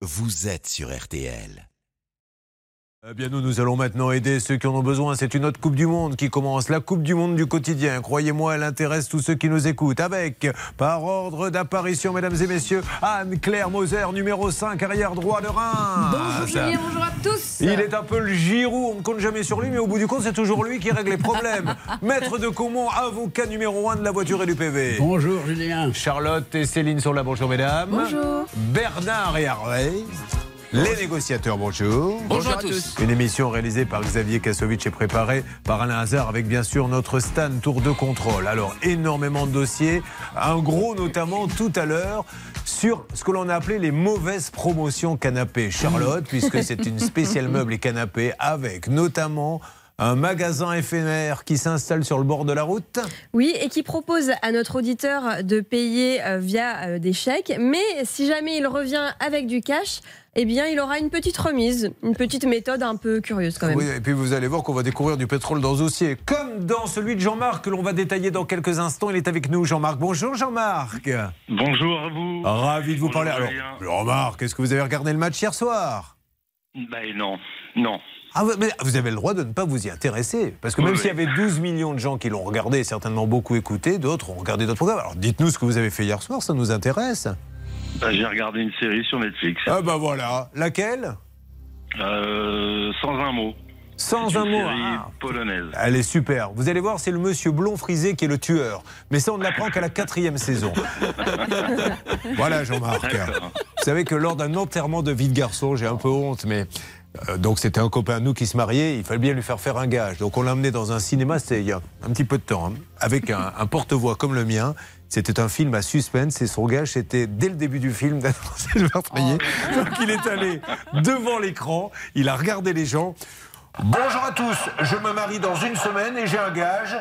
vous êtes sur RTL. Eh bien, nous, nous allons maintenant aider ceux qui en ont besoin. C'est une autre Coupe du Monde qui commence. La Coupe du Monde du quotidien. Croyez-moi, elle intéresse tous ceux qui nous écoutent. Avec, par ordre d'apparition, mesdames et messieurs, Anne-Claire Moser, numéro 5, arrière droit de Reims. Bonjour Julien, bonjour à tous. Il est un peu le Giroud, on ne compte jamais sur lui, mais au bout du compte, c'est toujours lui qui règle les problèmes. Maître de Caumont, avocat numéro 1 de la voiture et du PV. Bonjour Julien. Charlotte et Céline sont là. Bonjour, mesdames. Bonjour. Bernard et Harvey. Les négociateurs, bonjour. Bonjour à tous. Une émission réalisée par Xavier Kassovitch et préparée par Alain Hazard avec bien sûr notre Stan Tour de contrôle. Alors, énormément de dossiers, un gros notamment tout à l'heure sur ce que l'on a appelé les mauvaises promotions canapés. Charlotte, puisque c'est une spéciale meuble et canapé avec notamment un magasin éphémère qui s'installe sur le bord de la route. Oui, et qui propose à notre auditeur de payer euh, via euh, des chèques, mais si jamais il revient avec du cash, eh bien, il aura une petite remise, une petite méthode un peu curieuse quand même. Oui, et puis vous allez voir qu'on va découvrir du pétrole dans ce dossier, comme dans celui de Jean-Marc que l'on va détailler dans quelques instants. Il est avec nous, Jean-Marc. Bonjour Jean-Marc. Bonjour à vous. Ravi de vous Bonjour, parler. Alors. Jean-Marc, est-ce que vous avez regardé le match hier soir? Ben non, non. Ah, mais vous avez le droit de ne pas vous y intéresser. Parce que même oui. s'il y avait 12 millions de gens qui l'ont regardé, certainement beaucoup écouté, d'autres ont regardé d'autres programmes. Alors dites-nous ce que vous avez fait hier soir, ça nous intéresse. Ben, J'ai regardé une série sur Netflix. Ah bah voilà. Laquelle? Euh, sans un mot. Sans un mot. série Ah. polonaise. Elle est super. Vous allez voir, c'est le monsieur blond frisé qui est le tueur. Mais ça, on ne l'apprend qu'à la quatrième saison. voilà, Jean-Marc. Vous savez que lors d'un enterrement de vie de garçon, j'ai un peu honte, mais. Euh, donc c'était un copain à nous qui se mariait, il fallait bien lui faire faire un gage. Donc on l'a emmené dans un cinéma, c'était il y a un petit peu de temps, hein, avec un, un porte-voix comme le mien. C'était un film à suspense et son gage c'était dès le début du film d'annoncer le meurtrier. Donc il est allé devant l'écran, il a regardé les gens. Bonjour à tous, je me marie dans une semaine et j'ai un gage.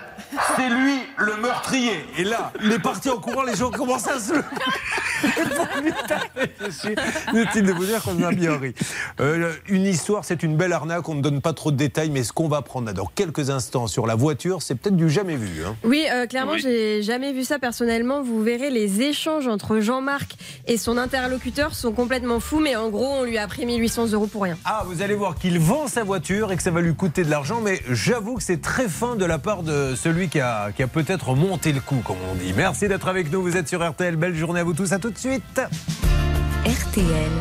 C'est lui le meurtrier. Et là, il est parti en courant, les gens commencent à se. Inutile de vous dire qu'on a bien ri. Euh, une histoire, c'est une belle arnaque, on ne donne pas trop de détails, mais ce qu'on va prendre là dans quelques instants sur la voiture, c'est peut-être du jamais vu. hein. Oui, euh, clairement, Oui. j'ai jamais vu ça personnellement. Vous verrez, les échanges entre Jean-Marc et son interlocuteur sont complètement fous, mais en gros, on lui a pris 1800 euros pour rien. Ah, vous allez voir qu'il vend sa voiture et que ça va lui coûter de l'argent, mais j'avoue que c'est très fin de la part de celui qui a, qui a peut-être monté le coup, comme on dit. Merci d'être avec nous, vous êtes sur RTL. Belle journée à vous tous, à tout de suite. RTL.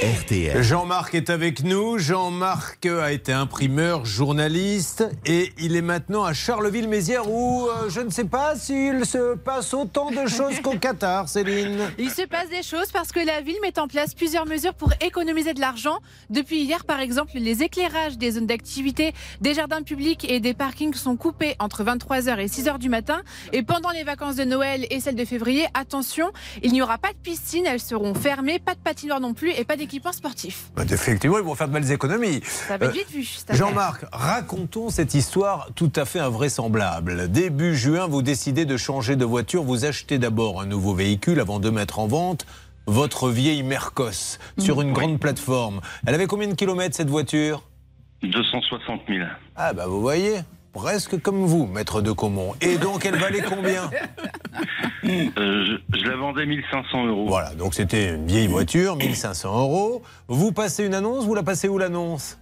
RTL. Jean-Marc est avec nous. Jean-Marc a été imprimeur, journaliste et il est maintenant à Charleville-Mézières où euh, je ne sais pas s'il se passe autant de choses qu'au Qatar, Céline. Il se passe des choses parce que la ville met en place plusieurs mesures pour économiser de l'argent. Depuis hier, par exemple, les éclairages des zones d'activité, des jardins publics et des parkings sont coupés entre 23h et 6h du matin. Et pendant les vacances de Noël et celles de février, attention, il n'y aura pas de piscine, elles seront fermées, pas de patinoire non plus et pas d'équipement sportif. Bah, Effectivement, ils vont faire de belles économies. Ça va être Euh, vite vu. Jean-Marc, racontons cette histoire tout à fait invraisemblable. Début juin, vous décidez de changer de voiture. Vous achetez d'abord un nouveau véhicule avant de mettre en vente votre vieille Mercos sur une grande plateforme. Elle avait combien de kilomètres cette voiture? 260 000. Ah bah vous voyez, presque comme vous, maître de Caumont. Et donc elle valait combien Euh, je, je la vendais 1500 euros. Voilà, donc c'était une vieille voiture, 1500 euros. Vous passez une annonce, vous la passez où l'annonce?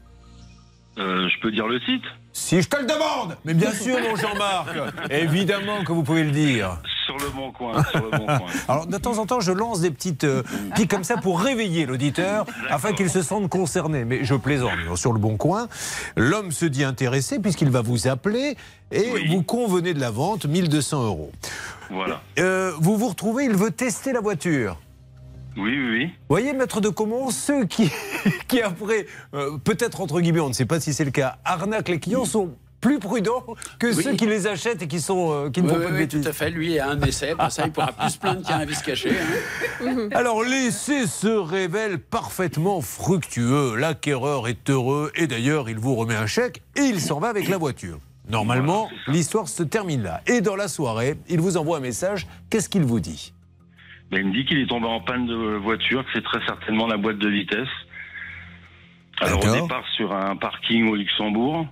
Euh, je peux dire le site Si je te le demande Mais bien sûr, mon Jean-Marc Évidemment que vous pouvez le dire. Sur le bon coin. Sur le bon coin. Alors, de temps en temps, je lance des petites euh, piques comme ça pour réveiller l'auditeur, afin qu'il se sente concerné. Mais je plaisante. Sur le bon coin, l'homme se dit intéressé, puisqu'il va vous appeler, et Oui. vous convenez de la vente, 1200 euros. Voilà. Euh, vous vous retrouvez, il veut tester la voiture. Oui, oui, oui. Vous voyez, maître de Caumont, ceux qui, qui après, euh, peut-être entre guillemets, on ne sait pas si c'est le cas, arnaquent les clients sont plus prudents que Oui. ceux qui les achètent et qui, sont, euh, qui ne Oui, font oui, pas de oui, bêtises. tout à fait. Lui a un essai. Pour ça, il pourra plus se plaindre qu'il y a un vice caché. hein. Alors l'essai se révèle parfaitement fructueux. L'acquéreur est heureux et d'ailleurs il vous remet un chèque et il s'en va avec la voiture. Normalement, Voilà, l'histoire se termine là. Et dans la soirée, il vous envoie un message. Qu'est-ce qu'il vous dit? Ben, il me dit qu'il est tombé en panne de voiture, que c'est très certainement la boîte de vitesse. Alors au départ sur un parking au Luxembourg.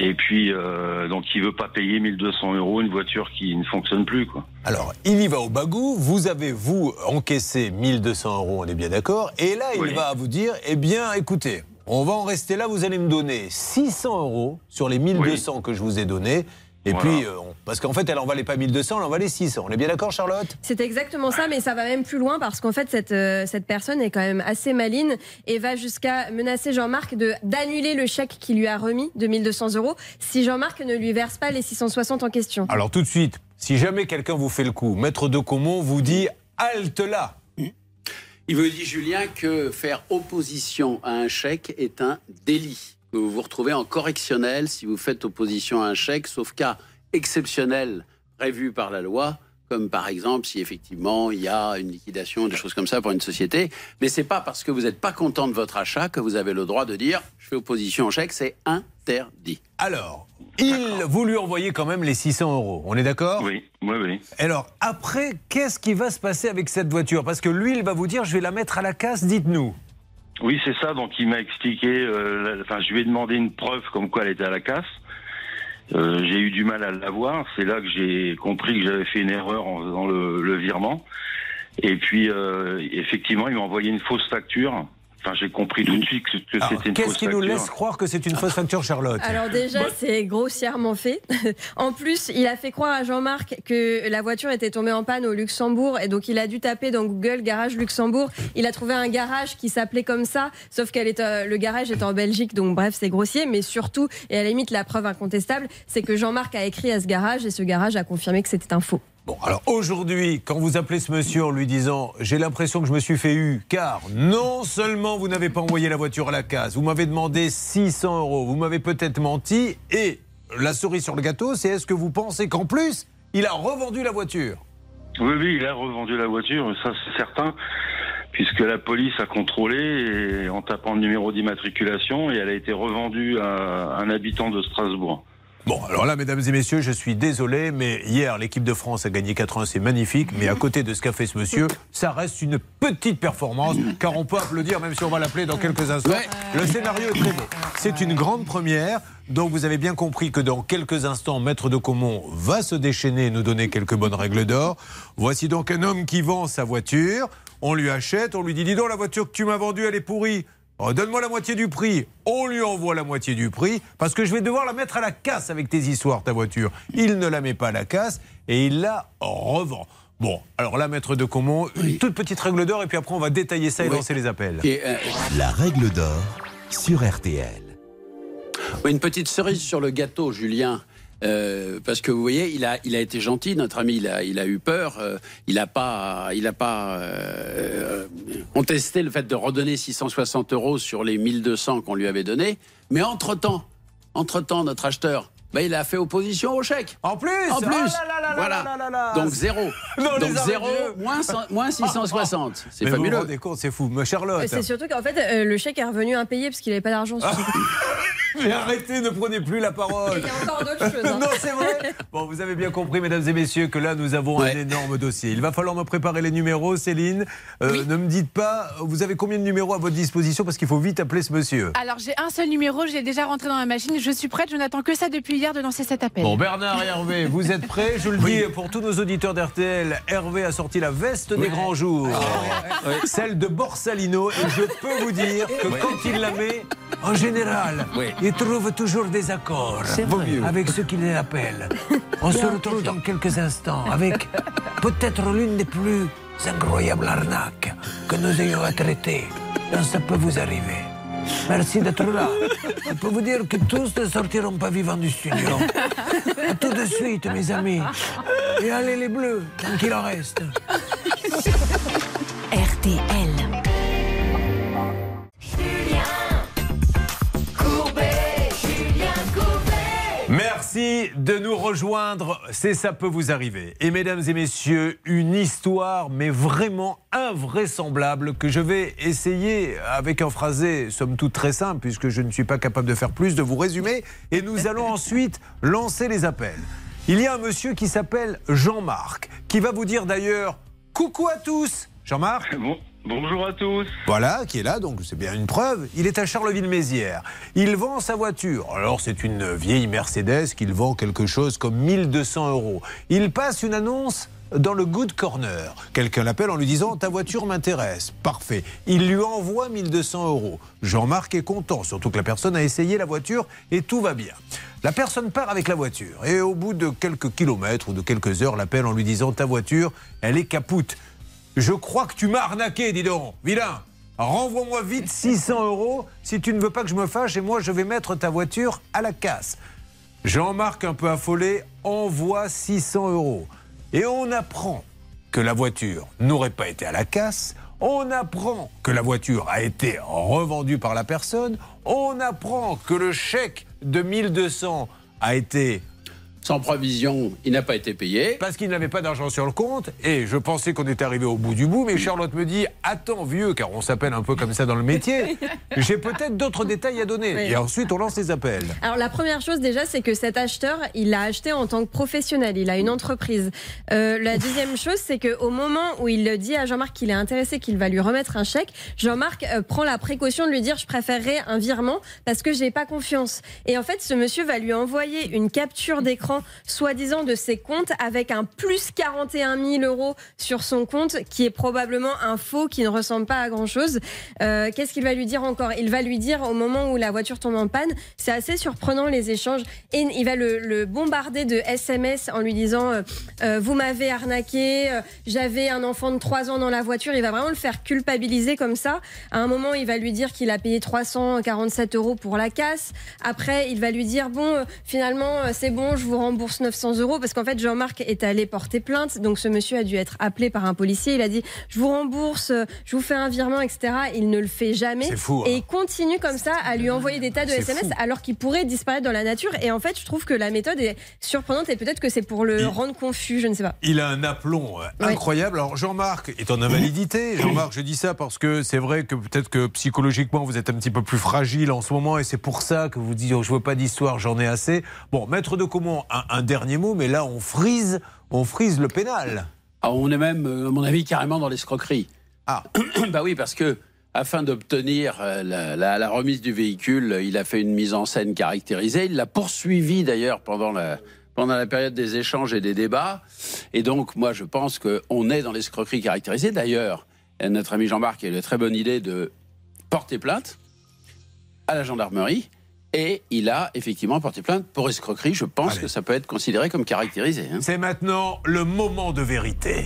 Et puis, euh, donc, il veut pas payer 1200 euros une voiture qui ne fonctionne plus, quoi. Alors, il y va au bagou. Vous avez, vous, encaissé 1200 euros, on est bien d'accord. Et là, il Oui. va vous dire eh bien, écoutez, on va en rester là. Vous allez me donner 600 euros sur les 1200 que je vous ai donnés. Et Voilà. puis, euh, parce qu'en fait, elle en valait pas 1200, elle en valait 600. On est bien d'accord, Charlotte? C'est exactement ça, mais ça va même plus loin parce qu'en fait, cette, euh, cette personne est quand même assez maline et va jusqu'à menacer Jean-Marc de- d'annuler le chèque qu'il lui a remis de 1200 euros si Jean-Marc ne lui verse pas les 660 en question. Alors, tout de suite, si jamais quelqu'un vous fait le coup, Maître de Comont vous dit halte là. Il veut dire, Julien, que faire opposition à un chèque est un délit. Que vous vous retrouvez en correctionnel si vous faites opposition à un chèque, sauf cas exceptionnel prévu par la loi, comme par exemple si effectivement il y a une liquidation, des choses comme ça pour une société. Mais c'est pas parce que vous n'êtes pas content de votre achat que vous avez le droit de dire je fais opposition au chèque, c'est interdit. Alors, il, vous lui envoyez quand même les 600 euros. On est d'accord? Oui, oui, oui. Alors, après, qu'est-ce qui va se passer avec cette voiture? Parce que lui, il va vous dire je vais la mettre à la casse, dites-nous. Oui, c'est ça. Donc, il m'a expliqué. euh, Enfin, je lui ai demandé une preuve comme quoi elle était à la casse. Euh, j'ai eu du mal à l'avoir. C'est là que j'ai compris que j'avais fait une erreur en faisant le, le virement. Et puis, euh, effectivement, il m'a envoyé une fausse facture. Enfin, j'ai compris tout de suite que, c'était une Qu'est-ce fausse qui facture. nous laisse croire que c'est une fausse facture, Charlotte? Alors déjà, c'est grossièrement fait. en plus, il a fait croire à Jean-Marc que la voiture était tombée en panne au Luxembourg et donc il a dû taper dans Google garage Luxembourg. Il a trouvé un garage qui s'appelait comme ça, sauf que le garage est en Belgique, donc bref, c'est grossier. Mais surtout, et à la limite, la preuve incontestable, c'est que Jean-Marc a écrit à ce garage et ce garage a confirmé que c'était un faux. Bon, alors aujourd'hui, quand vous appelez ce monsieur en lui disant J'ai l'impression que je me suis fait eu, car non seulement vous n'avez pas envoyé la voiture à la case, vous m'avez demandé 600 euros, vous m'avez peut-être menti, et la cerise sur le gâteau, c'est est-ce que vous pensez qu'en plus, il a revendu la voiture? Oui, oui, il a revendu la voiture, ça c'est certain, puisque la police a contrôlé en tapant le numéro d'immatriculation et elle a été revendue à un habitant de Strasbourg. Bon, alors là, mesdames et messieurs, je suis désolé, mais hier, l'équipe de France a gagné 4-1, c'est magnifique, mais à côté de ce qu'a fait ce monsieur, ça reste une petite performance, car on peut applaudir, même si on va l'appeler dans quelques instants. Le scénario est très beau. C'est une grande première, donc vous avez bien compris que dans quelques instants, Maître de Comont va se déchaîner et nous donner quelques bonnes règles d'or. Voici donc un homme qui vend sa voiture, on lui achète, on lui dit, dis donc, la voiture que tu m'as vendue, elle est pourrie. Oh, Donne-moi la moitié du prix. On lui envoie la moitié du prix parce que je vais devoir la mettre à la casse avec tes histoires, ta voiture. Il ne la met pas à la casse et il la revend. Bon, alors là, maître de Comont, une toute petite règle d'or et puis après on va détailler ça et Oui. lancer les appels. Et euh, La règle d'or sur RTL. Oui, Une petite cerise sur le gâteau, Julien. Euh, parce que vous voyez, il a, il a été gentil, notre ami, il a, il a eu peur. euh, il n'a pas, il a pas euh, contesté le fait de redonner 660 euros sur les 1200 qu'on lui avait donnés. Mais entre-temps, entre-temps, notre acheteur, bah, il a fait opposition au chèque. En plus En plus, Oh là là là là voilà. là là là. Donc zéro. Non, Donc zéro, moins, cent- moins 660. C'est Mais Vous vous fabuleux. compte, c'est fou. Mais Charlotte, C'est surtout qu'en fait, euh, le chèque est revenu impayé parce qu'il n'avait pas d'argent. compte. mais arrêtez, ne prenez plus la parole. Il y a encore d'autres choses. hein. non, c'est vrai. Bon, vous avez bien compris, mesdames et messieurs, que là, nous avons Ouais. un énorme dossier. Il va falloir me préparer les numéros, Céline. Euh, Ne me dites pas, vous avez combien de numéros à votre disposition parce qu'il faut vite appeler ce monsieur. Alors j'ai un seul numéro, j'ai déjà rentré dans la machine, je suis prête, je n'attends que ça depuis de lancer cet appel. Bon, Bernard et Hervé, vous êtes prêts Je le dis pour tous nos auditeurs d'RTL. Hervé a sorti la veste des grands jours, celle de Borsalino, et je peux vous dire que quand il la met, en général, il trouve toujours des accords avec ceux qui l'appellent. On se retrouve dans quelques instants avec peut-être l'une des plus incroyables arnaques que nous ayons à traiter. Donc, ça peut vous arriver. Merci d'être là. Je peux vous dire que tous ne sortiront pas vivants du studio. À tout de suite, mes amis. Et allez les bleus, tant qu'il en reste. RTL. Merci de nous rejoindre. C'est ça peut vous arriver. Et mesdames et messieurs, une histoire, mais vraiment invraisemblable, que je vais essayer avec un phrasé, somme toute très simple, puisque je ne suis pas capable de faire plus, de vous résumer. Et nous allons ensuite lancer les appels. Il y a un monsieur qui s'appelle Jean-Marc, qui va vous dire d'ailleurs coucou à tous. Jean-Marc Bon, Bonjour à tous. Voilà, qui est là, donc c'est bien une preuve. Il est à Charleville-Mézières. Il vend sa voiture. Alors, c'est une vieille Mercedes qu'il vend quelque chose comme 1200 euros. Il passe une annonce dans le Good Corner. Quelqu'un l'appelle en lui disant Ta voiture m'intéresse. Parfait. Il lui envoie 1200 euros. Jean-Marc est content, surtout que la personne a essayé la voiture et tout va bien. La personne part avec la voiture et au bout de quelques kilomètres ou de quelques heures, l'appelle en lui disant Ta voiture, elle est capoute. Je crois que tu m'as arnaqué, dis donc. Vilain, renvoie-moi vite 600 euros si tu ne veux pas que je me fâche et moi je vais mettre ta voiture à la casse. Jean-Marc, un peu affolé, envoie 600 euros. Et on apprend que la voiture n'aurait pas été à la casse. On apprend que la voiture a été revendue par la personne. On apprend que le chèque de 1200 a été Sans provision, il n'a pas été payé. parce qu'il n'avait pas d'argent sur le compte. Et je pensais qu'on était arrivé au bout du bout, mais Charlotte me dit Attends, vieux, car on s'appelle un peu comme ça dans le métier, j'ai peut-être d'autres détails à donner. Oui. Et ensuite, on lance les appels. Alors la première chose déjà, c'est que cet acheteur, il l'a acheté en tant que professionnel, il a une entreprise. Euh, la deuxième chose, c'est qu'au moment où il dit à Jean-Marc qu'il est intéressé, qu'il va lui remettre un chèque, Jean-Marc euh, prend la précaution de lui dire je préférerais un virement parce que j'ai pas confiance. Et en fait, ce monsieur va lui envoyer une capture d'écran, soi-disant de ses comptes, avec un plus 41 000 euros sur son compte, qui est probablement un faux, qui ne ressemble pas à grand-chose. Euh, Qu'est-ce qu'il va lui dire encore? Il va lui dire au moment où la voiture tombe en panne, c'est assez surprenant les échanges, et il va le, bombarder de SMS en lui disant euh, euh, Vous m'avez arnaqué, j'avais un enfant de 3 ans dans la voiture. Il va vraiment le faire culpabiliser comme ça. À un moment, il va lui dire qu'il a payé 347 euros pour la casse. Après, il va lui dire Bon, finalement, c'est bon, je vous rembourse 900 euros, parce qu'en fait, Jean-Marc est allé porter plainte. Donc, ce monsieur a dû être appelé par un policier. Il a dit Je vous rembourse, je vous fais un virement, etc. Il ne le fait jamais. C'est fou, hein. Et il continue comme ça à lui envoyer des tas de SMS fou. alors qu'il pourrait disparaître dans la nature. Et en fait, je trouve que la méthode est surprenante et peut-être que c'est pour le Il- rendre confus, je ne sais pas. Il a un aplomb euh, Ouais. incroyable. Alors Jean-Marc est en invalidité. Jean-Marc, je dis ça parce que c'est vrai que peut-être que psychologiquement vous êtes un petit peu plus fragile en ce moment et c'est pour ça que vous dites oh, je veux pas d'histoire, j'en ai assez. Bon, maître de Comont, un, un dernier mot, mais là on frise, on frise le pénal. Ah, on est même, euh, à mon avis, carrément dans l'escroquerie. Ah. bah oui, parce que afin d'obtenir euh, la, la- la remise du véhicule, il a fait une mise en scène caractérisée. Il l'a poursuivi d'ailleurs pendant la, pendant la période des échanges et des débats. Et donc, moi, je pense qu'on est dans l'escroquerie caractérisée. D'ailleurs, notre ami Jean-Marc a eu la très bonne idée de porter plainte à la gendarmerie. Et il a effectivement porté plainte pour escroquerie. Je pense Allez. que ça peut être considéré comme caractérisé. hein. C'est maintenant le moment de vérité.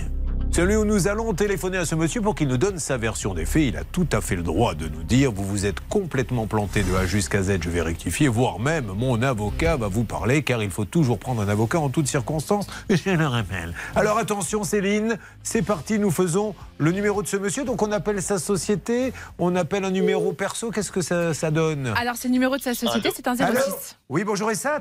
Celui où nous allons téléphoner à ce monsieur pour qu'il nous donne sa version des faits. Il a tout à fait le droit de nous dire vous vous êtes complètement planté de A jusqu'à Z, je vais rectifier, voire même mon avocat va vous parler car il faut toujours prendre un avocat en toutes circonstances, je le rappelle. Alors attention Céline, c'est parti, nous faisons le numéro de ce monsieur. Donc on appelle sa société, on appelle un numéro perso, qu'est-ce que ça, ça donne? Alors, c'est le numéro de sa société, c'est un 06. Allô? Oui, bonjour Essat.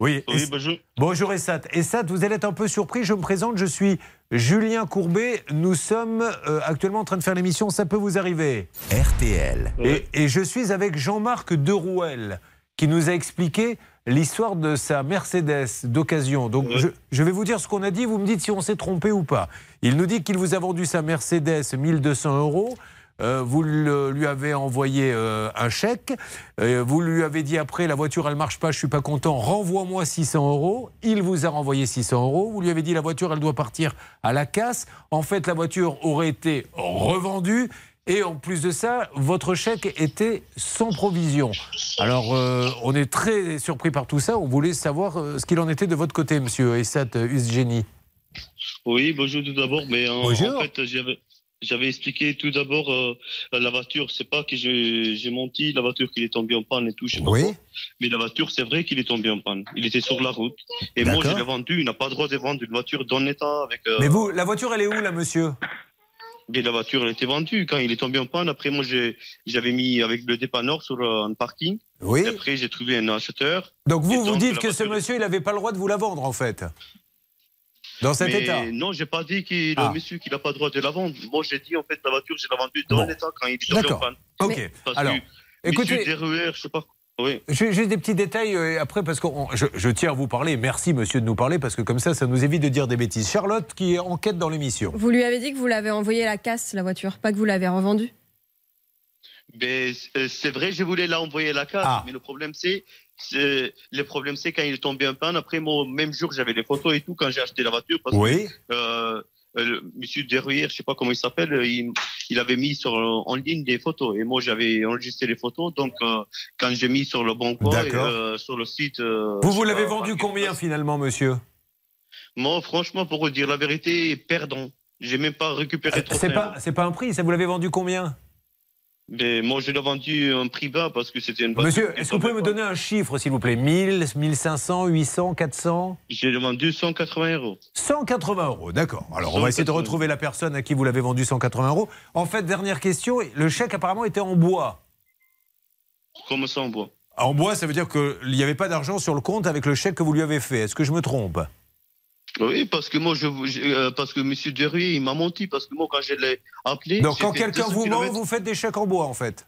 Oui, Oui, bonjour. Bonjour Essat. Essat, vous allez être un peu surpris. Je me présente, je suis Julien Courbet. Nous sommes euh, actuellement en train de faire l'émission Ça peut vous arriver. RTL. Et, et je suis avec Jean-Marc Derouel qui nous a expliqué l'histoire de sa Mercedes d'occasion. Donc je, je vais vous dire ce qu'on a dit, vous me dites si on s'est trompé ou pas. Il nous dit qu'il vous a vendu sa Mercedes 1200 euros. Euh, vous le- lui avez envoyé euh, un chèque. Euh, vous lui avez dit après la voiture elle marche pas, je suis pas content. Renvoie-moi 600 euros. Il vous a renvoyé 600 euros. Vous lui avez dit la voiture elle doit partir à la casse. En fait la voiture aurait été revendue. Et en plus de ça, votre chèque était sans provision. Alors, euh, on est très surpris par tout ça. On voulait savoir ce qu'il en était de votre côté, monsieur Essat Usgeni. Oui, bonjour tout d'abord. Mais en, Bonjour. en fait, j'avais, j'avais expliqué tout d'abord euh, la voiture. C'est pas que j'ai, menti, la voiture qu'il est tombée en panne et tout. Je sais pas Oui. Mais la voiture, c'est vrai qu'il est tombé en panne. Il était sur la route. Et moi, je l'ai vendu. Il n'a pas le droit de vendre une voiture dans l'état avec. euh, Mais vous, la voiture, elle est où, là, monsieur? Mais la voiture, elle était vendue quand il est tombé en panne. Après, moi, j'avais mis avec le dépanneur sur euh, un parking. Oui. Et après, j'ai trouvé un acheteur. Donc, vous, vous dites que ce monsieur, il n'avait pas le droit de vous la vendre, en fait Dans cet mais état non, j'ai pas dit qu'il, Ah. le monsieur qu'il n'a pas le droit de la vendre. Moi, j'ai dit, en fait, la voiture, j'ai la vendue dans Bon. l'état quand il est tombé en D'accord. panne. Ok. Parce Alors, que écoutez, Monsieur Derouer, je sais pas. Oui. J'ai des petits détails euh, après parce que on- je, je tiens à vous parler. Merci monsieur de nous parler parce que comme ça, ça nous évite de dire des bêtises. Charlotte qui est enquête dans l'émission. Vous lui avez dit que vous l'avez envoyé à la casse, la voiture, pas que vous l'avez revendue? Mais euh, c'est vrai, je voulais l'envoyer à la carte, Ah. mais le problème c'est- le problème c'est quand il est tombé en panne. Après, moi, même jour, j'avais les photos et tout quand j'ai acheté la voiture. Parce Oui. que euh, euh, Monsieur Derrière, je sais pas comment il s'appelle, euh, il, il avait mis sur en ligne des photos et moi j'avais enregistré les photos. Donc euh, quand j'ai mis sur le bon coin, sur le site. Vous vous l'avez la vendu combien finalement, monsieur? Moi, franchement, pour vous dire la vérité, perdant. J'ai même pas récupéré trop. C'est pas, c'est pas un prix. Ça vous l'avez vendu combien? Mais moi, je l'ai vendu un prix bas parce que c'était une voiture Monsieur, est-ce que vous pouvez me donner un chiffre, s'il vous plaît? 1000, 1500, 800, 400 pas. J'ai vendu 180 euros. 180 euros, d'accord. Alors, on va essayer de 180. retrouver la personne à qui vous l'avez vendu 180 euros. En fait, dernière question, le chèque apparemment était en bois. Comme ça, on voit. En bois, ça veut dire qu'il n'y avait pas d'argent sur le compte avec le chèque que vous lui avez fait. Est-ce que je me trompe? Oui, parce que moi, je, je- euh, parce que Monsieur Derrier, il m'a menti parce que moi, quand je l'ai appelé. Donc, quand quelqu'un 200 vous ment, vous faites des chèques en bois, en fait.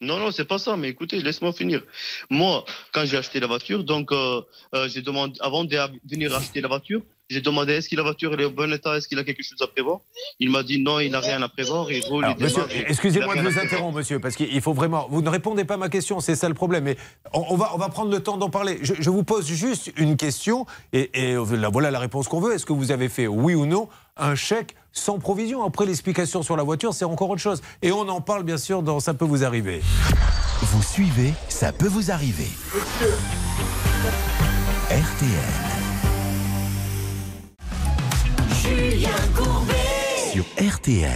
Non, non, c'est pas ça. Mais écoutez, laisse-moi finir. Moi, quand j'ai acheté la voiture, donc euh, euh, j'ai demandé avant de venir acheter la voiture, j'ai demandé est-ce que la voiture elle est en bon état, est-ce qu'il a quelque chose à prévoir? Il m'a dit non, il n'a rien à prévoir. Il roule, excusez-moi de vous interrompre, monsieur, parce qu'il faut vraiment. Vous ne répondez pas à ma question, c'est ça le problème. Mais on, on va, on va prendre le temps d'en parler. Je, je vous pose juste une question, et, et là, voilà la réponse qu'on veut. Est-ce que vous avez fait, oui ou non, un chèque sans provision Après, l'explication sur la voiture, c'est encore autre chose. Et on en parle, bien sûr, dans Ça peut vous arriver. Vous suivez, ça peut vous arriver. RTL.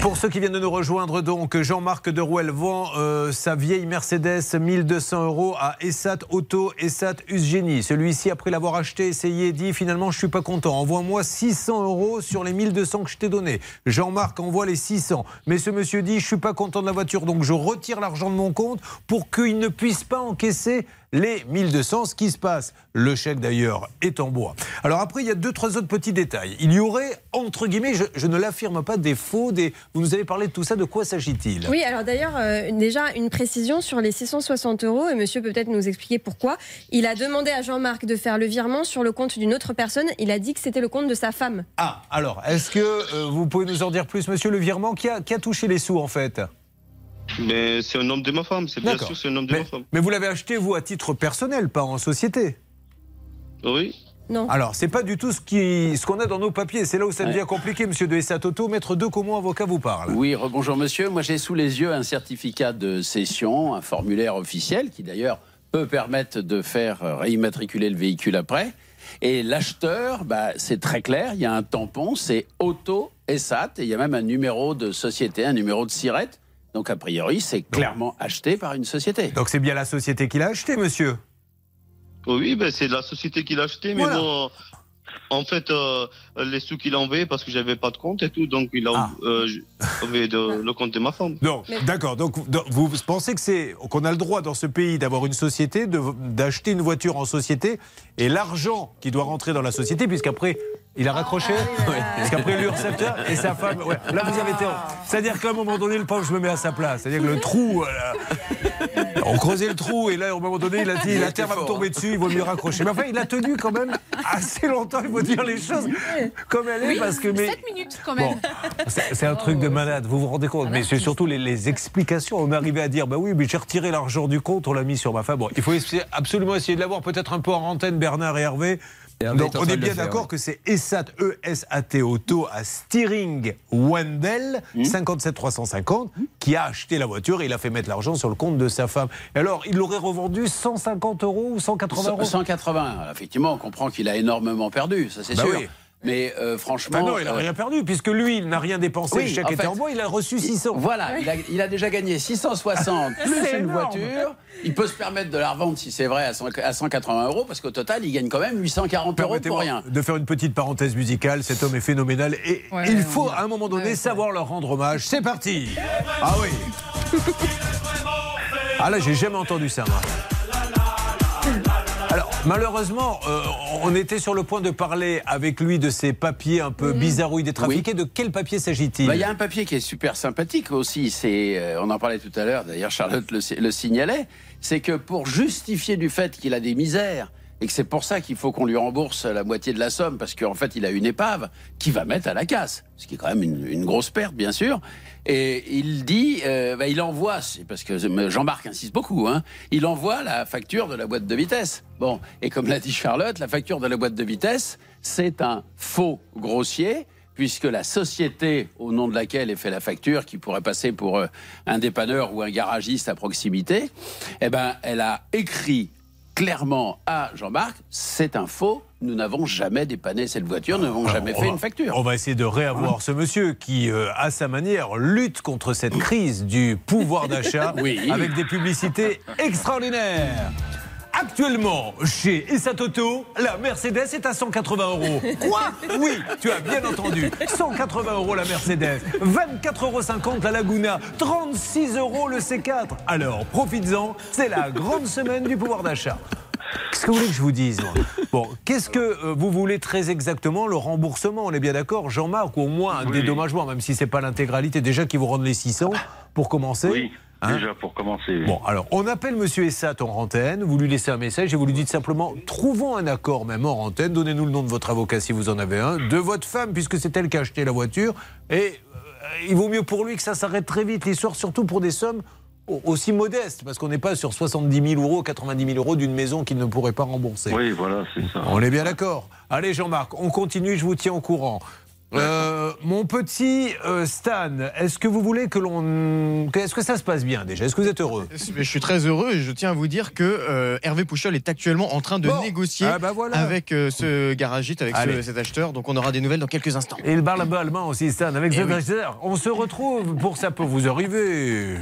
Pour ceux qui viennent de nous rejoindre, donc, Jean-Marc de Rouel vend euh, sa vieille Mercedes 1200 euros à Essat Auto, Essat Usgeni. Celui-ci, après l'avoir acheté, essayé, dit finalement, je suis pas content. Envoie-moi 600 euros sur les 1200 que je t'ai donné. Jean-Marc envoie les 600. Mais ce monsieur dit, je suis pas content de la voiture, donc je retire l'argent de mon compte pour qu'il ne puisse pas encaisser les 1200. Ce qui se passe, le chèque d'ailleurs est en bois. Alors après, il y a deux, trois autres petits détails. Il y aurait, entre guillemets, je, je ne l'affirme pas, des faux, des... Vous nous avez parlé de tout ça, de quoi s'agit-il? Oui, alors d'ailleurs, euh, déjà une précision sur les 660 euros, et monsieur peut peut-être nous expliquer pourquoi. Il a demandé à Jean-Marc de faire le virement sur le compte d'une autre personne. Il a dit que c'était le compte de sa femme. Ah, alors, est-ce que euh, vous pouvez nous en dire plus, monsieur, le virement qui a, qui a touché les sous, en fait? Mais c'est un homme de ma femme, c'est bien sûr, c'est un homme de mais, ma femme. mais vous l'avez acheté, vous, à titre personnel, pas en société Oui. Non. Alors, c'est pas du tout ce qui- ce qu'on a dans nos papiers. C'est là où ça devient compliqué, monsieur de Essatoto. Maître deux comment avocat vous parle? Oui, rebonjour monsieur. Moi j'ai sous les yeux un certificat de cession, un formulaire officiel qui d'ailleurs peut permettre de faire réimmatriculer le véhicule après. Et l'acheteur, bah, c'est très clair, il y a un tampon, c'est Auto Essat, et il y a même un numéro de société, un numéro de SIRET. Donc a priori, c'est clairement acheté par une société. Donc c'est bien la société qui l'a acheté, monsieur Oui, ben c'est la société qui l'a acheté, mais Voilà. moi, en fait, euh, les sous qu'il a envoyés, parce que j'avais pas de compte et tout, donc il a Ah. euh, envoyé de- le compte de ma femme. Non, d'accord. Donc, donc, vous pensez que c'est qu'on a le droit dans ce pays d'avoir une société, de- d'acheter une voiture en société, et l'argent qui doit rentrer dans la société, puisqu'après il a raccroché, Ouais. parce qu'après l'URSSAF et sa femme. ouais. Là, vous avez été. C'est-à-dire qu'à un moment donné, le pauvre, je me mets à sa place. C'est-à-dire que le trou. euh, on creusait le trou et là, à un moment donné, il a dit la terre va me tomber dessus, il vaut mieux raccrocher. Mais enfin, il a tenu quand même assez longtemps, il faut dire les choses comme elle est, parce que. Mais, 7 minutes quand même. Bon, c'est c'est un truc de malade, vous vous rendez compte Mais c'est surtout les, les explications. On arrivait à dire, bah oui, mais j'ai retiré l'argent du compte, on l'a mis sur ma femme. Bon, il faut essayer- absolument essayer de l'avoir, peut-être un peu en antenne, Bernard et Hervé. Donc on est bien d'accord oui. que c'est ESAT, E E-S-A-T Auto à Steering Wendell, 57 350, qui a acheté la voiture et il a fait mettre l'argent sur le compte de sa femme. Et alors, il l'aurait revendu 150 euros ou 180 euros? 180. Effectivement, on comprend qu'il a énormément perdu, ça c'est Bah sûr. oui. Mais euh, franchement. Bah non, il n'a euh, rien perdu, puisque lui, il n'a rien dépensé, Oui, le chèque en était fait, en bois, il a reçu 600. Voilà, il a, il a déjà gagné 660 plus C'est une énorme. voiture. Il peut se permettre de la revendre si c'est vrai à, 100 à 180 euros parce qu'au total, il gagne quand même 840 euros pour rien. de faire une petite parenthèse musicale. Cet homme est phénoménal et Ouais, il faut à un moment donné savoir leur rendre hommage. C'est parti Ah oui Ah là, j'ai jamais entendu ça, moi. Alors, malheureusement, euh, on était sur le point de parler avec lui de ces papiers un peu bizarrouilles des trafiqués. De quel papier s'agit-il Bah, Il y a un papier qui est super sympathique aussi. C'est, euh, on en parlait tout à l'heure. D'ailleurs, Charlotte le, le signalait. c'est que pour justifier du fait qu'il a des misères et que c'est pour ça qu'il faut qu'on lui rembourse la moitié de la somme parce qu'en fait il a une épave qui va mettre à la casse, ce qui est quand même une, grosse perte bien sûr. Et il dit, euh, bah, il envoie, parce que Jean-Marc insiste beaucoup, hein, il envoie la facture de la boîte de vitesse. Bon, et comme l'a dit Charlotte, la facture de la boîte de vitesse, c'est un faux grossier puisque la société au nom de laquelle est fait la facture, qui pourrait passer pour euh, un dépanneur ou un garagiste à proximité, eh ben, elle a écrit clairement à Jean-Marc, c'est un faux, nous n'avons jamais dépanné cette voiture, nous n'avons jamais on fait va- une facture. On va essayer de réavoir ce monsieur qui, euh, à sa manière, lutte contre cette crise du pouvoir d'achat Oui. avec des publicités extraordinaires. Actuellement, chez Issa Toto, la Mercedes est à 180 euros. Quoi? Oui, tu as bien entendu. 180 euros la Mercedes, 24,50 euros la Laguna, 36 euros le C4. Alors, profites-en, c'est la grande semaine du pouvoir d'achat. Qu'est-ce que vous voulez que je vous dise moi? Bon, qu'est-ce que euh, vous voulez très exactement Le remboursement, on est bien d'accord, Jean-Marc, ou au moins un Oui. dédommagement, même si c'est pas l'intégralité. Déjà qu'ils vous rendent les 600 pour commencer? Oui, Hein déjà pour commencer. Bon, alors, on appelle Monsieur Essat en antenne, vous lui laissez un message et vous lui dites simplement trouvons un accord même en antenne, donnez-nous le nom de votre avocat si vous en avez un, de votre femme, puisque c'est elle qui a acheté la voiture, et euh, il vaut mieux pour lui que ça s'arrête très vite, l'histoire, surtout pour des sommes au- aussi modestes, parce qu'on n'est pas sur 70 000 euros, 90 000 euros d'une maison qu'il ne pourrait pas rembourser. Oui, voilà, c'est ça. On est bien d'accord. Allez Jean-Marc, on continue, je vous tiens au courant. Euh, mon petit euh, Stan, est-ce que vous voulez que l'on... Est-ce que ça se passe bien déjà? Est-ce que vous êtes heureux? Je suis très heureux et je tiens à vous dire que euh, Hervé Pouchol est actuellement en train de Bon. négocier Ah bah voilà. avec euh, ce garagiste, avec ce- cet acheteur. Donc on aura des nouvelles dans quelques instants. Et il parle un peu allemand aussi, Stan, avec Eh ce oui. acheteur. On se retrouve pour Ça peut vous arriver.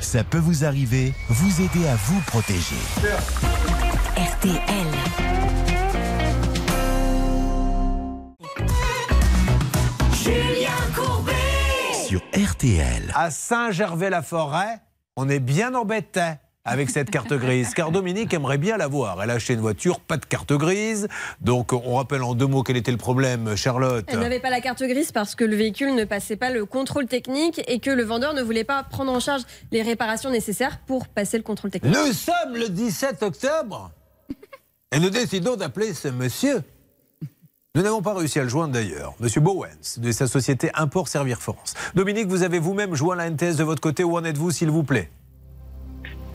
Ça peut vous arriver, vous aider à vous protéger. RTL. Sur RTL. À Saint-Gervais-la-Forêt, on est bien embêté avec cette carte grise, car Dominique aimerait bien l'avoir. Elle a acheté une voiture, pas de carte grise. Donc, on rappelle en deux mots quel était le problème, Charlotte. Elle n'avait pas la carte grise parce que le véhicule ne passait pas le contrôle technique et que le vendeur ne voulait pas prendre en charge les réparations nécessaires pour passer le contrôle technique. Nous sommes le 17 octobre et nous décidons d'appeler ce monsieur. Nous n'avons pas réussi à le joindre d'ailleurs. Monsieur Bowens, de sa société Import Servir France. Dominique, vous avez vous-même joint la NTS de votre côté. Où en êtes-vous, s'il vous plaît?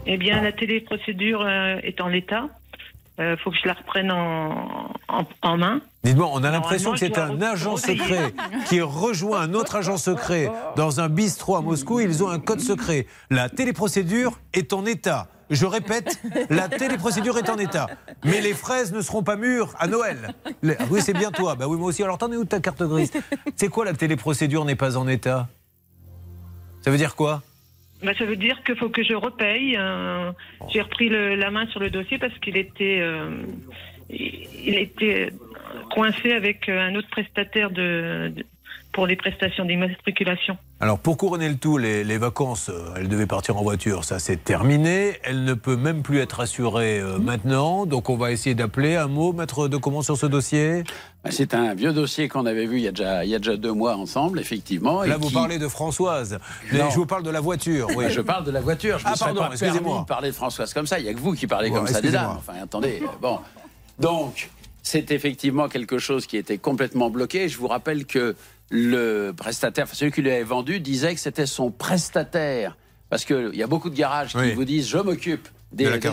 Eh bien, la téléprocédure euh, est en l'état. Il faut que je la reprenne en, en, en main. Dites-moi, on a l'impression que c'est un agent secret qui rejoint un autre agent secret dans un bistrot à Moscou. Ils ont un code secret. La téléprocédure est en état. Je répète, la téléprocédure est en état. Mais les fraises ne seront pas mûres à Noël. Ah Oui, c'est bien toi. Bah oui, moi aussi. Alors, t'en es où ta carte grise C'est quoi la téléprocédure n'est pas en état Ça veut dire quoi Bah, ça veut dire qu'il faut que je repaye. euh, J'ai repris la main sur le dossier parce qu'il était, euh, il était coincé avec un autre prestataire de- pour les prestations d'immatriculation. Alors, pour couronner le tout, les, les vacances, euh, elle devait partir en voiture, ça c'est terminé. Elle ne peut même plus être assurée euh, maintenant. Donc, on va essayer d'appeler un mot, maître de comment sur ce dossier? Bah, C'est un vieux dossier qu'on avait vu il y, a déjà, il y a déjà deux mois ensemble, effectivement. et Là, vous qui- parlez de Françoise. Mais je vous parle de la voiture. Oui. Oui, je parle de la voiture. Je Ah, ne serais pardon, pas excusez-moi. permis de parler de Françoise comme ça. Il n'y a que vous qui parlez Bon, comme ça dames. Enfin, attendez. Bon. Donc, c'est effectivement quelque chose qui était complètement bloqué. Je vous rappelle que le prestataire, enfin, celui qui lui avait vendu, disait que c'était son prestataire. Parce qu'il y a beaucoup de garages qui Oui. vous disent je m'occupe des De la des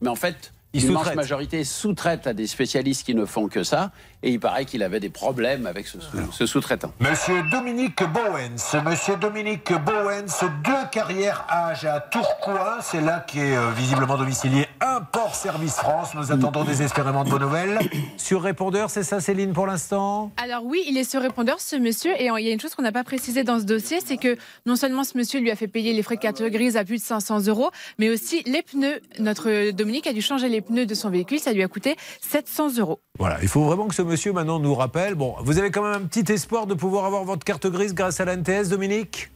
mais en fait, Ils l'immense sous-traitent. majorité sous-traite à des spécialistes qui ne font que ça. Et il paraît qu'il avait des problèmes avec ce, sous- ce sous-traitant. Monsieur Dominique Bowens, Monsieur Dominique Bowens, deux carrières âge à Tourcoing, c'est là qu'est euh, visiblement domicilié Import Service France. Nous attendons désespérément de vos nouvelles. Sur répondeur, c'est ça Céline pour l'instant? Alors oui, il est sur répondeur, ce monsieur, et il y a une chose qu'on n'a pas précisé dans ce dossier, c'est que non seulement ce monsieur lui a fait payer les frais de carte grise à plus de 500 euros, mais aussi les pneus. Notre Dominique a dû changer les pneus de son véhicule, ça lui a coûté 700 euros. Voilà, il faut vraiment que ce monsieur maintenant nous rappelle. Bon, vous avez quand même un petit espoir de pouvoir avoir votre carte grise grâce à la NTS, Dominique?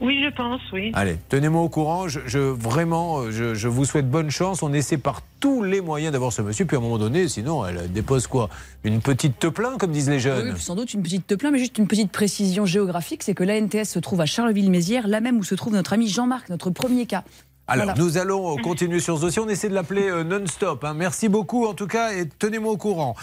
Oui, je pense, oui. Allez, tenez-moi au courant. Je, je- vraiment, euh, je, je vous souhaite bonne chance. On essaie par tous les moyens d'avoir ce monsieur. Puis à un moment donné, sinon, elle dépose quoi? Une petite te plaint, comme disent les Oui, jeunes. puis sans doute une petite te plaint, mais juste une petite précision géographique, c'est que l'ANTS se trouve à Charleville-Mézières, là même où se trouve notre ami Jean-Marc, notre premier cas. Alors, Voilà. nous allons continuer sur ce dossier. On essaie de l'appeler euh, non-stop. hein. Merci beaucoup, en tout cas, et tenez-moi au courant.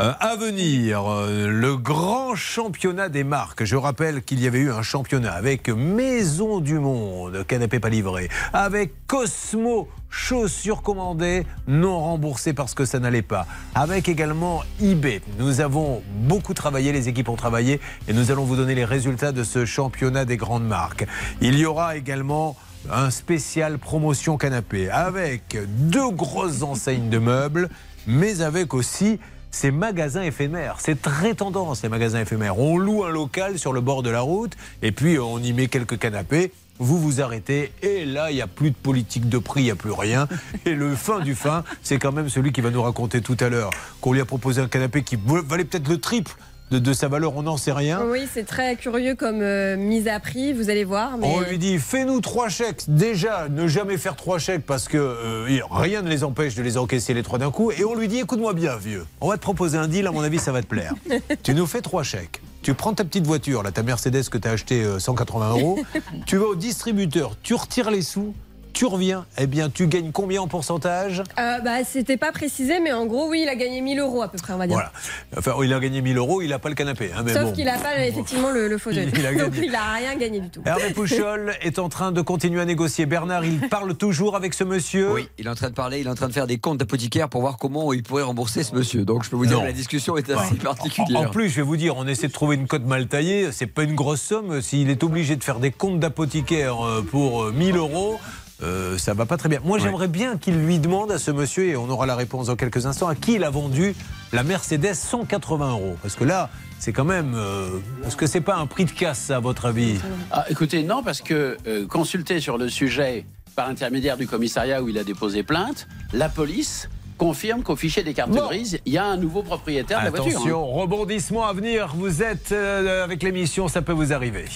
Euh, à venir, euh, le grand championnat des marques. Je rappelle qu'il y avait eu un championnat avec Maison du Monde, canapé pas livré, avec Cosmo. Chaussures commandées, non remboursées parce que ça n'allait pas. Avec également eBay. Nous avons beaucoup travaillé, les équipes ont travaillé et nous allons vous donner les résultats de ce championnat des grandes marques. Il y aura également un spécial promotion canapé avec deux grosses enseignes de meubles, mais avec aussi ces magasins éphémères. C'est très tendance, les magasins éphémères. On loue un local sur le bord de la route et puis on y met quelques canapés. Vous vous arrêtez et là, il n'y a plus de politique de prix, il n'y a plus rien. Et le fin du fin, c'est quand même celui qui va nous raconter tout à l'heure qu'on lui a proposé un canapé qui valait peut-être le triple de, de sa valeur, on n'en sait rien. Oui, c'est très curieux comme euh, mise à prix, vous allez voir. Mais... On lui dit fais-nous trois chèques. Déjà, ne jamais faire trois chèques parce que euh, rien ne les empêche de les encaisser les trois d'un coup. Et on lui dit écoute-moi bien, vieux. On va te proposer un deal, à mon avis, ça va te plaire. tu nous fais trois chèques. Tu prends ta petite voiture, là, ta Mercedes que tu as acheté euh, 180 euros. tu vas au distributeur, tu retires les sous. Tu reviens, eh bien, tu gagnes combien en pourcentage? Euh, bah, c'était pas précisé, mais en gros, oui, il a gagné 1000 euros à peu près, on va dire. Voilà. Enfin, il a gagné 1000 euros, il n'a pas le canapé. hein, mais Sauf bon. qu'il a pas effectivement le, le fauteuil. Il Donc gagné. il a rien gagné du tout. Hervé Pouchol est en train de continuer à négocier. Bernard, il parle toujours avec ce monsieur? Oui, il est en train de parler, il est en train de faire des comptes d'apothicaire pour voir comment il pourrait rembourser ce monsieur. Donc je peux vous dire Non. que la discussion est assez particulière. En plus, je vais vous dire, on essaie de trouver une cote mal taillée. C'est pas une grosse somme. S'il est obligé de faire des comptes d'apothicaire euh, pour euh, 1000 euros, euh, ça va pas très bien. Moi, j'aimerais bien qu'il lui demande à ce monsieur, et on aura la réponse dans quelques instants, à qui il a vendu la Mercedes 180 euros. Parce que là, c'est quand même. euh, Est-ce que c'est pas un prix de casse, ça, à votre avis? Ah, écoutez, non, parce que euh, consulté sur le sujet par intermédiaire du commissariat où il a déposé plainte, la police confirme qu'au fichier des cartes Bon. grises, il y a un nouveau propriétaire de la voiture. hein. Attention, rebondissement à venir. Vous êtes euh, avec l'émission, ça peut vous arriver.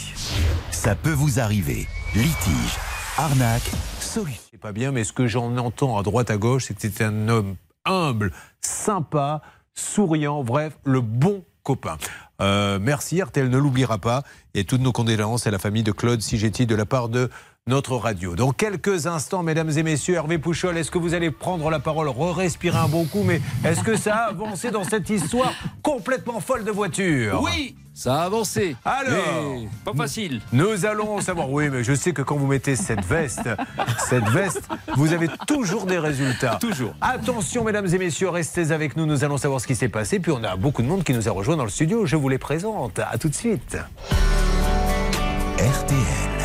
Ça peut vous arriver. Litige, arnaque, solution. C'est pas bien, mais ce que j'en entends à droite à gauche, c'est que c'était un homme humble, sympa, souriant, bref, le bon copain. Euh, merci, RTL ne l'oubliera pas. Et toutes nos condoléances à la famille de Claude Sigetti de la part de notre radio. Dans quelques instants, mesdames et messieurs, Hervé Pouchol, est-ce que vous allez prendre la parole, re-respirer un bon coup, mais est-ce que ça a avancé dans cette histoire complètement folle de voiture? Oui, ça a avancé. Alors Mais pas facile. Nous allons savoir. Oui, mais je sais que quand vous mettez cette veste, cette veste, vous avez toujours des résultats. Toujours. Attention, mesdames et messieurs, restez avec nous. Nous allons savoir ce qui s'est passé. Puis on a beaucoup de monde qui nous a rejoints dans le studio. Je vous les présente. À tout de suite. RTL.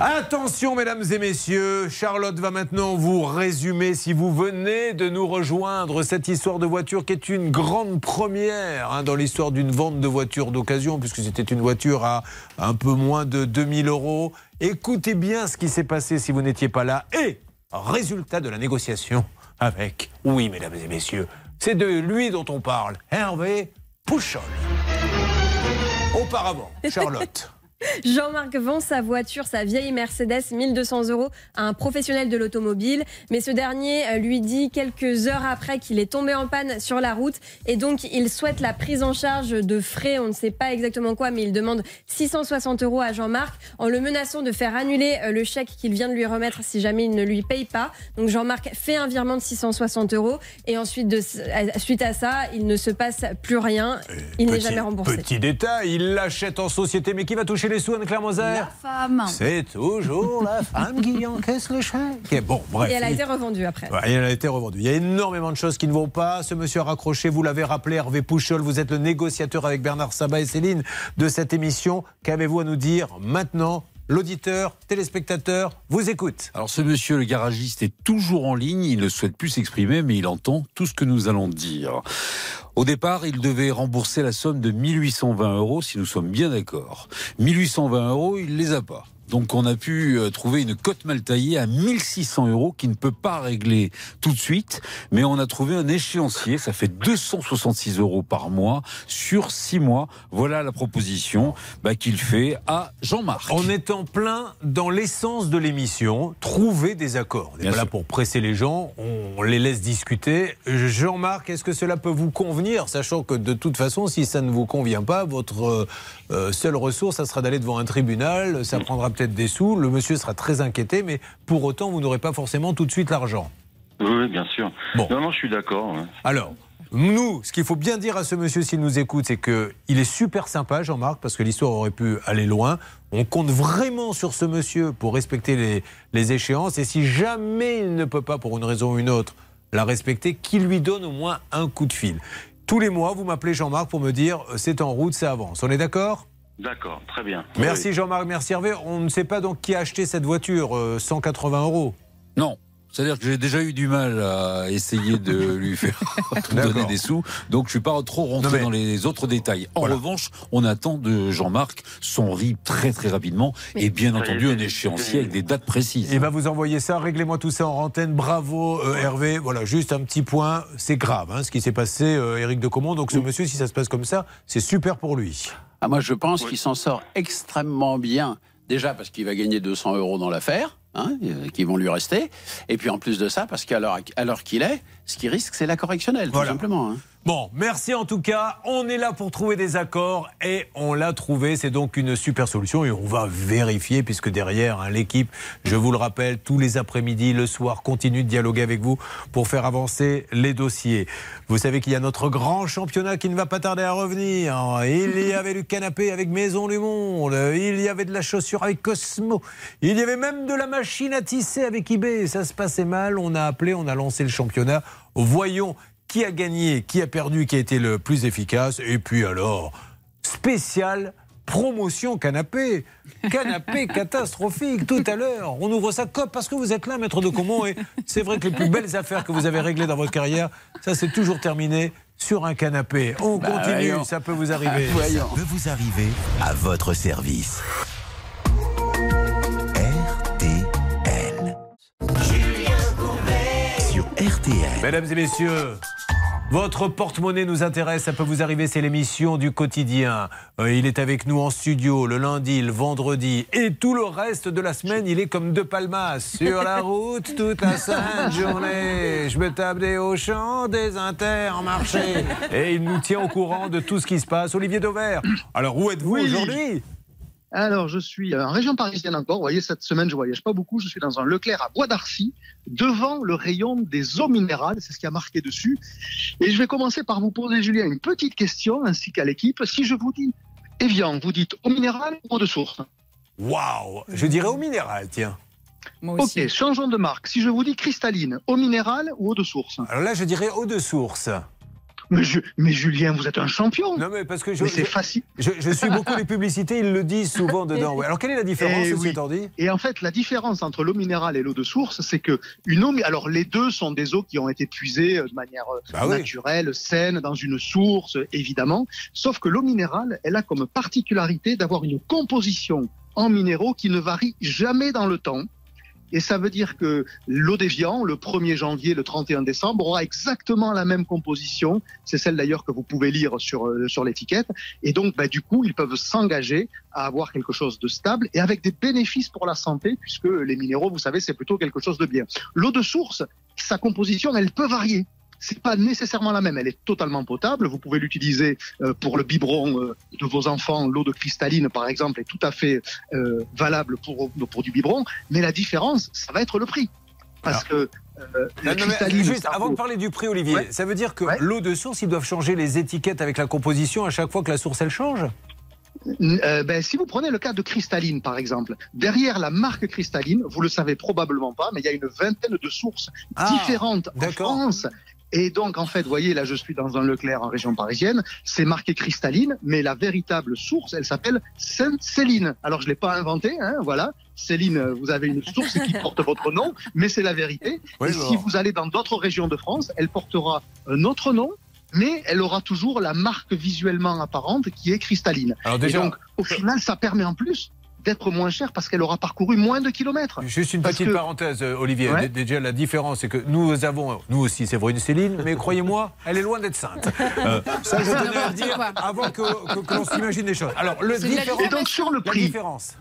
Attention, mesdames et messieurs, Charlotte va maintenant vous résumer, si vous venez de nous rejoindre, cette histoire de voiture qui est une grande première hein, dans l'histoire d'une vente de voiture d'occasion, puisque c'était une voiture à un peu moins de 2000 euros. Écoutez bien ce qui s'est passé si vous n'étiez pas là. Et résultat de la négociation avec, oui, mesdames et messieurs, c'est de lui dont on parle, Hervé Pouchol. Auparavant, Charlotte. Jean-Marc vend sa voiture, sa vieille Mercedes 1200 euros à un professionnel de l'automobile, mais ce dernier euh, lui dit quelques heures après qu'il est tombé en panne sur la route et donc il souhaite la prise en charge de frais, on ne sait pas exactement quoi, mais il demande 660 euros à Jean-Marc en le menaçant de faire annuler euh, le chèque qu'il vient de lui remettre si jamais il ne lui paye pas. Donc Jean-Marc fait un virement de 660 euros et ensuite de, suite à ça, il ne se passe plus rien, il n'est jamais remboursé. Petit détail, il l'achète en société, mais qui va toucher les sous, Anne-Claire Moser Femme. C'est toujours la femme qui encaisse le chèque. Et Bon, bref. Et elle a il- été revendue après. Ouais, elle a été revendue. Il y a énormément de choses qui ne vont pas. Ce monsieur a raccroché, vous l'avez rappelé, Hervé Pouchol, vous êtes le négociateur avec Bernard Sabat et Céline de cette émission. Qu'avez-vous à nous dire maintenant L'auditeur, téléspectateur, vous écoute. Alors ce monsieur, le garagiste, est toujours en ligne. Il ne souhaite plus s'exprimer, mais il entend tout ce que nous allons dire. Au départ, il devait rembourser la somme de 1820 euros, si nous sommes bien d'accord. 1820 euros, il les a pas. Donc on a pu euh, trouver une cote mal taillée à 1600 euros qui ne peut pas régler tout de suite, mais on a trouvé un échéancier, ça fait 266 euros par mois sur 6 mois. Voilà la proposition bah, qu'il fait à Jean-Marc. On est en plein dans l'essence de l'émission, trouver des accords. On n'est là pour presser les gens, on les laisse discuter. Jean-Marc, est-ce que cela peut vous convenir, sachant que de toute façon, si ça ne vous convient pas, votre euh, euh, seule ressource, ça sera d'aller devant un tribunal, ça prendra peut-être des sous, le monsieur sera très inquiété, mais pour autant, vous n'aurez pas forcément tout de suite l'argent. Oui, bien sûr. Bon. Non, non, je suis d'accord. ouais. Alors, nous, ce qu'il faut bien dire à ce monsieur s'il nous écoute, c'est que il est super sympa, Jean-Marc, parce que l'histoire aurait pu aller loin. On compte vraiment sur ce monsieur pour respecter les, les échéances. Et si jamais il ne peut pas, pour une raison ou une autre, la respecter, qu'il lui donne au moins un coup de fil. Tous les mois, vous m'appelez Jean-Marc pour me dire euh, c'est en route, ça avance. On est d'accord? D'accord, très bien. Merci Oui. Jean-Marc, merci Hervé. On ne sait pas donc qui a acheté cette voiture, euh, 180 euros. Non. C'est-à-dire que j'ai déjà eu du mal à essayer de lui faire donner des sous, donc je suis pas trop rentré mais- dans les autres détails. En Voilà. revanche, on attend de Jean-Marc son RIB très très rapidement et bien entendu un échéancier avec des dates précises. Il va vous envoyer ça. Réglez-moi tout ça en antenne. Bravo, euh, Hervé. Voilà, juste un petit point. C'est grave hein, ce qui s'est passé, euh, Éric de Comont. Donc, ce monsieur, si ça se passe comme ça, c'est super pour lui. Ah, moi, je pense qu'il s'en sort extrêmement bien. Déjà parce qu'il va gagner 200 euros dans l'affaire, hein, euh, qui vont lui rester. Et puis en plus de ça, parce qu'à l'heure qu'il est, ce qu'il risque, c'est la correctionnelle, Voilà. tout simplement. hein. Bon, merci en tout cas. On est là pour trouver des accords et on l'a trouvé. C'est donc une super solution et on va vérifier puisque derrière, hein, l'équipe, je vous le rappelle, tous les après-midi, le soir, continue de dialoguer avec vous pour faire avancer les dossiers. Vous savez qu'il y a notre grand championnat qui ne va pas tarder à revenir. Il y avait du canapé avec Maison du Monde. Il y avait de la chaussure avec Cosmo. Il y avait même de la machine à tisser avec eBay. Ça se passait mal. On a appelé, on a lancé le championnat. Voyons qui a gagné, qui a perdu, qui a été le plus efficace. Et puis alors, spécial promotion canapé. Canapé catastrophique tout à l'heure. On ouvre sa cope parce que vous êtes là, maître de Comont. Et c'est vrai que les plus belles affaires que vous avez réglées dans votre carrière, ça c'est toujours terminé sur un canapé. On Bah, continue, voyons. ça peut vous arriver. Ça peut vous arriver à votre service. RTL. Sur RTL. Mesdames et messieurs, votre porte-monnaie nous intéresse, ça peut vous arriver, c'est l'émission du quotidien. Euh, il est avec nous en studio le lundi, le vendredi et tout le reste de la semaine, il est comme deux palmas sur la route toute la sainte journée. Je me tape des Auchan, des Intermarchés et il nous tient au courant de tout ce qui se passe. Olivier Dauvert, alors où êtes-vous Oui. aujourd'hui? Alors, je suis en région parisienne encore. Vous voyez, cette semaine, je voyage pas beaucoup. Je suis dans un Leclerc à Bois d'Arcy, devant le rayon des eaux minérales. C'est ce qui a marqué dessus. Et je vais commencer par vous poser, Julien, une petite question, ainsi qu'à l'équipe. Si je vous dis Evian, vous dites eau minérale ou eau de source? Waouh Je dirais au minéral, tiens. Ok, changeons de marque. Si je vous dis cristalline, eau minérale ou eau de source? Alors là, je dirais eau de source. Mais, Ju- mais Julien, vous êtes un champion. Non, mais parce que je, c'est je- facile. Je, je suis beaucoup les publicités, ils le disent souvent dedans. Ouais. Alors quelle est la différence, Eh oui. étant dit Et en fait, la différence entre l'eau minérale et l'eau de source, c'est que une eau, alors les deux sont des eaux qui ont été puisées euh, de manière euh, Bah oui. naturelle, saine, dans une source, évidemment. Sauf que l'eau minérale, elle a comme particularité d'avoir une composition en minéraux qui ne varie jamais dans le temps. Et ça veut dire que l'eau d'Evian, le 1er janvier, le 31 décembre, aura exactement la même composition. C'est celle d'ailleurs que vous pouvez lire sur, euh, sur l'étiquette. Et donc, bah, du coup, ils peuvent s'engager à avoir quelque chose de stable et avec des bénéfices pour la santé, puisque les minéraux, vous savez, c'est plutôt quelque chose de bien. L'eau de source, sa composition, elle peut varier. C'est pas nécessairement la même. Elle est totalement potable. Vous pouvez l'utiliser euh, pour le biberon euh, de vos enfants. L'eau de cristalline, par exemple, est tout à fait euh, valable pour, pour du biberon. Mais la différence, ça va être le prix. Parce que euh, Non, mais juste avant de parler du prix, Olivier, Ouais. ça veut dire que l'eau de source, ils doivent changer les étiquettes avec la composition à chaque fois que la source elle change? Euh, ben, si vous prenez le cas de Cristalline, par exemple, derrière la marque Cristalline, vous le savez probablement pas, mais il y a une vingtaine de sources Ah, différentes en France. Et donc, en fait, vous voyez, là, je suis dans un Leclerc en région parisienne. C'est marqué Cristalline, mais la véritable source, elle s'appelle Sainte-Céline. Alors, je l'ai pas inventé, hein, voilà. Céline, vous avez une source qui porte votre nom, mais c'est la vérité. Oui, Et bon. si vous allez dans d'autres régions de France, elle portera un autre nom, mais elle aura toujours la marque visuellement apparente qui est cristalline. Alors déjà- Et donc, au final, ça permet en plus d'être moins cher parce qu'elle aura parcouru moins de kilomètres. Juste une Parce petite que- parenthèse, euh, Olivier. Ouais. Déjà, la différence, c'est que nous avons, nous aussi, c'est vrai, une Céline, mais croyez-moi, elle est loin d'être sainte. Euh, ça, je tenais à dire avant que, que- que l'on s'imagine les choses. Alors, le la différence. Et donc, sur le la prix. différence.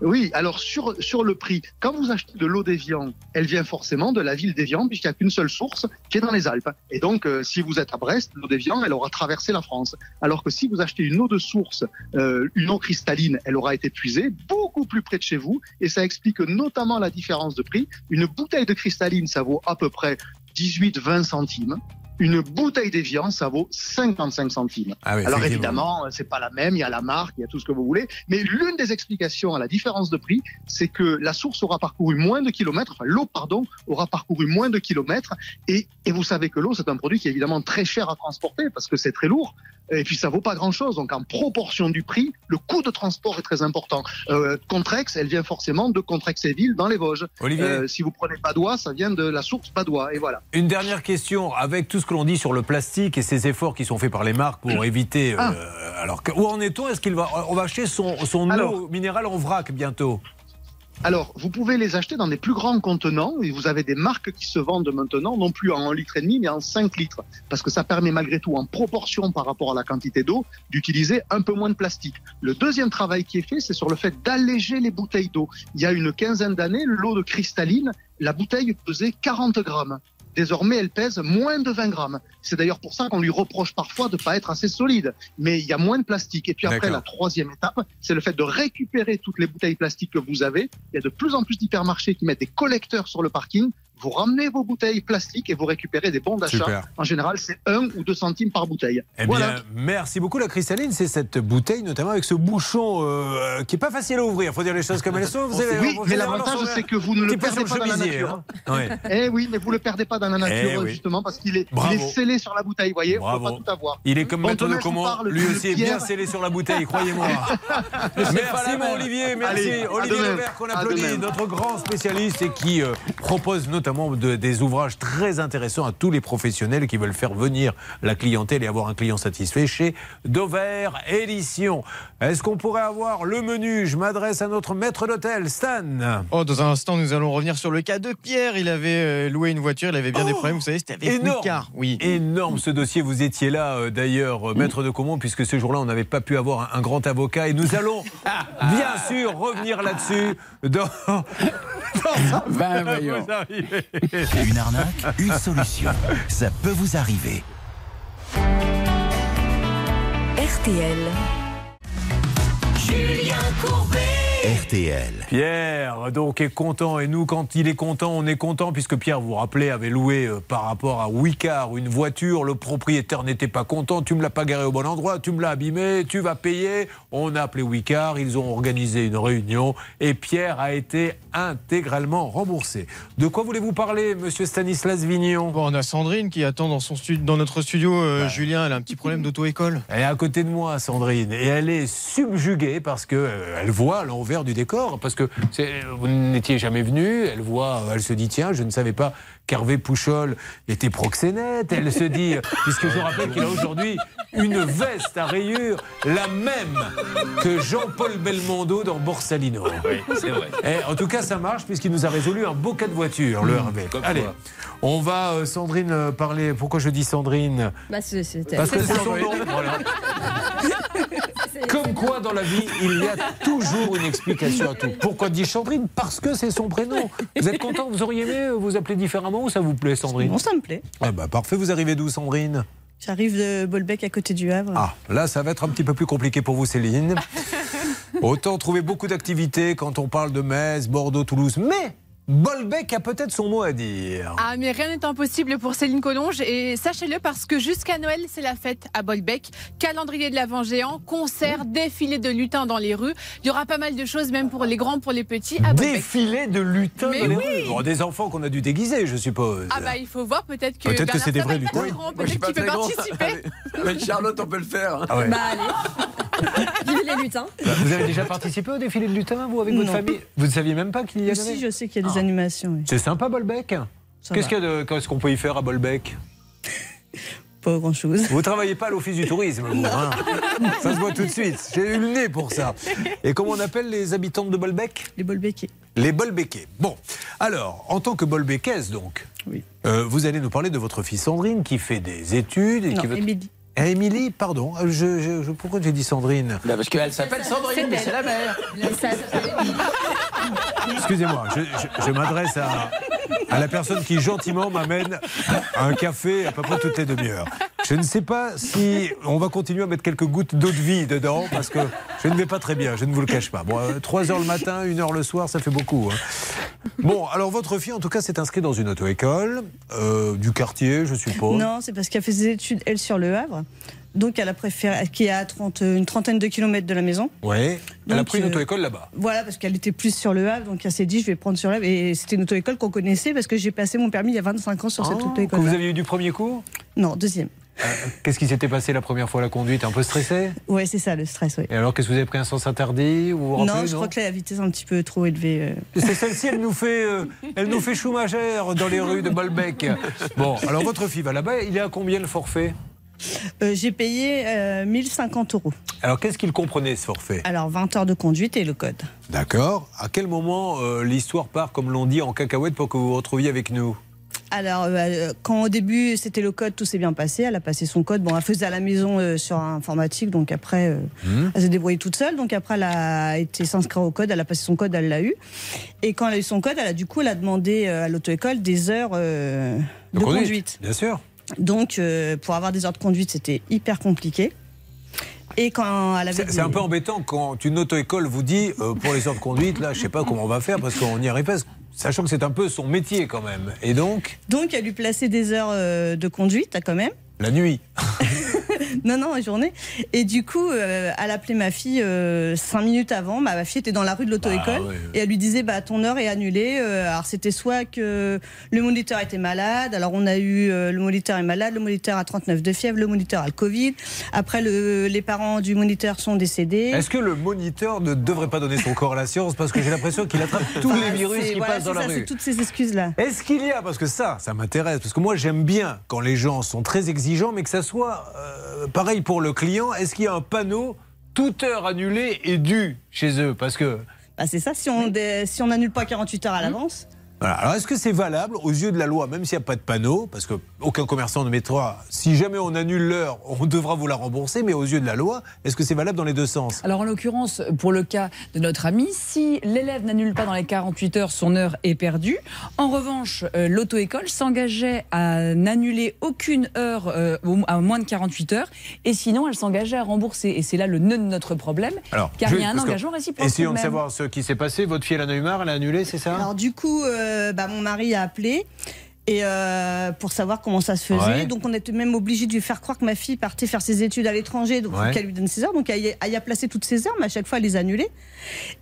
Oui, alors sur, sur le prix, quand vous achetez de l'eau d'Évian, elle vient forcément de la ville d'Évian, puisqu'il n'y a qu'une seule source qui est dans les Alpes. Et donc, euh, si vous êtes à Brest, l'eau d'Évian, elle aura traversé la France. Alors que si vous achetez une eau de source, euh, une eau cristalline, elle aura été puisée beaucoup plus près de chez vous. Et ça explique notamment la différence de prix. Une bouteille de cristalline, ça vaut à peu près 18-20 centimes. Une bouteille d'Évian, ça vaut 55 centimes. Ah oui, Alors évidemment, c'est pas la même, il y a la marque, il y a tout ce que vous voulez, mais l'une des explications à la différence de prix, c'est que la source aura parcouru moins de kilomètres, enfin l'eau, pardon, aura parcouru moins de kilomètres, et, et vous savez que l'eau, c'est un produit qui est évidemment très cher à transporter parce que c'est très lourd, et puis ça vaut pas grand-chose, donc en proportion du prix, le coût de transport est très important. Euh, Contrex, elle vient forcément de Contrexéville dans les Vosges. Olivier. Euh, si vous prenez Padois, ça vient de la source Padois, et voilà. Une dernière question, avec tout ce que l'on dit sur le plastique et ces efforts qui sont faits par les marques pour éviter. Ah. euh, alors, que- où en est-on? Est-ce qu'il va, on va acheter son, son eau Alors. minérale en vrac bientôt? Alors, vous pouvez les acheter dans des plus grands contenants et vous avez des marques qui se vendent maintenant non plus en 1 litre et demi mais en 5 litres parce que ça permet malgré tout en proportion par rapport à la quantité d'eau d'utiliser un peu moins de plastique. Le deuxième travail qui est fait, c'est sur le fait d'alléger les bouteilles d'eau. Il y a une quinzaine d'années, l'eau de cristalline, la bouteille pesait 40 grammes. Désormais, elle pèse moins de 20 grammes. C'est d'ailleurs pour ça qu'on lui reproche parfois de pas être assez solide. Mais il y a moins de plastique. Et puis après, la troisième étape, c'est le fait de récupérer toutes les bouteilles plastiques que vous avez. Il y a de plus en plus d'hypermarchés qui mettent des collecteurs sur le parking. Vous ramenez vos bouteilles plastiques et vous récupérez des bons d'achat. En général, c'est 1 ou 2 centimes par bouteille. Eh voilà. bien, merci beaucoup. La cristalline, c'est cette bouteille, notamment avec ce bouchon euh, qui est pas facile à ouvrir. faut dire les choses comme elles sont. Vous avez- oui, vous mais l'avantage, c'est que vous ne le perdez pas dans la nature. hein. Ouais. Eh oui, mais vous le perdez pas dans la nature, Eh oui. justement, parce qu'il est, il scellé sur la bouteille, vous voyez, faut Bravo. pas tout avoir. Il est comme maître de comment Lui aussi est bien scellé sur la bouteille, croyez-moi. merci mon Olivier, merci. Olivier. Levert qu'on applaudit, notre grand spécialiste et qui euh, propose notamment de- des ouvrages très intéressants à tous les professionnels qui veulent faire venir la clientèle et avoir un client satisfait chez Dover Édition. Est-ce qu'on pourrait avoir le menu? Je m'adresse à notre maître d'hôtel, Stan. Oh, dans un instant, nous allons revenir sur le cas de Pierre. Il avait euh, loué une voiture, il avait bien des problèmes. Vous savez, c'était avec Oh Énorme. Wicard. Oui. Énorme ce dossier. Vous étiez là euh, d'ailleurs, euh, maître de Comont, puisque ce jour-là, on n'avait pas pu avoir un, un grand avocat. Et nous allons bien sûr revenir là-dessus dans. dans Ben, voyons. Une arnaque, une solution. Ça peut vous arriver. RTL. Julien Courbet. RTL. Pierre, donc, est content. Et nous, quand il est content, on est content, puisque Pierre, vous vous rappelez, avait loué euh, par rapport à Wicard une voiture. Le propriétaire n'était pas content. Tu me l'as pas garé au bon endroit, tu me l'as abîmé, tu vas payer. On a appelé Wicard, ils ont organisé une réunion et Pierre a été intégralement remboursé. De quoi voulez-vous parler, monsieur Stanislas Vignon? Bon, on a Sandrine qui attend dans, son stu- dans notre studio. euh, Julien, elle a un petit problème d'auto-école. Elle est à côté de moi, Sandrine, et elle est subjuguée parce que euh, elle voit l'envers du décor, parce que vous n'étiez jamais venu. Elle voit, elle se dit tiens, je ne savais pas qu'Hervé Pouchol était proxénète. Elle se dit, puisque je rappelle qu'il a aujourd'hui une veste à rayures, la même que Jean-Paul Belmondo dans Borsalino. c'est vrai. Eh, en tout cas, ça marche puisqu'il nous a résolu un beau cas de voiture, le Hervé. Comme Allez, quoi. on va, euh, Sandrine, euh, parler. Pourquoi je dis Sandrine? Bah, Parce que c'est son nom. Voilà. Comme quoi, dans la vie, il y a toujours une explication à tout. Pourquoi dit Sandrine Parce que c'est son prénom. Vous êtes content Vous auriez aimé vous appeler différemment ou ça vous plaît, Sandrine Bon, ça me plaît. Ah bah parfait. Vous arrivez d'où, Sandrine J'arrive de Bolbec à côté du Havre. Ah, là, ça va être un petit peu plus compliqué pour vous, Céline. Autant trouver beaucoup d'activités quand on parle de Metz, Bordeaux, Toulouse. Mais Bolbec a peut-être son mot à dire. Ah, mais rien n'est impossible pour Céline Collonge. Et sachez-le parce que jusqu'à Noël, c'est la fête à Bolbec. Calendrier de l'Avent géant, concert, défilé de lutins dans les rues. Il y aura pas mal de choses, même pour les grands, pour les petits, à Bolbec. Défilé de lutins Mais dans les oui. rues. Bon, des enfants qu'on a dû déguiser, je suppose. Ah bah il faut voir peut-être que Peut-être que c'est des vrais lutins. peut-être qu'il peut participer. Avec Charlotte, on peut le faire. hein. Ah ouais. Bah allez. Vive les lutins. Vous avez déjà participé au défilé de lutins, vous, avec votre famille? Vous ne saviez même pas qu'il y en Si, avait je sais qu'il y a des Ah. animations. oui. C'est sympa, Bolbec Qu'est-ce va. qu'il y a de- qu'est-ce qu'on peut y faire à Bolbec? Pas grand-chose. Vous travaillez pas à l'office du tourisme, vous, hein? Ça se voit tout de suite. J'ai eu le nez pour ça. Et comment on appelle les habitants de Bolbec? Les Bolbecais. Les Bolbecais. Bon, alors, en tant que Bolbecaise, donc, Oui. euh, vous allez nous parler de votre fille Sandrine qui fait des études et Non, qui veut... Émilie. Eh, Émilie, pardon, euh, je, je- je- pourquoi j'ai dit Sandrine Bah, parce qu'elle s'appelle Sandrine, mais c'est la mère. Excusez-moi, je, je- je m'adresse à, à la personne qui gentiment m'amène un café à peu près toutes les demi-heures. Je ne sais pas si on va continuer à mettre quelques gouttes d'eau de vie dedans parce que je ne vais pas très bien, je ne vous le cache pas. Bon, 3 heures le matin, 1 heure le soir, ça fait beaucoup. hein. Bon, alors votre fille, en tout cas, s'est inscrite dans une auto-école euh, du quartier, je suppose. Non, c'est parce qu'elle fait ses études, elle, sur le Havre. Donc, elle a préféré, qui est à 30, une trentaine de kilomètres de la maison. Ouais. Elle a pris une euh, auto-école là-bas. Voilà, parce qu'elle était plus sur le Havre, donc elle s'est dit, je vais prendre sur le Havre. Et c'était une auto-école qu'on connaissait parce que j'ai passé mon permis il y a 25 ans sur cette Que auto-école. vous aviez eu du premier coup Non, deuxième. Qu'est-ce qui s'était passé la première fois à la conduite? Un peu stressé? Ouais, c'est ça, le stress, oui. Et alors, qu'est-ce que vous avez pris un sens interdit ou Non, je crois que la vitesse est un petit peu trop élevée. euh. C'est celle-ci, elle nous fait, euh, elle nous fait Schumacher dans les rues de Bolbec. Bon, alors votre fille va là-bas, il est à combien le forfait? Euh, j'ai payé euh, 1050 euros. Alors qu'est-ce qu'il comprenait ce forfait? Alors, 20 heures de conduite et le code. D'accord. À quel moment euh, l'histoire part, comme l'on dit, en cacahuète pour que vous vous retrouviez avec nous? Alors, euh, quand au début c'était le code, tout s'est bien passé. Elle a passé son code. Bon, elle faisait à la maison euh, sur informatique, donc après, euh, Hmm. elle s'est débrouillée toute seule. Donc après, elle a été s'inscrire au code. Elle a passé son code, elle l'a eu. Et quand elle a eu son code, elle a du coup, elle a demandé euh, à l'auto-école des heures de, conduite. Bien sûr. Donc, pour avoir des heures de conduite, c'était hyper compliqué. Et quand elle avait C'est c'est un peu embêtant quand une auto-école vous dit pour les heures de conduite, là, je sais pas comment on va faire parce qu'on n'y arrive pas, sachant que c'est un peu son métier quand même. Et donc, Donc, elle lui plaçait des heures euh, de conduite, quand même. la nuit. Non, non, la journée. Et du coup, euh, elle appelait ma fille euh, cinq minutes avant. Bah, ma fille était dans la rue de l'auto-école. Bah, ouais. Et elle lui disait bah, Ton heure est annulée. Euh, alors, c'était soit que le moniteur était malade. Alors, on a eu le moniteur est malade, le moniteur a 39 de fièvre, le moniteur a le Covid. Après, le- les parents du moniteur sont décédés. Est-ce que le moniteur ne devrait pas donner son corps à la science? Parce que j'ai l'impression qu'il attrape tous les virus qui voilà, passent dans la rue C'est toutes ces excuses-là. Est-ce qu'il y a, parce que ça, ça m'intéresse, parce que moi j'aime bien quand les gens sont très exigeants, mais que ça soit euh, pareil pour le client, est-ce qu'il y a un panneau toute heure annulée est due chez eux? Parce que. Bah, c'est ça, si on dé- si on n'annule pas 48 heures à l'avance. Voilà. Alors est-ce que c'est valable aux yeux de la loi, même s'il n'y a pas de panneau? Parce qu'aucun commerçant ne mettra, si jamais on annule l'heure, on devra vous la rembourser, mais aux yeux de la loi, est-ce que c'est valable dans les deux sens? Alors en l'occurrence, pour le cas de notre ami, si l'élève n'annule pas dans les 48 heures, son heure est perdue. En revanche, euh, l'auto-école s'engageait à n'annuler aucune heure euh, à moins de 48 heures, et sinon elle s'engageait à rembourser. Et c'est là le nœud de notre problème, Alors, car je- il y a un engagement réciproque. Essayons de même. savoir ce qui s'est passé. Votre fille, elle en a eu marre, elle a annulé, c'est ça? Alors du coup, euh, bah, mon mari a appelé. Et euh, pour savoir comment ça se faisait. Ouais. Donc on était même obligé de lui faire croire que ma fille partait faire ses études à l'étranger, donc Ouais. qu'elle lui donne ses heures. Donc elle y a, elle y a placé toutes ses heures, mais à chaque fois elle les annulait.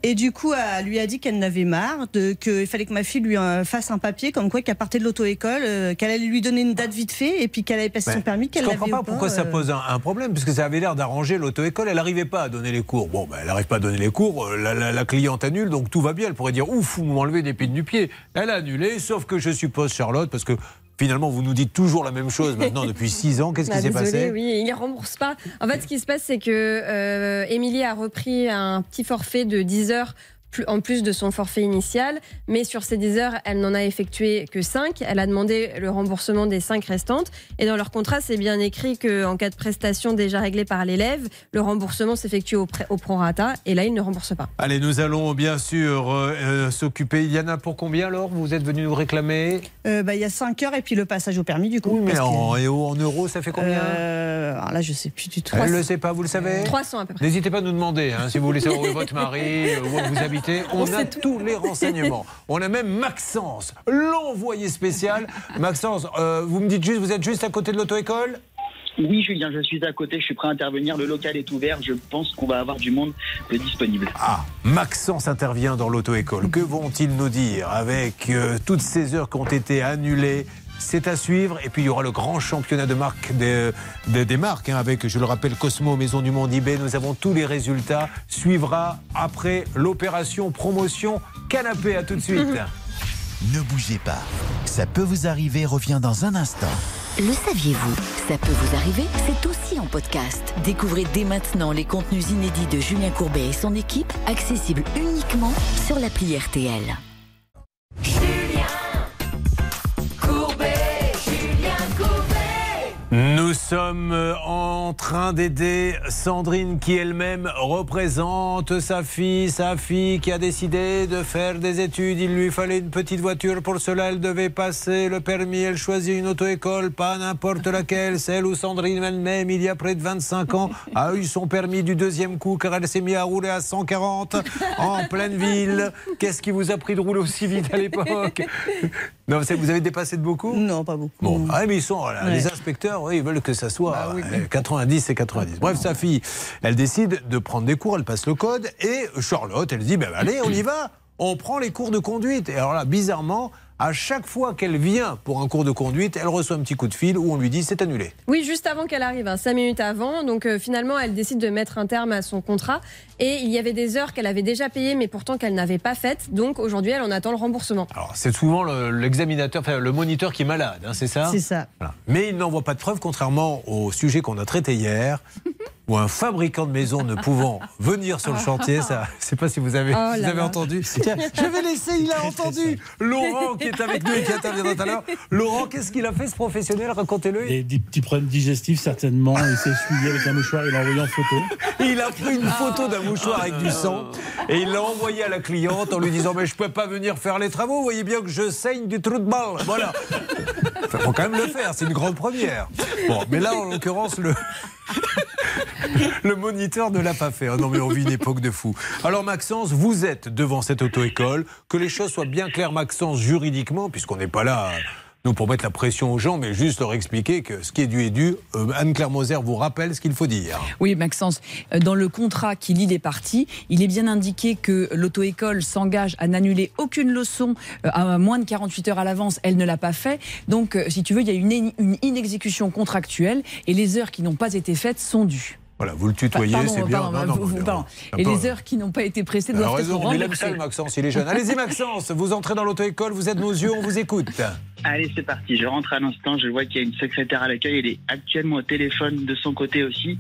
Et du coup, elle lui a dit qu'elle n'avait marre, qu'il fallait que ma fille lui euh, fasse un papier comme quoi qu'elle partait de l'auto-école, euh, qu'elle allait lui donner une date vite fait, et puis qu'elle avait passé Ouais. son permis, Je qu'elle comprends pas ou pourquoi ça pose un, un problème, puisque ça avait l'air d'arranger l'auto-école. Elle n'arrivait pas à donner les cours. Bon, ben, elle n'arrive pas à donner les cours, la, la- la cliente annule, donc tout va bien. Elle pourrait dire ouf, vous m'enlevez des l'épine du pied. Elle a annulé, sauf que je suppose, Charlotte, parce que finalement, vous nous dites toujours la même chose maintenant depuis six ans. Qu'est-ce qui Bah, s'est passé Oui, il ne rembourse pas. En fait, ce qui se passe, c'est que euh, Émilie a repris un petit forfait de 10 heures en plus de son forfait initial, mais sur ces 10 heures, elle n'en a effectué que 5. Elle a demandé le remboursement des 5 restantes. Et dans leur contrat, c'est bien écrit qu'en cas de prestation déjà réglée par l'élève, le remboursement s'effectue au, prorata. Et là, il ne rembourse pas. Allez, nous allons bien sûr euh, euh, s'occuper. Yana, pour combien alors Vous êtes venu nous réclamer? Euh, bah, Il y a 5 heures et puis le passage au permis du coup. Mais parce que- en, et en euros, ça fait combien? Euh, alors là, je sais plus du tout. Elle ne le sait pas, vous le savez? 300 à peu près. N'hésitez pas à nous demander hein, si vous voulez savoir où est votre mari, où vous habitez. On, a tous les renseignements. On a même Maxence, l'envoyé spécial. Maxence, euh, vous me dites juste, vous êtes juste à côté de l'auto-école? Oui, Julien, je suis à côté, je suis prêt à intervenir. Le local est ouvert, je pense qu'on va avoir du monde de disponible. Ah, Maxence intervient dans l'auto-école. Que vont-ils nous dire avec euh, toutes ces heures qui ont été annulées c'est à suivre. Et puis il y aura le grand championnat de marque des, des- des marques, hein, avec, je le rappelle, Cosmo, Maison du Monde eBay. Nous avons tous les résultats. Suivra après l'opération promotion canapé. À tout de suite. Ne bougez pas. Ça peut vous arriver revient dans un instant. Le saviez-vous? Ça peut vous arriver, c'est aussi en podcast. Découvrez dès maintenant les contenus inédits de Julien Courbet et son équipe, accessibles uniquement sur l'appli RTL. Nous sommes euh, en train d'aider Sandrine qui elle-même représente sa fille, sa fille qui a décidé de faire des études. Il lui fallait une petite voiture. Pour cela, elle devait passer le permis. Elle choisit une auto-école, pas n'importe laquelle, celle où Sandrine elle-même, il y a près de 25 ans, a eu son permis du deuxième coup car elle s'est mise à rouler à 140 en pleine ville. Qu'est-ce qui vous a pris de rouler aussi vite à l'époque? Non, vous avez dépassé de beaucoup? Non, pas beaucoup. Bon, ah, mais ils sont, voilà, Ouais. les inspecteurs, oui, ils veulent que ça soit Bah oui. euh, 90 et 90. Bref, sa fille, elle décide de prendre des cours, elle passe le code, et Charlotte, elle dit, ben, allez, on y va, on prend les cours de conduite. Et alors là, bizarrement, à chaque fois qu'elle vient pour un cours de conduite, elle reçoit un petit coup de fil où on lui dit, c'est annulé. Oui, juste avant qu'elle arrive, hein, cinq minutes avant. Donc euh, finalement, elle décide de mettre un terme à son contrat. Et il y avait des heures qu'elle avait déjà payées, mais pourtant qu'elle n'avait pas faites. Donc aujourd'hui, elle en attend le remboursement. Alors, c'est souvent le- l'examinateur, enfin, le moniteur qui est malade, hein, c'est ça C'est ça. Voilà. Mais il n'envoie pas de preuves, contrairement au sujet qu'on a traité hier, où un fabricant de maison ne pouvant venir sur le chantier, ça, je ne sais pas si vous avez, Oh vous avez entendu. Tiens, je vais laisser, il a entendu. Laurent qui est avec nous et qui interviendra tout à l'heure. Laurent, qu'est-ce qu'il a fait ce professionnel? Racontez-le. Des, des petits problèmes digestifs, certainement. Il s'est essuyé avec un mouchoir, il l'a envoyé en photo. Il a pris une photo d'un mouchoir avec du sang et il l'a envoyé à la cliente en lui disant Mais je peux pas venir faire les travaux, vous voyez bien que je saigne du trou de balle. Voilà. Il faut quand même le faire, c'est une grande première. Bon, mais là, en l'occurrence, le. Le moniteur ne l'a pas fait. Ah non, mais on vit une époque de fou. Alors, Maxence, vous êtes devant cette auto-école. Que les choses soient bien claires, Maxence, juridiquement, puisqu'on n'est pas là. Nous, pour mettre la pression aux gens, mais juste leur expliquer que ce qui est dû est dû. Euh, Anne-Claire Moser vous rappelle ce qu'il faut dire. Oui, Maxence, euh, dans le contrat qui lie les parties, il est bien indiqué que l'auto-école s'engage à n'annuler aucune leçon euh, à moins de 48 heures à l'avance. Elle ne l'a pas fait. Donc, si tu veux, il y a une, in- une inexécution contractuelle et les heures qui n'ont pas été faites sont dues. Voilà, vous le tutoyez, c'est bien. pardon, Non, non, vous- mais pardon. on- Et les heures qui n'ont pas été a doivent être raison, il aime ça Maxence, il est jeune. Allez-y Maxence, vous entrez dans l'auto-école, vous êtes nos yeux, on vous écoute. Allez, c'est parti. Je rentre à l'instant. Je vois qu'il y a une secrétaire à l'accueil. Elle est actuellement au téléphone de son côté aussi.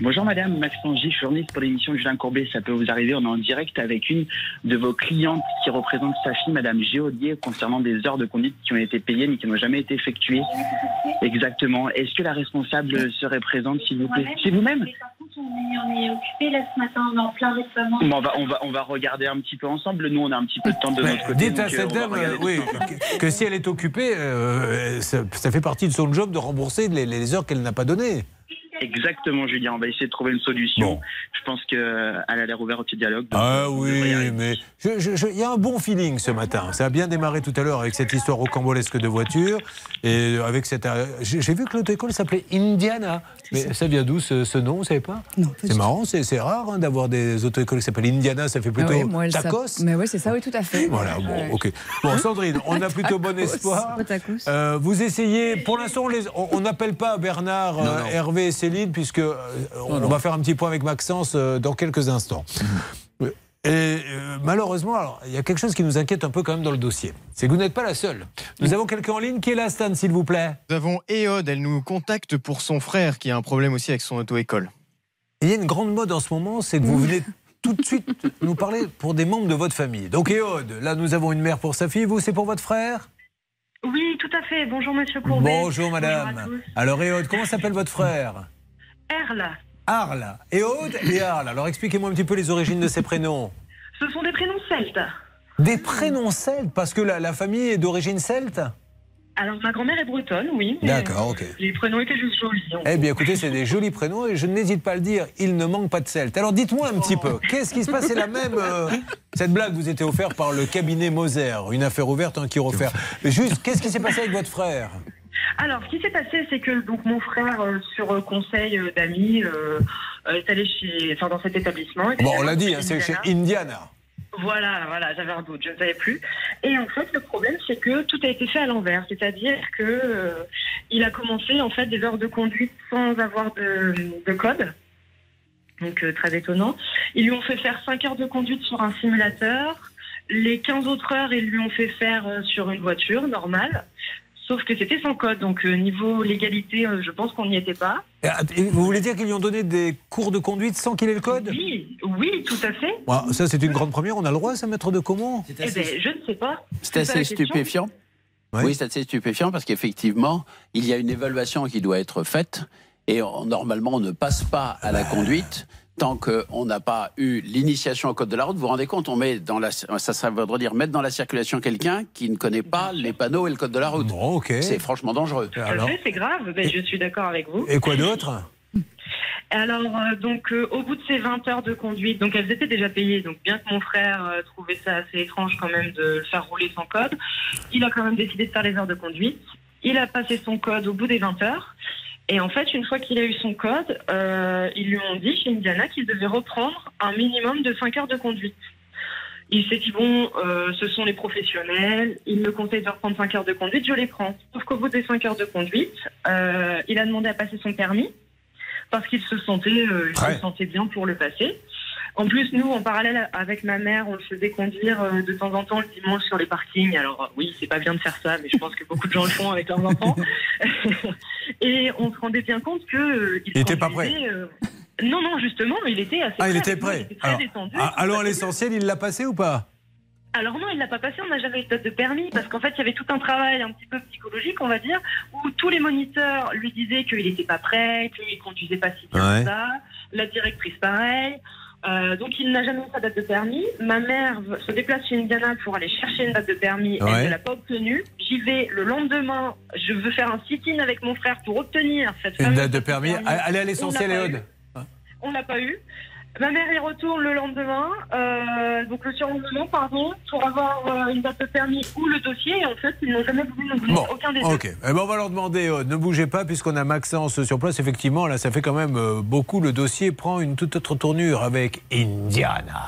Bonjour madame, Maxence J, journaliste pour l'émission Julien Courbet. Ça peut vous arriver. On est en direct avec une de vos clientes qui représente sa fille, madame Géolier, concernant des heures de conduite qui ont été payées mais qui n'ont jamais été effectuées. Exactement. Est-ce que la responsable serait présente, s'il vous plaît? C'est vous-même? On est occupé là ce matin, on est en plein déploiement. Bon, on, va, on, va, on va regarder un petit peu ensemble. Nous, on a un petit peu de temps de notre côté. Dites à euh, cette dame euh, oui, que si elle est occupée, euh, ça, fait partie de son job de rembourser les heures qu'elle n'a pas données. Exactement, Julien. On va essayer de trouver une solution. Je pense qu'elle a l'air ouverte au petit dialogue. Ah oui, mais il y a un bon feeling ce matin. Ça a bien démarré tout à l'heure avec cette histoire rocambolesque de voiture. Et avec cette. euh, J'ai vu que l'auto-école s'appelait Indiana. Mais ça vient d'où ce, ce nom, vous savez pas? Non, C'est marrant, c'est rare hein, d'avoir des auto-écoles qui s'appellent Indiana, ça fait plutôt Ah moi, tacos. Mais oui, c'est ça, oui, tout à fait. Voilà, bon, Ouais. ok. Bon, Sandrine, on a plutôt bon espoir. Euh, vous essayez, pour l'instant, on les- n'appelle pas Bernard, euh, Hervé et Céline, puisque euh, on, va faire un petit point avec Maxence euh, dans quelques instants. Mhm. Et euh, malheureusement, alors, il y a quelque chose qui nous inquiète un peu quand même dans le dossier. C'est que vous n'êtes pas la seule. Nous avons quelqu'un en ligne qui est là, Stan, s'il vous plaît. Nous avons Eod, elle nous contacte pour son frère qui a un problème aussi avec son auto-école. Il y a une grande mode en ce moment, c'est que vous venez tout de suite nous parler pour des membres de votre famille. Donc, Éode, là, nous avons une mère pour sa fille. Vous, c'est pour votre frère? Oui, tout à fait. Bonjour Monsieur Courbet. Bonjour, madame. Bonjour à tous. Alors, Éode, comment s'appelle votre frère? Erle. Arles. Éode et Arles. Alors, expliquez-moi un petit peu les origines de ces prénoms. Ce sont des prénoms celtes. Des prénoms celtes Parce que la, la famille est d'origine celte? Alors ma grand-mère est bretonne, oui. D'accord, ok. Les prénoms étaient juste jolis. hein. Eh bien, écoutez, c'est des jolis prénoms et je n'hésite pas à le dire, il ne manque pas de celte. Alors, dites-moi un petit peu, qu'est-ce qui se passe? C'est la même. euh, cette blague vous était offerte par le cabinet Moser, une affaire ouverte, un qui refaire. Juste, qu'est-ce qui s'est passé avec votre frère? Alors, ce qui s'est passé, c'est que donc mon frère, euh, sur euh, conseil euh, d'amis, euh, est allé chez, enfin, dans cet établissement. Bon, on l'a dit, hein, c'est chez Indiana. Voilà, voilà, j'avais un doute, je ne savais plus. Et en fait, le problème, c'est que tout a été fait à l'envers, c'est-à-dire que il a commencé en fait des heures de conduite sans avoir de, de code. Donc très étonnant. Ils lui ont fait faire 5 heures de conduite sur un simulateur. Les 15 autres heures, ils lui ont fait faire sur une voiture normale. Sauf que c'était sans code. Donc euh, niveau légalité, euh, je pense qu'on n'y était pas. Et, et vous voulez dire qu'ils lui ont donné des cours de conduite sans qu'il ait le code? Oui, oui, tout à fait. Bon, Ça, c'est une grande première. On a le droit, ça, maître de comment Eh ben, je ne sais pas. C'est assez stupéfiant. Oui, c'est assez stupéfiant parce qu'effectivement, il y a une évaluation qui doit être faite et on- normalement, on ne passe pas à la conduite tant qu'on n'a pas eu l'initiation au code de la route. Vous vous rendez compte, on met dans la, ça, ça veut dire mettre dans la circulation quelqu'un qui ne connaît pas les panneaux et le code de la route. C'est franchement dangereux. C'est grave, mais je suis d'accord avec vous. Et quoi d'autre? Alors, euh, donc, euh, au bout de ces 20 heures de conduite, donc elles étaient déjà payées, donc bien que mon frère euh, trouvait ça assez étrange quand même de le faire rouler sans code, il a quand même décidé de faire les heures de conduite. Il a passé son code au bout des 20 heures. Et en fait, une fois qu'il a eu son code, euh, ils lui ont dit chez Indiana qu'il devait reprendre un minimum de 5 heures de conduite. Il s'est dit, bon, euh, ce sont les professionnels, ils me conseillent de reprendre 5 heures de conduite, je les prends. Sauf qu'au bout des 5 heures de conduite, euh, il a demandé à passer son permis parce qu'il se sentait, euh, il se sentait bien pour le passer. En plus, nous, en parallèle avec ma mère, on le faisait conduire euh, de temps en temps le dimanche sur les parkings. Alors euh, oui, c'est pas bien de faire ça, mais je pense que beaucoup de gens le font avec leurs enfants. Et on se rendait bien compte que euh, Il était pas prêt. euh, Non, non, justement, il était assez. Ah, il était prêt. était très Alors, détendu. ah, alors, l'essentiel, il l'a passé ou pas? Alors non, il l'a pas passé, on n'a jamais eu de permis, parce qu'en fait, il y avait tout un travail un petit peu psychologique, on va dire, où tous les moniteurs lui disaient qu'il n'était pas prêt, qu'il conduisait pas si bien Ouais. que ça, la directrice pareil. Euh, donc il n'a jamais eu sa date de permis. Ma mère se déplace chez Indiana pour aller chercher une date de permis. Ouais. Elle ne l'a pas obtenue. J'y vais le lendemain. Je veux faire un sit-in avec mon frère pour obtenir cette Une date de permis. Allez à l'essentiel, On l'a pas Léode. on l'a pas eu. Ma mère y retourne le lendemain, euh, donc le surlendemain, pardon, pour avoir euh, une date de permis ou le dossier. Et en fait, ils n'ont jamais voulu nous donner Bon, aucun des ok. Eh ben, on va leur demander, euh, ne bougez pas, puisqu'on a Maxence sur place. Effectivement, là, ça fait quand même beaucoup. Le dossier prend une toute autre tournure avec Indiana.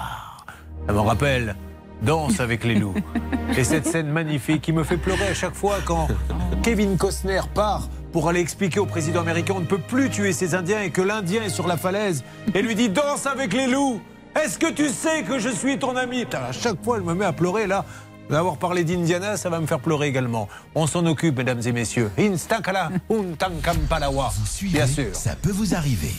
Ça me rappelle Danse avec les loups. Et cette scène magnifique qui me fait pleurer à chaque fois quand Kevin Costner part pour aller expliquer au président américain on ne peut plus tuer ces Indiens et que l'Indien est sur la falaise et lui dit Danse avec les loups. Est-ce que tu sais que je suis ton ami? Putain, À chaque fois, elle me met à pleurer là. D'avoir parlé d'Indiana, ça va me faire pleurer également. On s'en occupe, mesdames et messieurs. Instakala, untankampalawa. Bien sûr. Ça peut vous arriver.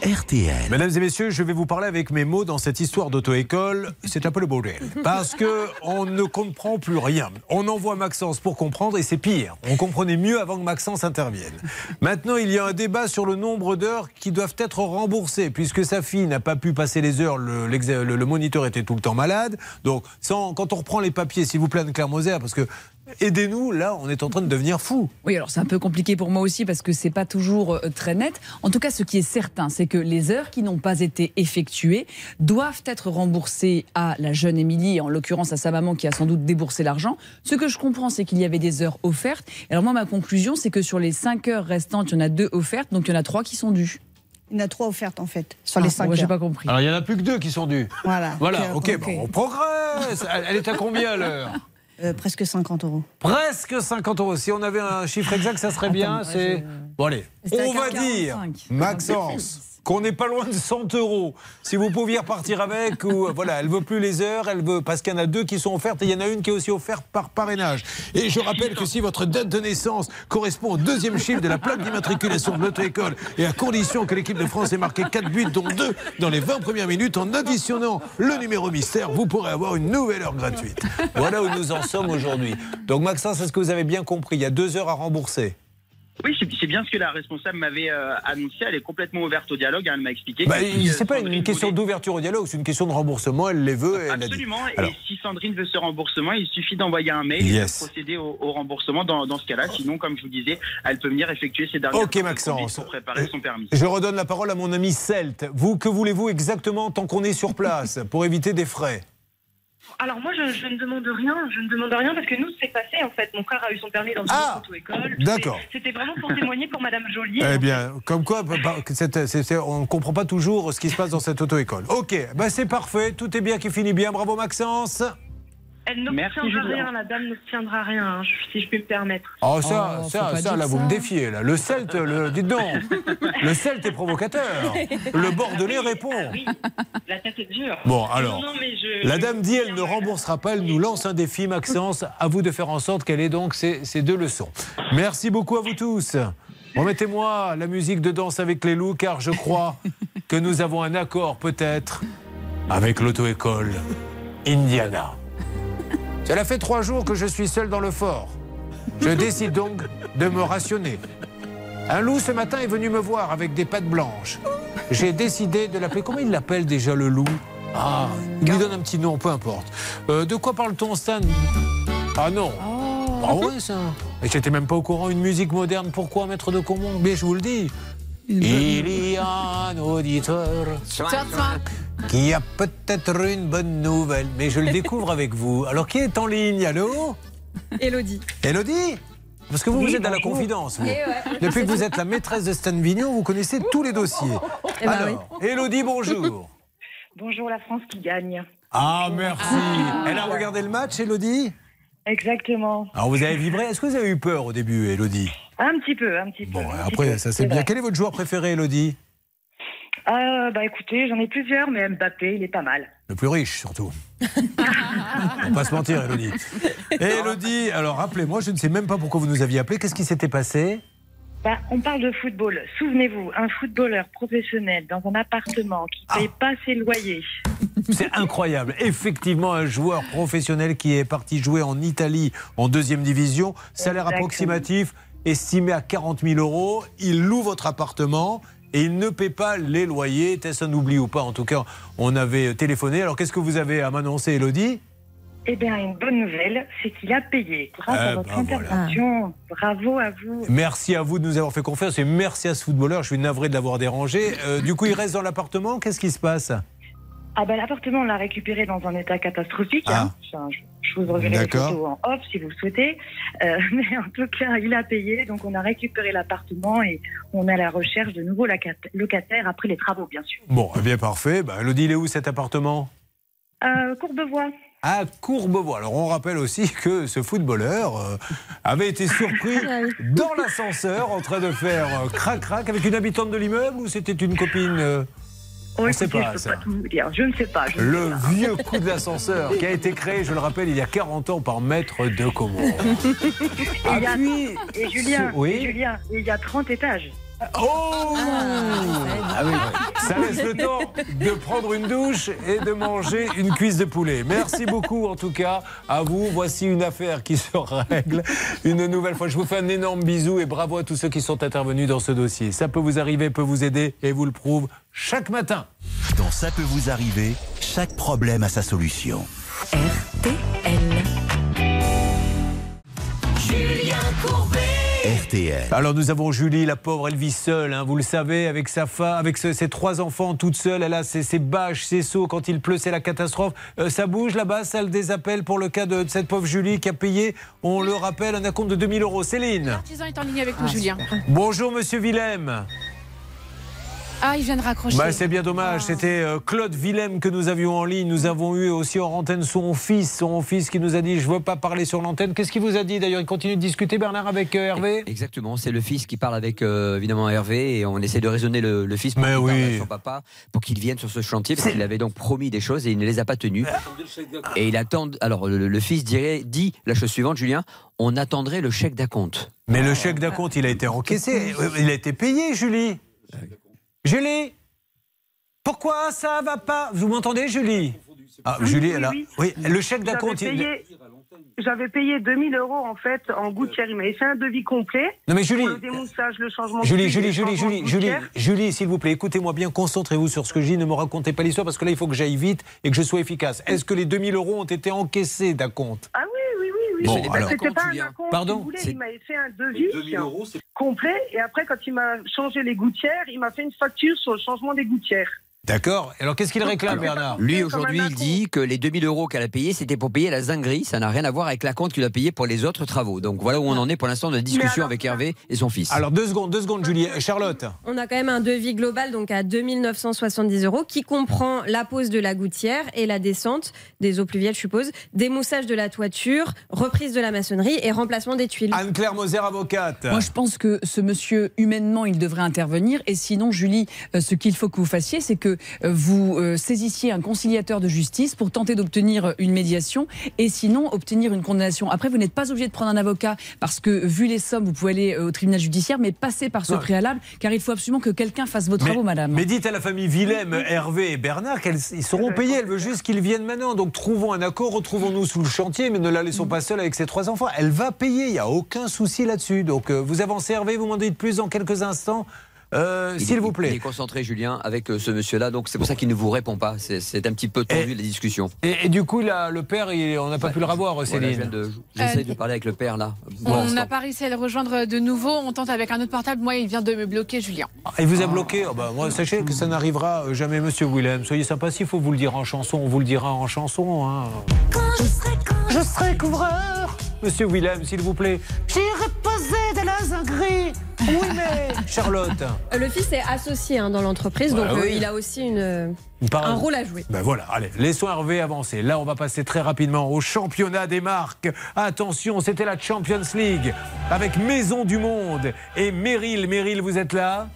RTL. Mesdames et messieurs, je vais vous parler avec mes mots dans cette histoire d'auto-école. C'est un peu le bordel. Parce que on ne comprend plus rien. On envoie Maxence pour comprendre et c'est pire. On comprenait mieux avant que Maxence intervienne. Maintenant, il y a un débat sur le nombre d'heures qui doivent être remboursées. Puisque sa fille n'a pas pu passer les heures, le, l'exa- le- le moniteur était tout le temps malade. Donc, sans- quand on reprend les papiers, s'il vous plaît, Anne-Claire Moser, parce que aidez-nous, là, on est en train de devenir fou. Oui, alors c'est un peu compliqué pour moi aussi parce que c'est pas toujours euh, très net. En tout cas, ce qui est certain, c'est que les heures qui n'ont pas été effectuées doivent être remboursées à la jeune Émilie, en l'occurrence à sa maman qui a sans doute déboursé l'argent. Ce que je comprends, c'est qu'il y avait des heures offertes. Alors moi, ma conclusion, c'est que sur les 5 heures restantes, il y en a deux offertes, donc il y en a trois qui sont dues. Il y en a trois offertes en fait, sur Ah, les cinq moi, j'ai heures. pas compris. Alors, il n'y en a plus que deux qui sont dus. Voilà. Voilà, ok, bon, on progresse. Elle elle est à combien à l'heure? Euh, presque 50 euros. Presque 50 euros. Si on avait un chiffre exact, ça serait bien. C'est bon allez. On va 45. dire, Maxence, qu'on n'est pas loin de 100 euros. Si vous pouviez repartir avec, ou voilà, elle veut plus les heures, elle veut parce qu'il y en a deux qui sont offertes et il y en a une qui est aussi offerte par parrainage. Et je rappelle que si votre date de naissance correspond au deuxième chiffre de la plaque d'immatriculation de l'auto-école et à condition que l'équipe de France ait marqué 4 buts, dont 2 dans les 20 premières minutes, en additionnant le numéro mystère, vous pourrez avoir une nouvelle heure gratuite. Voilà où nous en sommes aujourd'hui. Donc Maxence, est-ce que vous avez bien compris? Il y a deux heures à rembourser. Oui, c'est bien ce que la responsable m'avait euh, annoncé. Elle est complètement ouverte au dialogue. hein, elle m'a expliqué. Bah, euh, c'est pas une question voulait- d'ouverture au dialogue, c'est une question de remboursement. Elle les veut elle dit. Absolument. Alors, Et si Sandrine veut ce remboursement, il suffit d'envoyer un mail Yes. et de procéder au, au remboursement dans, dans ce cas-là. Sinon, comme je vous disais, elle peut venir effectuer ses dernières Ok, Maxence. pour préparer son permis. je redonne la parole à mon ami Celt. Vous, que voulez-vous exactement tant qu'on est sur place pour éviter des frais? Alors moi, je, je ne demande rien. Je ne demande rien parce que nous, c'est passé en fait. Mon frère a eu son permis dans une Ah auto-école. D'accord. C'était vraiment pour témoigner pour Madame Joly. Eh bien, comme quoi, bah, bah, on ne comprend pas toujours ce qui se passe dans cette auto-école. Ok, bah c'est parfait, tout est bien qui finit bien. Bravo Maxence. Elle n'obtiendra Julien. rien. La dame n'obtiendra rien, hein, si je peux me permettre. Oh ça, Oh, ça, ça, là, vous me défiez. Là. Le Celte, le, dites donc, le Celte est provocateur. Le Bordelais répond. Ah oui, la tête est dure. Bon, alors, Non, non, mais je- la je- dame dit elle ne remboursera pas, elle nous lance un défi, Maxence. À vous de faire en sorte qu'elle ait donc ces, ces deux leçons. Merci beaucoup à vous tous. Remettez-moi la musique de danse avec les loups, car je crois que nous avons un accord peut-être avec l'auto-école Indiana. Cela fait trois jours que je suis seul dans le fort. Je décide donc de me rationner. Un loup ce matin est venu me voir avec des pattes blanches. J'ai décidé de l'appeler. Comment il l'appelle déjà le loup? Ah, il lui donne un petit nom, peu importe. Euh, de quoi parle-t-on, Stan? Ah non. Ah ouais, ça. Et j'étais même pas au courant. Une musique moderne, pourquoi, maître de Comont? Mais je vous le dis. Il y a un auditeur qui a peut-être une bonne nouvelle, mais je le découvre avec vous. Alors, qui est en ligne? Allô? Elodie. Elodie? Parce que vous, Oui, vous êtes dans la confidence. vous. Eh ouais. Depuis que vous êtes la maîtresse de Stan Vignon, vous connaissez tous les dossiers. Eh ben Alors, Elodie, bonjour. Bonjour la France qui gagne. Ah, merci. Elle a regardé le match, Elodie? Exactement. Alors, vous avez vibré. Est-ce que vous avez eu peur au début, Elodie? Un petit peu, un petit peu. Bon, petit après, ça c'est bien. Quel est votre joueur préféré, Elodie? Euh, bah écoutez, j'en ai plusieurs, mais Mbappé, il est pas mal. Le plus riche, surtout. On va pas se mentir, Elodie. Et Elodie, alors rappelez-moi, je ne sais même pas pourquoi vous nous aviez appelé. Qu'est-ce qui s'était passé? Bah, on parle de football. Souvenez-vous, un footballeur professionnel dans un appartement qui Ah. paye pas ses loyers. C'est incroyable. Effectivement, un joueur professionnel qui est parti jouer en Italie en deuxième division, salaire Exactement. approximatif estimé à 40 000 euros. Il loue votre appartement et il ne paie pas les loyers. Est-ce un oubli ou pas? En tout cas, on avait téléphoné. Alors, qu'est-ce que vous avez à m'annoncer, Elodie? Eh bien, une bonne nouvelle, c'est qu'il a payé. Grâce Eh à votre ben, voilà. intervention, bravo à vous. Merci à vous de nous avoir fait confiance et merci à ce footballeur. Je suis navré de l'avoir dérangé. Euh, du coup, il reste dans l'appartement? Qu'est-ce qui se passe? Ah ben l'appartement, on l'a récupéré dans un état catastrophique. Ah. hein. Je, vous enverrai les photos en off si vous le souhaitez. Euh, mais en tout cas, il a payé, donc on a récupéré l'appartement et on est à la recherche de nouveaux locat- locataires après les travaux, bien sûr. Bon, eh bien parfait. Bah, Elodie, il est où cet appartement? Euh, Courbevoie. à Courbevoie. Alors on rappelle aussi que ce footballeur euh, avait été surpris dans l'ascenseur en train de faire euh, crac-crac avec une habitante de l'immeuble ou c'était une copine euh, Oh, On ne sait écoutez, pas je peux ça. pas tout vous dire. Je ne sais pas. je ne Le sais pas. vieux coup de l'ascenseur qui a été créé, je le rappelle, il y a 40 ans par maître de Comont. Et, il y a- puis, et Julien, oui. et Julien, il y a 30 étages. Oh Ah oui, ça laisse le temps de prendre une douche et de manger une cuisse de poulet. Merci beaucoup en tout cas à vous. Voici une affaire qui se règle une nouvelle fois. Je vous fais un énorme bisou et bravo à tous ceux qui sont intervenus dans ce dossier. Ça peut vous arriver, peut vous aider et vous le prouve chaque matin. Dans Ça peut vous arriver, chaque problème a sa solution. Julien Courbet. RTL. Alors nous avons Julie, la pauvre, elle vit seule, hein, vous le savez, avec sa femme, avec ce- ses trois enfants, toute seule. Elle a ses, ses bâches, ses seaux. Quand il pleut, c'est la catastrophe. Euh, ça bouge là-bas, salle des appels pour le cas de, de cette pauvre Julie qui a payé, on le rappelle, un acompte de 2000 euros. Céline. L'artisan est en ligne avec nous, Julien. Bonjour Monsieur Willem. Ah, il vient de raccrocher. Bah, c'est bien dommage. C'était euh, Claude Willem que nous avions en ligne. Nous avons eu aussi en antenne son fils, son fils qui nous a dit je veux pas parler sur l'antenne. Qu'est-ce qu'il vous a dit d'ailleurs? Il continue de discuter Bernard avec euh, Hervé? Exactement, c'est le fils qui parle avec euh, évidemment Hervé et on essaie de raisonner le, le fils pour Mais oui. à son papa pour qu'il vienne sur ce chantier parce qu'il avait donc promis des choses et il ne les a pas tenues. Et il attend. Alors le, le fils dirait, dit la chose suivante, Julien on attendrait le chèque d'acompte. Mais le chèque d'acompte, il a été encaissé. Il a été payé, Julie. Julie Pourquoi ça va pas? Vous m'entendez, Julie? Ah, Oui, Julie, oui, elle a... oui. Oui, le chèque d'acompte. J'avais il- payé, j'avais payé 2000 euros en fait en gouttière. Il m'avait fait un devis complet. Non, mais Julie- Pour le démoussage, le changement de Julie, huile, Julie, Julie, de Julie, Julie. Julie, s'il vous plaît, écoutez-moi bien, concentrez-vous sur ce que je dis, ne me racontez pas l'histoire parce que là, il faut que j'aille vite et que je sois efficace. Est-ce que les 2000 euros ont été encaissés d'acompte Ah oui, oui. Bon, C'était alors- C'était pas un acompte, Pardon voulez, Il m'avait fait un devis complet et après, quand il m'a changé les gouttières, il m'a fait une facture sur le changement des gouttières. D'accord. Alors, qu'est-ce qu'il réclame, Alors, Bernard Lui aujourd'hui il dit que les 2000 euros qu'elle a payés c'était pour payer la zinguerie, ça n'a rien à voir avec la compte qu'il a payé pour les autres travaux. Donc voilà où on en est pour l'instant de la discussion avec Hervé et son fils. Alors, deux secondes, deux secondes, Julie. Euh, Charlotte On a quand même un devis global donc à 2970 euros qui comprend la pose de la gouttière et la descente des eaux pluviales, je suppose, démoussage de la toiture, reprise de la maçonnerie et remplacement des tuiles. Anne-Claire Moser, avocate. Moi, je pense que ce monsieur, humainement, il devrait intervenir. Et sinon, Julie, euh, ce qu'il faut que vous fassiez, c'est que que euh, vous euh, saisissiez un conciliateur de justice pour tenter d'obtenir une médiation et sinon obtenir une condamnation. Après, vous n'êtes pas obligé de prendre un avocat parce que, vu les sommes, vous pouvez aller euh, au tribunal judiciaire, mais passez par ce préalable car il faut absolument que quelqu'un fasse vos travaux, madame. Mais dites à la famille Willem, Hervé et Bernard qu'ils seront payés. Elle veut juste qu'ils viennent maintenant. Donc trouvons un accord, retrouvons-nous sous le chantier, mais ne la laissons pas seule avec ses trois enfants. Elle va payer, il n'y a aucun souci là-dessus. Donc euh, vous avancez Hervé, vous m'en dites plus dans quelques instants. Euh, Il S'il vous Il plaît. est concentré, Julien, avec euh, ce monsieur-là, donc c'est pour ça qu'il ne vous répond pas. C'est- un petit peu tendu la discussion. Et, et du coup, là, le père, il- on n'a pas pu le revoir, Céline. de- J'essaie de parler avec le père là. On n'a pas réussi à le rejoindre de nouveau. On tente avec un autre portable. Moi, il vient de me bloquer, Julien. Il vous a bloqué Ah bah, moi, Sachez que ça n'arrivera jamais, monsieur Willem. Soyez sympa, s'il faut vous le dire en chanson, on vous le dira en chanson. hein. Je serai couvreur Monsieur Willem, s'il vous plaît. J'irai poser des lasers gris. Oui, mais. Charlotte. Euh, Le fils est associé hein, dans l'entreprise, Voilà, donc euh, il a aussi une, un rôle à jouer. Ben voilà, allez, laissons Hervé avancer. Là, on va passer très rapidement au championnat des marques. Attention, c'était la Champions League avec Maison du Monde et Meryl. Meryl, vous êtes là?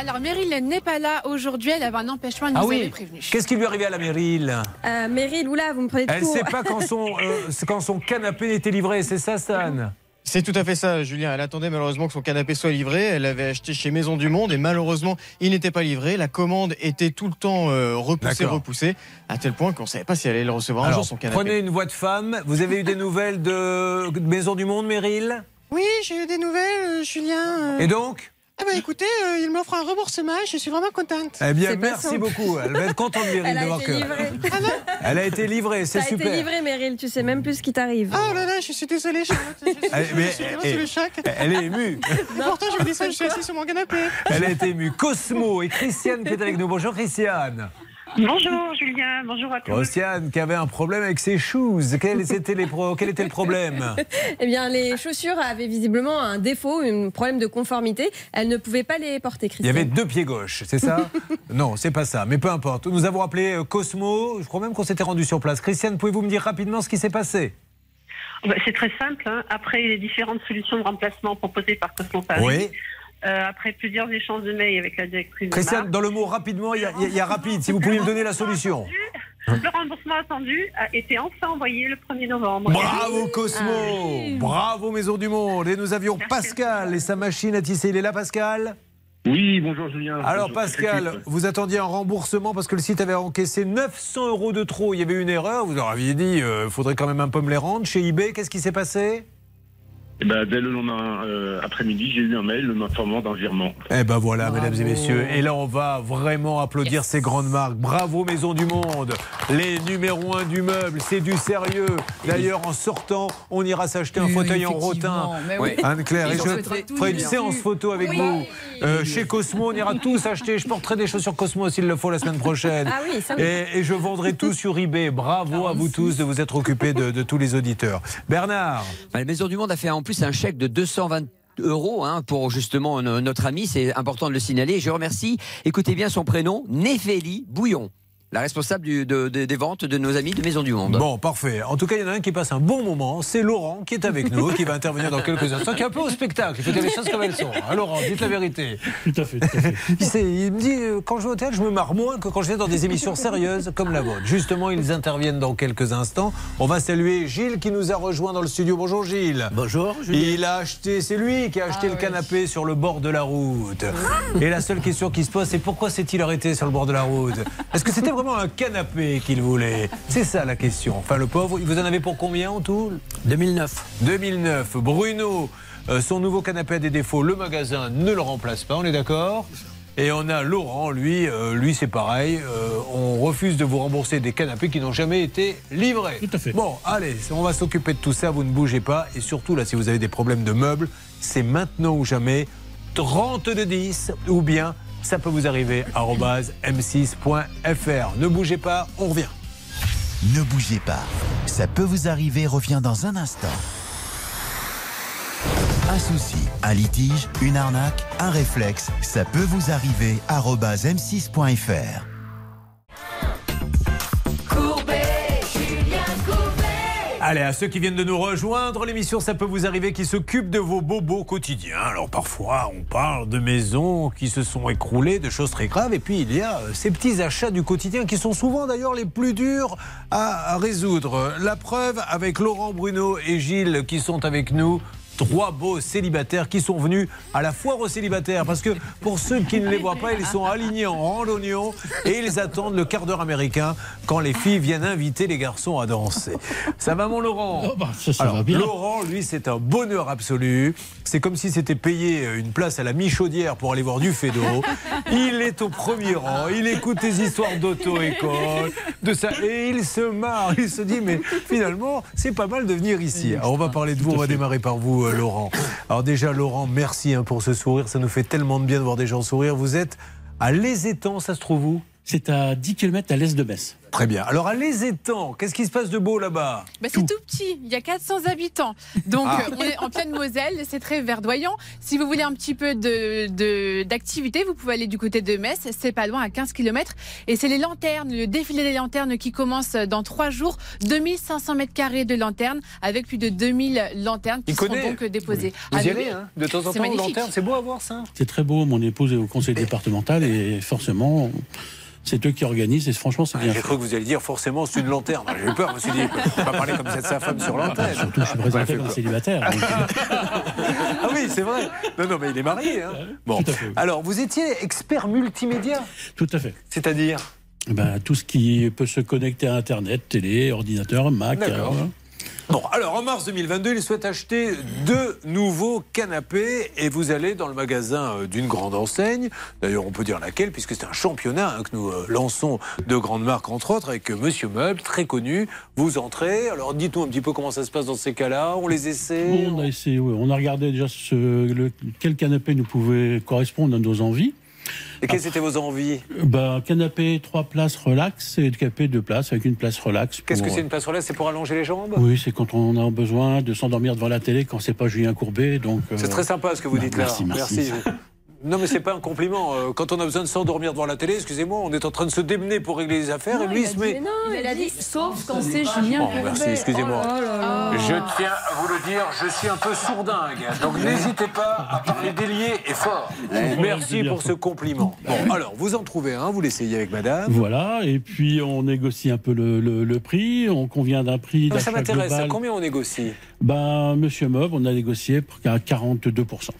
Alors, Meryl n'est pas là aujourd'hui. Elle avait un empêchement. Elle nous Ah avait oui prévenu. Qu'est-ce qui lui est arrivé à la Meryl? Euh, Meryl, oula, vous me prenez de Elle ne sait pas quand son, euh, quand son canapé était livré, c'est ça, Stan? C'est tout à fait ça, Julien. Elle attendait malheureusement que son canapé soit livré. Elle avait acheté chez Maison du Monde et malheureusement, il n'était pas livré. La commande était tout le temps euh, repoussée, repoussée, à tel point qu'on ne savait pas si elle allait le recevoir un jour, son canapé. prenez une voix de femme. Vous avez eu des nouvelles de de Maison du Monde, Meryl? Oui, j'ai eu des nouvelles, euh, Julien. euh. Et donc? Ah bah écoutez, euh, il m'offre un remboursement et je suis vraiment contente. Eh bien, merci beaucoup. Elle va être contente, Meryl, Elle a d'avoir été que. livrée. Elle a été livrée, c'est Ça a super. été livré, Meryl, tu sais même plus ce qui t'arrive. Oh là là, je suis désolée, Charlotte. Je suis, Elle, mais- je suis vraiment eh, sous le choc. elle est émue. Et pourtant, je vous dis ça, je suis assis sur mon canapé. Elle a été émue. Cosmo et Christiane qui est avec nous. Bonjour Christiane. Bonjour Julien, bonjour à tous. Christiane qui avait un problème avec ses shoes. Quel était, les pro- quel était le problème? Eh bien, les chaussures avaient visiblement un défaut, un problème de conformité. Elle ne pouvait pas les porter, Il y avait deux pieds gauches, c'est ça? Non, c'est pas ça. Mais peu importe. Nous avons appelé euh, Cosmo. Je crois même qu'on s'était rendu sur place. Christiane, pouvez-vous me dire rapidement ce qui s'est passé? Bah, C'est très simple. hein. Après les différentes solutions de remplacement proposées par Cosmo Paris, Oui. Euh, après plusieurs échanges de mails avec la directrice Christiane, dans le mot rapidement, il y, a- il y rapide. Si vous pouviez me donner la solution. le remboursement attendu a été enfin envoyé le 1er novembre. Bravo Cosmo Bravo Maison du Monde Et nous avions Pascal et sa machine à tisser. Il est là Pascal? Oui, bonjour Julien. Alors Bonjour, Pascal, vous attendiez un remboursement parce que le site avait encaissé 900 euros de trop. Il y avait une erreur. Vous leur aviez dit, il faudrait quand même un peu me les rendre. Chez eBay, qu'est-ce qui s'est passé? Eh ben, dès le lendemain euh, après-midi, j'ai eu un mail m'informant d'un virement. Eh ben voilà, mesdames et messieurs. Et là, on va vraiment applaudir ces grandes marques. Bravo, Maison du Monde. Les numéros un du meuble, c'est du sérieux. D'ailleurs, en sortant, on ira s'acheter un Oui, fauteuil en rotin. Oui. Anne-Claire, je ferai une séance photo avec Oui. vous. Euh, chez Cosmo, on ira tous acheter. Je porterai des choses sur Cosmo s'il le faut la semaine prochaine. Ah oui, ça. Et, et je vendrai tout sur eBay. Bravo à vous tous de vous être occupés de, de tous les auditeurs. Bernard. Bah, La Maison du Monde a fait en plus un chèque de 220 euros hein, pour justement no- notre ami, c'est important de le signaler. Je remercie, écoutez bien son prénom, Néphélie Bouillon, la responsable du- de- de- des ventes de nos amis de Maison du Monde. Bon, parfait. En tout cas, il y en a un qui passe un bon moment. C'est Laurent qui est avec nous, qui va intervenir dans quelques instants, qui est un peu au spectacle. Il faut dire les choses comme elles sont. hein, Laurent, dites la vérité. Tout à fait, tout à fait. Il, me dit, euh, quand je vais au théâtre, je me marre moins que quand je vais dans des émissions sérieuses comme la vôtre. Justement, ils interviennent dans quelques instants. On va saluer Gilles qui nous a rejoint dans le studio. Bonjour Gilles. Bonjour. Il a acheté, c'est lui qui a acheté le canapé sur le bord de la route. Et la seule question qui se pose, c'est pourquoi s'est-il arrêté sur le bord de la route? Est-ce que c'était vraiment un canapé qu'il voulait C'est ça la question. Enfin, le pauvre, vous en avez pour combien en tout? 2009. 2009. Bruno, euh, son nouveau canapé a des défauts. Le magasin ne le remplace pas, on est d'accord? Et on a Laurent, lui, euh, lui c'est pareil. euh, on refuse de vous rembourser des canapés qui n'ont jamais été livrés. Tout à fait. Bon, allez, on va s'occuper de tout ça. Vous ne bougez pas. Et surtout, là, si vous avez des problèmes de meubles, c'est maintenant ou jamais. 30 de 10 ou bien ça peut vous arriver arobase m6.fr. Ne bougez pas, on revient. Ne bougez pas. Ça peut vous arriver revient dans un instant. Un souci, un litige, une arnaque, un réflexe, ça peut vous arriver arobase m6.fr. Courbet, Julien Courbet. Allez, à ceux qui viennent de nous rejoindre, l'émission Ça peut vous arriver qui s'occupe de vos bobos quotidiens. Alors parfois, on parle de maisons qui se sont écroulées, de choses très graves, et puis il y a euh, ces petits achats du quotidien qui sont souvent d'ailleurs les plus durs à à résoudre. La preuve avec Laurent Bruno et Gilles qui sont avec nous. Trois beaux célibataires qui sont venus à la foire aux célibataires. Parce que pour ceux qui ne les voient pas, ils sont alignés en rang d'oignon et ils attendent le quart d'heure américain quand les filles viennent inviter les garçons à danser. Ça va, mon Laurent Oh, bah, ça, ça Alors, va bien. Laurent, lui, c'est un bonheur absolu. C'est comme si c'était payé une place à la Michaudière pour aller voir du Fédo. Il est au premier rang, il écoute des histoires d'auto-école, de ça, et il se marre. Il se dit, mais finalement, c'est pas mal de venir ici. Alors, on va parler de vous, on va démarrer par vous, euh, Laurent. Alors, déjà, Laurent, merci hein, pour ce sourire. Ça nous fait tellement de bien de voir des gens sourire. Vous êtes à Les Étangs, ça se trouve où? C'est à 10 km à l'est de Metz. Très bien. Alors, à Les Étangs, qu'est-ce qui se passe de beau là-bas? Bah, c'est tout petit, il y a 400 habitants. Donc Ah. euh, on est en pleine Moselle, c'est très verdoyant. Si vous voulez un petit peu de- de- d'activité, vous pouvez aller du côté de Metz, c'est pas loin, à 15 km. Et c'est les lanternes, le défilé des lanternes qui commence dans trois jours. 2500 mètres carrés de lanternes, avec plus de 2000 lanternes qui Il seront connaît. donc déposées. Vous Ah, y mais allez, hein, de temps en temps, magnifique. lanterne, c'est beau à voir ça C'est très beau. Mon épouse est au conseil départemental et forcément, c'est eux qui organisent et franchement, c'est bien J'ai cru que vous alliez dire forcément c'est une lanterne. J'ai eu peur, je me suis dit, il peut pas parler comme ça de sa femme sur l'antenne. Surtout, je suis présenté comme célibataire. donc, Ah oui, c'est vrai. Non, non, mais il est marié. hein. Bon. Alors, vous étiez expert multimédia Tout à fait. C'est-à-dire Ben, tout ce qui peut se connecter à Internet, télé, ordinateur, Mac. D'accord. Bon, alors en mars 2022, il souhaite acheter deux nouveaux canapés et vous allez dans le magasin euh, d'une grande enseigne. D'ailleurs, on peut dire laquelle, puisque c'est un championnat hein, que nous euh, lançons de grandes marques, entre autres, avec euh, Monsieur Meuble, très connu. Vous entrez. Alors, dites-nous un petit peu comment ça se passe dans ces cas-là. On les essaie. On a essayé, ouais, on a regardé déjà ce, le- quel canapé nous pouvait correspondre à nos envies. Et quelles étaient vos envies Ben, canapé trois places relax et canapé deux places avec une place relax. Qu'est-ce que c'est une place relax? C'est pour allonger les jambes? Oui, c'est quand on a besoin de s'endormir devant la télé quand c'est pas Julien Courbet. Donc C'est euh, très sympa ce que vous bah, dites merci, là. merci. Non, mais c'est pas un compliment. Euh, Quand on a besoin de s'endormir devant la télé, excusez-moi, on est en train de se démener pour régler les affaires et lui il se met. il a dit sauf quand c'est Julien Bon, merci, excusez-moi. Oh Je tiens à vous le dire, je suis un peu sourdingue. Donc n'hésitez pas à parler délié et fort. Merci pour ce compliment. Bon, alors, vous en trouvez un, vous l'essayez avec madame. Voilà, et puis on négocie un peu le, le- le prix, on convient d'un prix Ah, d'achat ça m'intéresse. À combien on négocie? Ben, Monsieur Mob, on a négocié pour qu'à 42%.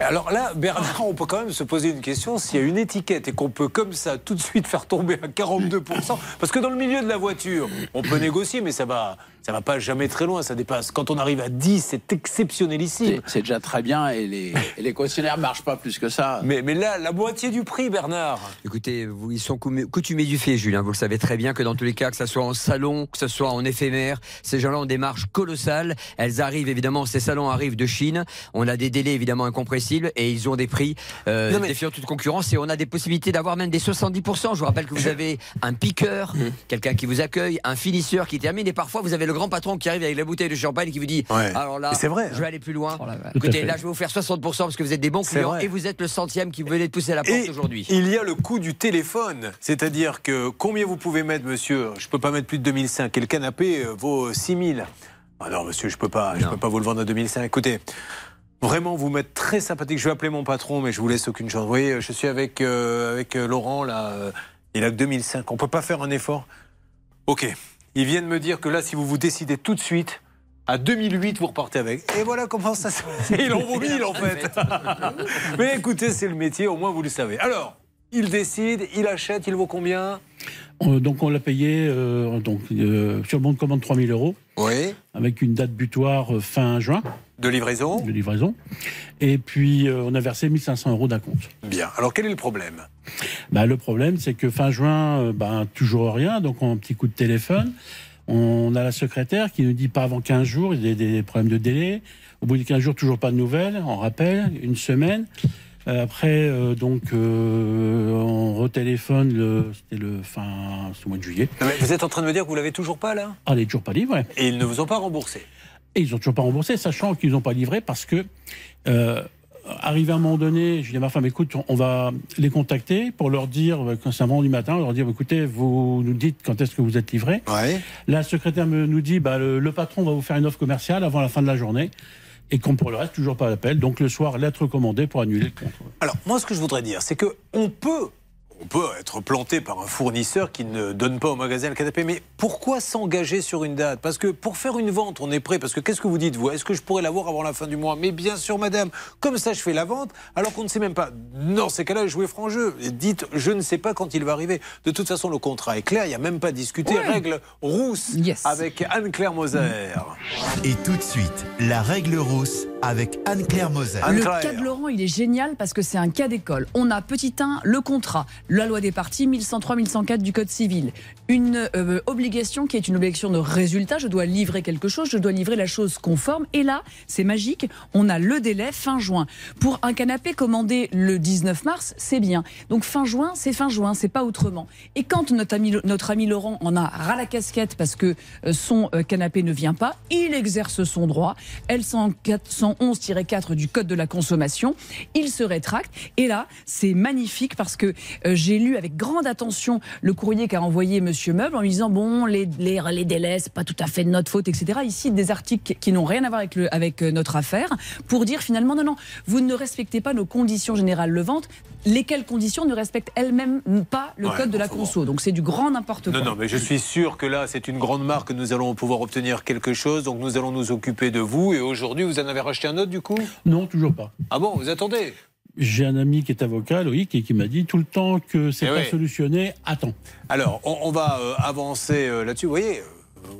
Alors là, Bernard, on peut quand même se poser une question. S'il y a une étiquette et qu'on peut comme ça tout de suite faire tomber à 42%, parce que dans le milieu de la voiture, on peut négocier, mais ça va, ça va pas jamais très loin, ça dépasse. Quand on arrive à 10, c'est exceptionnelissime. C'est déjà très bien et les, et les concessionnaires ne marchent pas plus que ça. Mais, mais là, la moitié du prix, Bernard. Écoutez, vous, ils sont coutumiers du fait, Julien. Vous le savez très bien que dans tous les cas, que ce soit en salon, que ce soit en éphémère, ces gens-là ont des marges colossales. Elles arrivent évidemment, ces salons arrivent de Chine. On a des délais évidemment incompressibles et ils ont des prix euh, Non, mais- défiant toute concurrence et on a des possibilités d'avoir même des 70%. Je vous rappelle que vous avez un piqueur, Mmh. quelqu'un qui vous accueille, un finisseur qui termine et parfois vous avez le grand patron qui arrive avec la bouteille de champagne qui vous dit Ouais. alors là, c'est vrai, je vais aller plus loin. À Écoutez, là je vais vous faire 60% parce que vous êtes des bons clients vrai. et vous êtes le centième qui venait de pousser la porte Et aujourd'hui. il y a le coût du téléphone. C'est-à-dire que combien vous pouvez mettre, monsieur? Je peux pas mettre plus de 2005. Et le canapé euh, vaut 6000. Ah non, monsieur, je peux pas. Je peux pas vous le vendre à 2005. Écoutez. Vraiment, vous m'êtes très sympathique. Je vais appeler mon patron, mais je vous laisse aucune chance. Vous voyez, je suis avec, euh, avec euh, Laurent, là. euh, il a que 2005. On peut pas faire un effort? Ok. Ils viennent me dire que là, si vous vous décidez tout de suite, à 2008, vous repartez avec. Et voilà comment ça se passe. Il en vaut mille, en fait. Mais écoutez, c'est le métier, au moins vous le savez. Alors, il décide, il achète, il vaut combien? Euh, donc on l'a payé euh, donc, euh, sur le bon de commande 3000 euros. Oui. Avec une date butoir euh, fin juin. De livraison De livraison. Et puis euh, on a versé 1500 euros d'acompte. Bien. Alors, quel est le problème? Bah, le problème, c'est que fin juin, euh, bah, toujours rien. Donc, on a un petit coup de téléphone. On a la secrétaire qui nous dit pas avant 15 jours, il y a des, problèmes de délai. Au bout de 15 jours, toujours pas de nouvelles. On rappelle, une semaine. Euh, après, euh, donc, euh, on retéléphone, le- c'était le fin, au mois de juillet. Non, Vous êtes en train de me dire que vous l'avez toujours pas, là? Ah, elle est toujours pas livrée. Et ils ne vous ont pas remboursé? Et ils ont toujours pas remboursé, sachant qu'ils n'ont pas livré parce que euh, arrivé à un moment donné, je dis à ma femme, écoute, on va les contacter pour leur dire, euh, quand c'est un vendredi matin, leur dire, écoutez, vous nous dites quand est-ce que vous êtes livré. La secrétaire me, nous dit, bah, le, le patron va vous faire une offre commerciale avant la fin de la journée. Et comme pour le reste, toujours pas d'appel. Donc le soir, lettre commandée pour annuler le compte. Alors, moi, ce que je voudrais dire, c'est que on peut on peut être planté par un fournisseur qui ne donne pas au magasin le canapé, mais pourquoi s'engager sur une date? Parce que pour faire une vente, on est prêt. Parce que qu'est-ce que vous dites, vous? Est-ce que je pourrais l'avoir avant la fin du mois? Mais bien sûr, madame, comme ça je fais la vente, alors qu'on ne sait même pas. Dans ces cas-là, jouez franc jeu. Et dites, je ne sais pas quand il va arriver. De toute façon, le contrat est clair, il n'y a même pas à discuter. Règle rousse avec Anne-Claire Moser. Et tout de suite, la règle rousse avec Anne-Claire Moser. Le cas de Laurent, il est génial parce que c'est un cas d'école. On a petit 1, le contrat, la loi des parties, 1103-1104 du Code civil. Une euh, obligation qui est une obligation de résultat. Je dois livrer quelque chose, je dois livrer la chose conforme. Et là, c'est magique, on a le délai fin juin. Pour un canapé commandé le 19 mars, c'est bien. Donc fin juin, c'est fin juin, c'est pas autrement. Et quand notre ami, Laurent en a ras la casquette parce que euh, son euh, canapé ne vient pas, il exerce son droit. L111-4 du Code de la consommation, il se rétracte. Et là, c'est magnifique parce que j'ai lu avec grande attention le courrier qu'a envoyé Monsieur Meuble en lui disant bon les, les, les délais c'est pas tout à fait de notre faute etc. Ici des articles qui n'ont rien à voir avec, le, avec euh, notre affaire pour dire finalement non non vous ne respectez pas nos conditions générales de vente lesquelles conditions ne respectent elles-mêmes pas le code de la conso. Donc c'est du grand n'importe quoi. Non, non, mais je suis sûr que là, c'est une grande marque, nous allons pouvoir obtenir quelque chose, donc nous allons nous occuper de vous. Et aujourd'hui, vous en avez racheté un autre du coup? Non, toujours pas. Ah bon, vous attendez? J'ai un ami qui est avocat, Loïc, et qui m'a dit tout le temps que c'est Eh pas oui. solutionné, attends. Alors, on, on va euh, avancer euh, là-dessus. Vous voyez,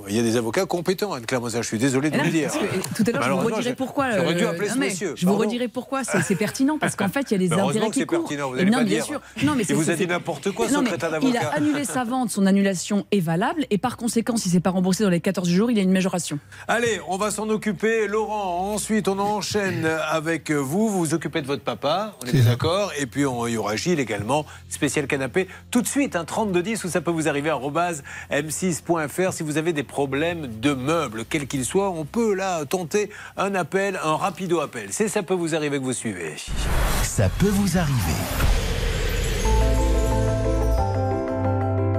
il y a des avocats compétents, Anne-Claire. Je suis désolé de là, vous le dire. euh, tout à l'heure, je vous redirai pourquoi. J'aurais dû euh, appeler non, monsieur. Je vous Pardon. redirai pourquoi. C'est pertinent parce qu'en fait, il y a des intérêts que qui c'est courent. pertinent, vous allez non, pas bien dire. sûr. Non, mais Il vous a dit n'importe quoi, Non, secrétaire Il d'avocat. a annulé sa vente, son annulation est valable et par conséquent, si c'est pas remboursé dans les 14 jours, il y a une majoration. Allez, on va s'en occuper. Laurent, ensuite, on enchaîne avec vous. Vous vous occupez de votre papa, on est d'accord. Et puis, il y aura Gilles également, spécial canapé. Tout de suite, un 3210 où ça peut vous arriver, arobase m6.fr. Si vous avez des problèmes de meubles, quels qu'ils soient, on peut là tenter un appel, un rapido appel. C'est ça peut vous arriver que vous suivez. Ça peut vous arriver.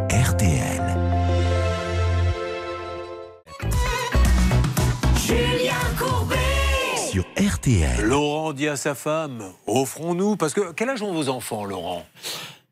RTL. Julien Courbet Sur RTL. Laurent dit à sa femme, offrons-nous. Parce que, quel âge ont vos enfants, Laurent?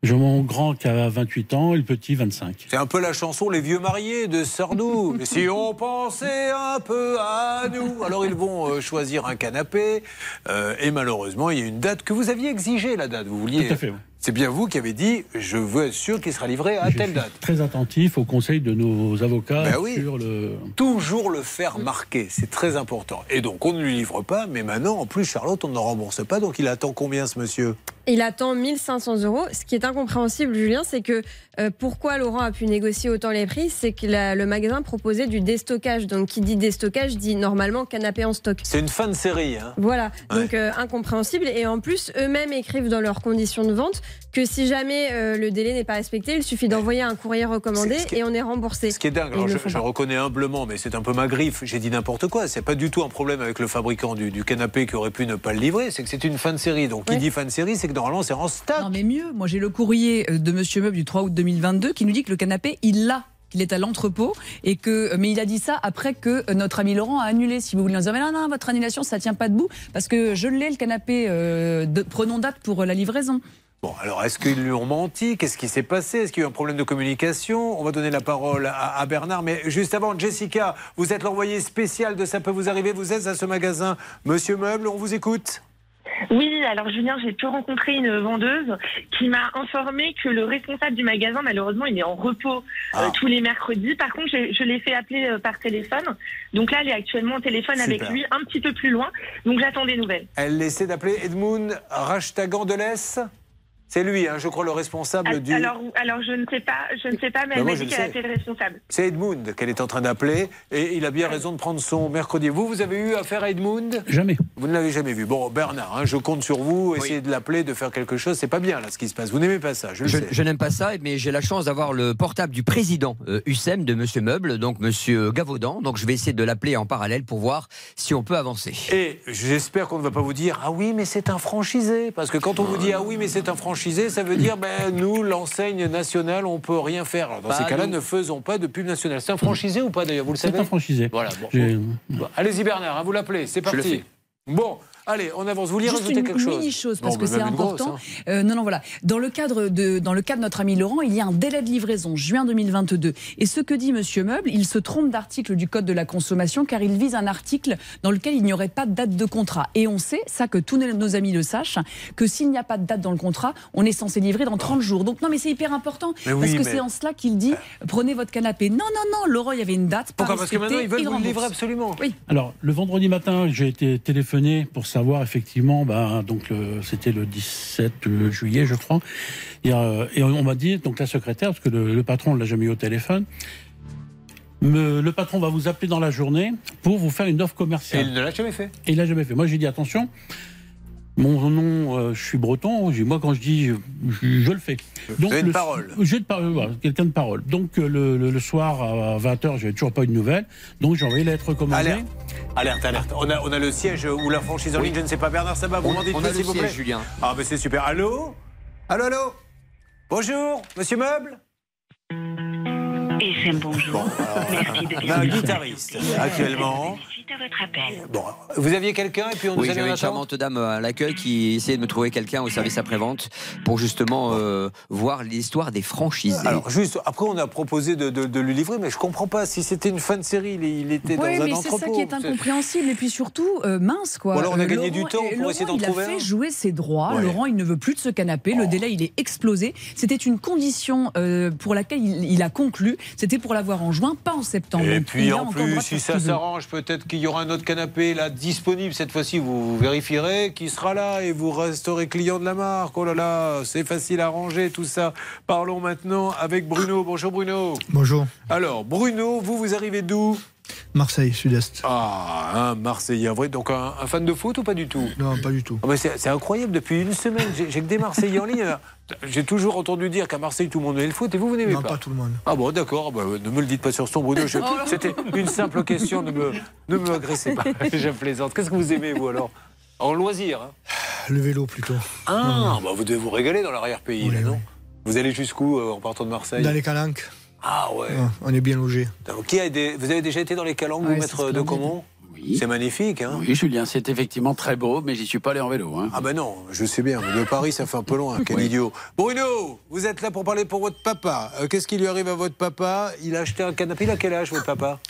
J'ai mon grand qui a 28 ans et le petit 25. C'est un peu la chanson Les vieux mariés de Sardou. Si on pensait un peu à nous. Alors ils vont euh, choisir un canapé. euh, et malheureusement, il y a une date que vous aviez exigée, la date. Vous vouliez. Tout à fait, oui. C'est bien vous qui avez dit je veux être sûr qu'il sera livré à telle date. Très attentif au conseil de nos avocats Ben oui. sur le. Toujours le faire marquer, c'est très important. Et donc on ne lui livre pas, mais maintenant, en plus, Charlotte, on ne rembourse pas. Donc il attend combien ce monsieur? Il attend 1500 euros. Ce qui est incompréhensible, Julien, c'est que euh, pourquoi Laurent a pu négocier autant les prix, c'est que la- le magasin proposait du déstockage. Donc, qui dit déstockage dit normalement canapé en stock. C'est une fin de série. Hein. Voilà, donc euh, incompréhensible. Et en plus, eux-mêmes écrivent dans leurs conditions de vente que si jamais euh, le délai n'est pas respecté, il suffit d'envoyer un courrier recommandé est- et on est remboursé. Ce qui est dingue, alors je, je reconnais humblement, mais c'est un peu ma griffe. J'ai dit n'importe quoi. C'est pas du tout un problème avec le fabricant du, du canapé qui aurait pu ne pas le livrer. C'est que c'est une fin de série. Donc, qui dit fin de série, c'est que normalement, c'est en stock. Non, mais mieux, moi j'ai le courrier euh, de Monsieur Meuble du 3 août 2022 qui nous dit que le canapé, il l'a. qu'il est à l'entrepôt et que mais il a dit ça après que euh, notre ami Laurent a annulé si vous voulez en dire mais non non votre annulation ça tient pas debout parce que je l'ai le canapé euh, de- prenons date pour euh, la livraison Bon, alors est-ce qu'ils lui ont menti? Qu'est-ce qui s'est passé? Est-ce qu'il y a eu un problème de communication? On va donner la parole à, à Bernard. Mais juste avant, Jessica, vous êtes l'envoyé spécial de Ça peut vous arriver. Vous êtes à ce magasin Monsieur Meuble, on vous écoute Oui, alors Julien, j'ai pu rencontrer une vendeuse qui m'a informé que le responsable du magasin, malheureusement, il est en repos Ah. euh, tous les mercredis. Par contre, je l'ai fait appeler euh, par téléphone. Donc là, elle est actuellement au téléphone avec lui, un petit peu plus loin. Donc j'attends des nouvelles. Elle essaie d'appeler Edmund Rachtagan de l'Est C'est lui, hein, je crois, le responsable du. Alors, alors je ne sais pas, je ne sais pas, mais Ben, elle m'a dit le qu'elle été le responsable. C'est Edmund qu'elle est en train d'appeler et il a bien raison de prendre son mercredi. Vous, vous avez eu affaire à Edmund? Jamais. Vous ne l'avez jamais vu. Bon, Bernard, hein, je compte sur vous. Essayez de l'appeler, de faire quelque chose. C'est pas bien là ce qui se passe. Vous n'aimez pas ça, je le Je, sais. je n'aime pas ça, mais j'ai la chance d'avoir le portable du président euh, USEM de Monsieur Meuble, donc Monsieur Gavaudan. Donc je vais essayer de l'appeler en parallèle pour voir si on peut avancer. Et j'espère qu'on ne va pas vous dire ah oui mais c'est un franchisé parce que quand on vous dit ah oui mais c'est un franchisé ça veut dire ben nous l'enseigne nationale on peut rien faire. Alors, dans Bah, ces cas-là nous- ne faisons pas de pub nationale. C'est un franchisé ou pas d'ailleurs vous le C'est savez un franchisé. Voilà. Bon. Allez-y Bernard, hein, vous l'appelez, c'est Je le parti. fais. Bon, allez, on avance. Vous vouliez Juste rajouter une quelque chose mini chose parce que c'est grosse, important. hein. Euh, non non voilà. Dans le cadre de dans le cas de notre ami Laurent, il y a un délai de livraison juin 2022. Et ce que dit Monsieur Meuble, il se trompe d'article du code de la consommation car il vise un article dans lequel il n'y aurait pas de date de contrat. Et on sait ça que tous nos amis le sachent que s'il n'y a pas de date dans le contrat, on est censé livrer dans 30 jours. Donc non mais c'est hyper important Mais parce oui, que mais- c'est en cela qu'il dit prenez votre canapé. Non non non, Laurent, il y avait une date. Pourquoi? Parce que maintenant ils veulent vous le livrer absolument. Oui. Alors, le vendredi matin, j'ai été téléphoné pour savoir effectivement, ben, donc c'était le 17 juillet, je crois, et, euh, et on m'a dit, donc la secrétaire, parce que le, le patron ne l'a jamais eu au téléphone, me- le patron va vous appeler dans la journée pour vous faire une offre Et commerciale. il ne l'a jamais fait. Et il l'a jamais fait. Moi, j'ai dit attention. Mon nom, euh, je suis breton. J'ai- Moi, quand je dis, je, je- je le fais. Vous avez une le- parole. J'ai de parole, voilà, quelqu'un de parole. Donc, euh, le, le- le soir à 20h, j'avais toujours pas eu de nouvelles. Donc, j'ai envoyé la lettre recommandée. Alerte, alerte, alerte. On a, on a le siège ou la franchise en Oui. ligne, je ne sais pas. Bernard Sabat, vous On- m'en dites s'il vous plaît. Julien. Ah, mais c'est super. Allô? Allô, allô? Bonjour, monsieur Meuble? Et c'est un bonjour. Merci de On a un guitariste actuellement. Suite à votre appel. Bon, vous aviez quelqu'un et puis on nous Oui, allait en une charmante dame à l'accueil qui essayait de me trouver quelqu'un au service après-vente pour justement euh, voir l'histoire des franchises. Alors, juste, après, on a proposé de, de- de lui livrer, mais je comprends pas. Si c'était une fin de série, il, il était Oui, dans un mais c'est entrepôt. ça qui est incompréhensible. Et puis surtout, euh, mince quoi. Ou alors on a Euh, gagné du temps pour Laurent, essayer d'en il trouver a fait un. jouer ses droits. Ouais. Laurent, il ne veut plus de ce canapé. Le délai, il est explosé. C'était une condition euh, pour laquelle il, il a conclu. C'était pour l'avoir en juin, pas en septembre. Et Donc, puis en plus, si ça s'arrange, peut-être qu'il y aura un autre canapé là disponible cette fois-ci. Vous, vous vérifierez qui sera là et vous resterez client de la marque. Oh là là, c'est facile à ranger tout ça. Parlons maintenant avec Bruno. Bonjour Bruno. Bonjour. Alors Bruno, vous vous arrivez d'où? Marseille, sud-est. Ah, un Marseillais, vrai. Donc un, un fan de foot ou pas du tout? Non, pas du tout. Ah, mais c'est incroyable, depuis une semaine, j'ai que des Marseillais en ligne. J'ai toujours entendu dire qu'à Marseille, tout le monde aimait le foot et vous, vous n'aimez Non, pas pas tout le monde. Ah bon, d'accord, bah, ne me le dites pas sur son Bruno. je-. C'était une simple question, ne me, ne me agressez pas. Je plaisante. Qu'est-ce que vous aimez, vous alors? En loisir hein Le vélo plutôt. Ah, bah, vous devez vous régaler dans l'arrière-pays, là, non? Vous allez jusqu'où euh, en partant de Marseille? Dans les calanques. Ah ouais. Ouais, on est bien logé. Donc, qui a des- Vous avez déjà été dans les calanques, vous, Ouais, maître c'est de. Comont C'est magnifique, hein Oui, Julien, c'est effectivement très beau, mais j'y suis pas allé en vélo. hein. Ah ben non, je sais bien, mais de Paris, ça fait un peu loin, quel idiot. Bruno, vous êtes là pour parler pour votre papa. Euh, Qu'est-ce qui lui arrive à votre papa? Il a acheté un canapé, il a quel âge, votre papa?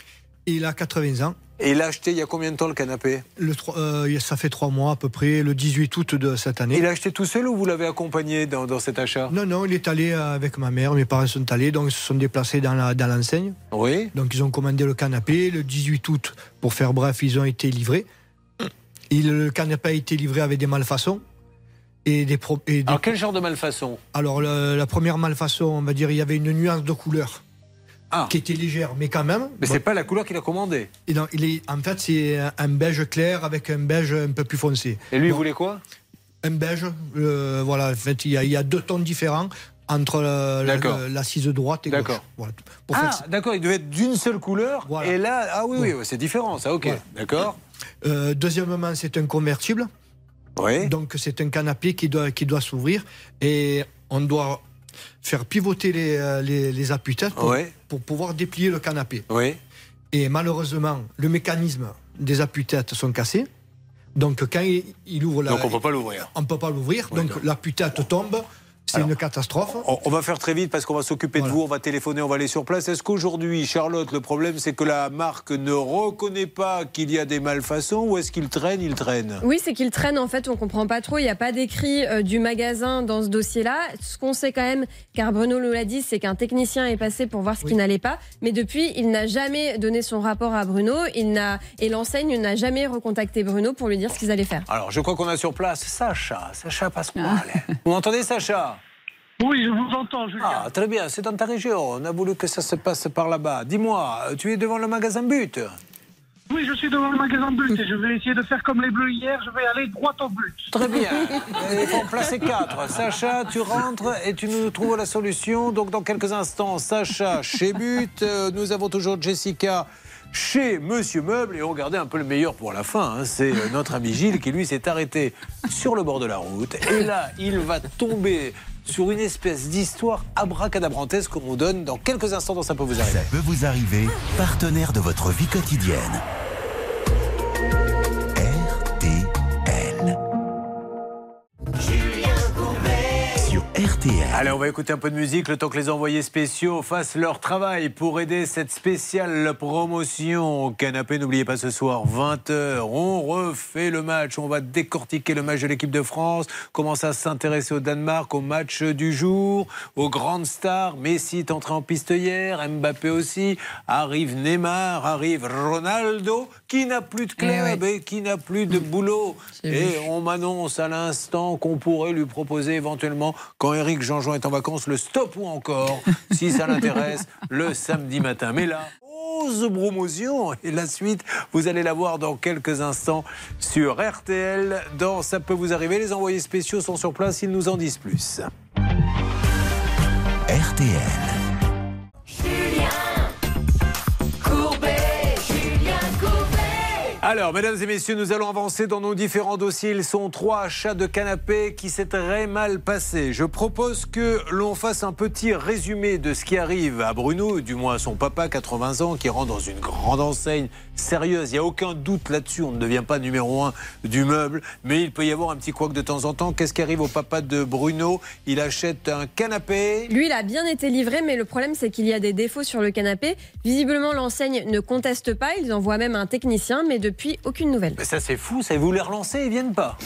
Il a 80 ans. Et il l'a acheté il y a combien de temps, le canapé Le, euh, ça fait trois mois à peu près, le 18 août de cette année. Il l'a acheté tout seul ou vous l'avez accompagné dans, dans cet achat? Non, non, il est allé euh, avec ma mère, mes parents sont allés, donc ils se sont déplacés dans la- dans l'enseigne. Oui. Donc ils ont commandé le canapé. Le 18 août, pour faire bref, ils ont été livrés. Et le canapé a été livré avec des malfaçons. Et des pro- et des- Alors, quel genre de malfaçon Alors, le- la première malfaçon, on va dire, il y avait une nuance de couleur Ah. qui était légère, mais quand même. Mais bon. c'est pas la couleur qu'il a commandée. Et non, il est, en fait, c'est un- beige clair avec un beige un peu plus foncé. Et lui, il voulait quoi? Un beige, euh, voilà. En fait, il y, a, il y a deux tons différents entre la- la- l'assise droite et gauche. Voilà. Faire Ah, d'accord, il devait être d'une seule couleur. Et là, ah oui, oui, c'est différent, ça, ok. D'accord. Euh, deuxièmement, c'est un convertible. Oui. Donc, c'est un canapé qui doit, qui doit s'ouvrir et on doit faire pivoter les, euh, les, les appuis-têtes pour, Ouais. pour pouvoir déplier le canapé. Et malheureusement, le mécanisme des appuis-têtes sont cassés. Donc, quand il, il ouvre la. Donc, on peut pas l'ouvrir. On ne peut pas l'ouvrir. donc, l'appui-tête tombe. C'est une catastrophe. On, on va faire très vite parce qu'on va s'occuper de vous, on va téléphoner, on va aller sur place. Est-ce qu'aujourd'hui, Charlotte, le problème c'est que la marque ne reconnaît pas qu'il y a des malfaçons ou est-ce qu'il traîne, il traîne? Oui, c'est qu'il traîne en fait, on comprend pas trop. Il n'y a pas d'écrit euh, du magasin dans ce dossier-là. Ce qu'on sait quand même, car Bruno nous l'a dit, c'est qu'un technicien est passé pour voir ce qui n'allait pas. Mais depuis, il n'a jamais donné son rapport à Bruno. Il n'a et l'enseigne n'a jamais recontacté Bruno pour lui dire ce qu'ils allaient faire. Alors, je crois qu'on a sur place Sacha, Sacha Pasquale. Vous m'entendez, Sacha? Oui, je vous entends, Julien. Ah, très bien, c'est dans ta région. On a voulu que ça se passe par là-bas. Dis-moi, tu es devant le magasin But Oui, je suis devant le magasin but et je vais essayer de faire comme les bleus hier, je vais aller droit au but. Très bien. Il faut placer quatre. Sacha, tu rentres et tu nous trouves la solution. Donc, dans quelques instants, Sacha chez But. Euh, Nous avons toujours Jessica chez Monsieur Meuble et on gardait un peu le meilleur pour la fin. hein. C'est euh, notre ami Gilles qui, lui, s'est arrêté sur le bord de la route. Et là, il va tomber sur une espèce d'histoire abracadabrantesque qu'on nous donne dans quelques instants dans Ça peut vous arriver. Ça peut vous arriver, partenaire de votre vie quotidienne. RTL. Allez, on va écouter un peu de musique le temps que les envoyés spéciaux fassent leur travail pour aider cette spéciale promotion au canapé. N'oubliez pas ce soir, 20h, on refait le match. On va décortiquer le match de l'équipe de France, commencer à s'intéresser au Danemark, au match du jour, aux grandes stars. Messi est entré en piste hier, Mbappé aussi. Arrive Neymar, arrive Ronaldo, qui n'a plus de club et qui n'a plus de boulot. Et on m'annonce à l'instant qu'on pourrait lui proposer éventuellement, quand Eric Jean-Jean est en vacances, le stop ou encore, si ça l'intéresse, le samedi matin. Mais là, grosse promotion et la suite, vous allez la voir dans quelques instants sur RTL. Dans Ça peut vous arriver, les envoyés spéciaux sont sur place, ils nous en disent plus. RTL. Alors, mesdames et messieurs, nous allons avancer dans nos différents dossiers. Ils sont trois achats de canapés qui s'est très mal passé. Je propose que l'on fasse un petit résumé de ce qui arrive à Bruno, du moins à son papa, 80 ans, qui rentre dans une grande enseigne sérieuse. Il n'y a aucun doute là-dessus. On ne devient pas numéro un du meuble, mais il peut y avoir un petit couac de temps en temps. Qu'est-ce qui arrive au papa de Bruno? Il achète un canapé. Lui, il a bien été livré, mais le problème, c'est qu'il y a des défauts sur le canapé. Visiblement, l'enseigne ne conteste pas. Ils envoient même un technicien, mais depuis, aucune nouvelle. Mais ça, c'est fou. Ça, vous les relancer, ils viennent pas.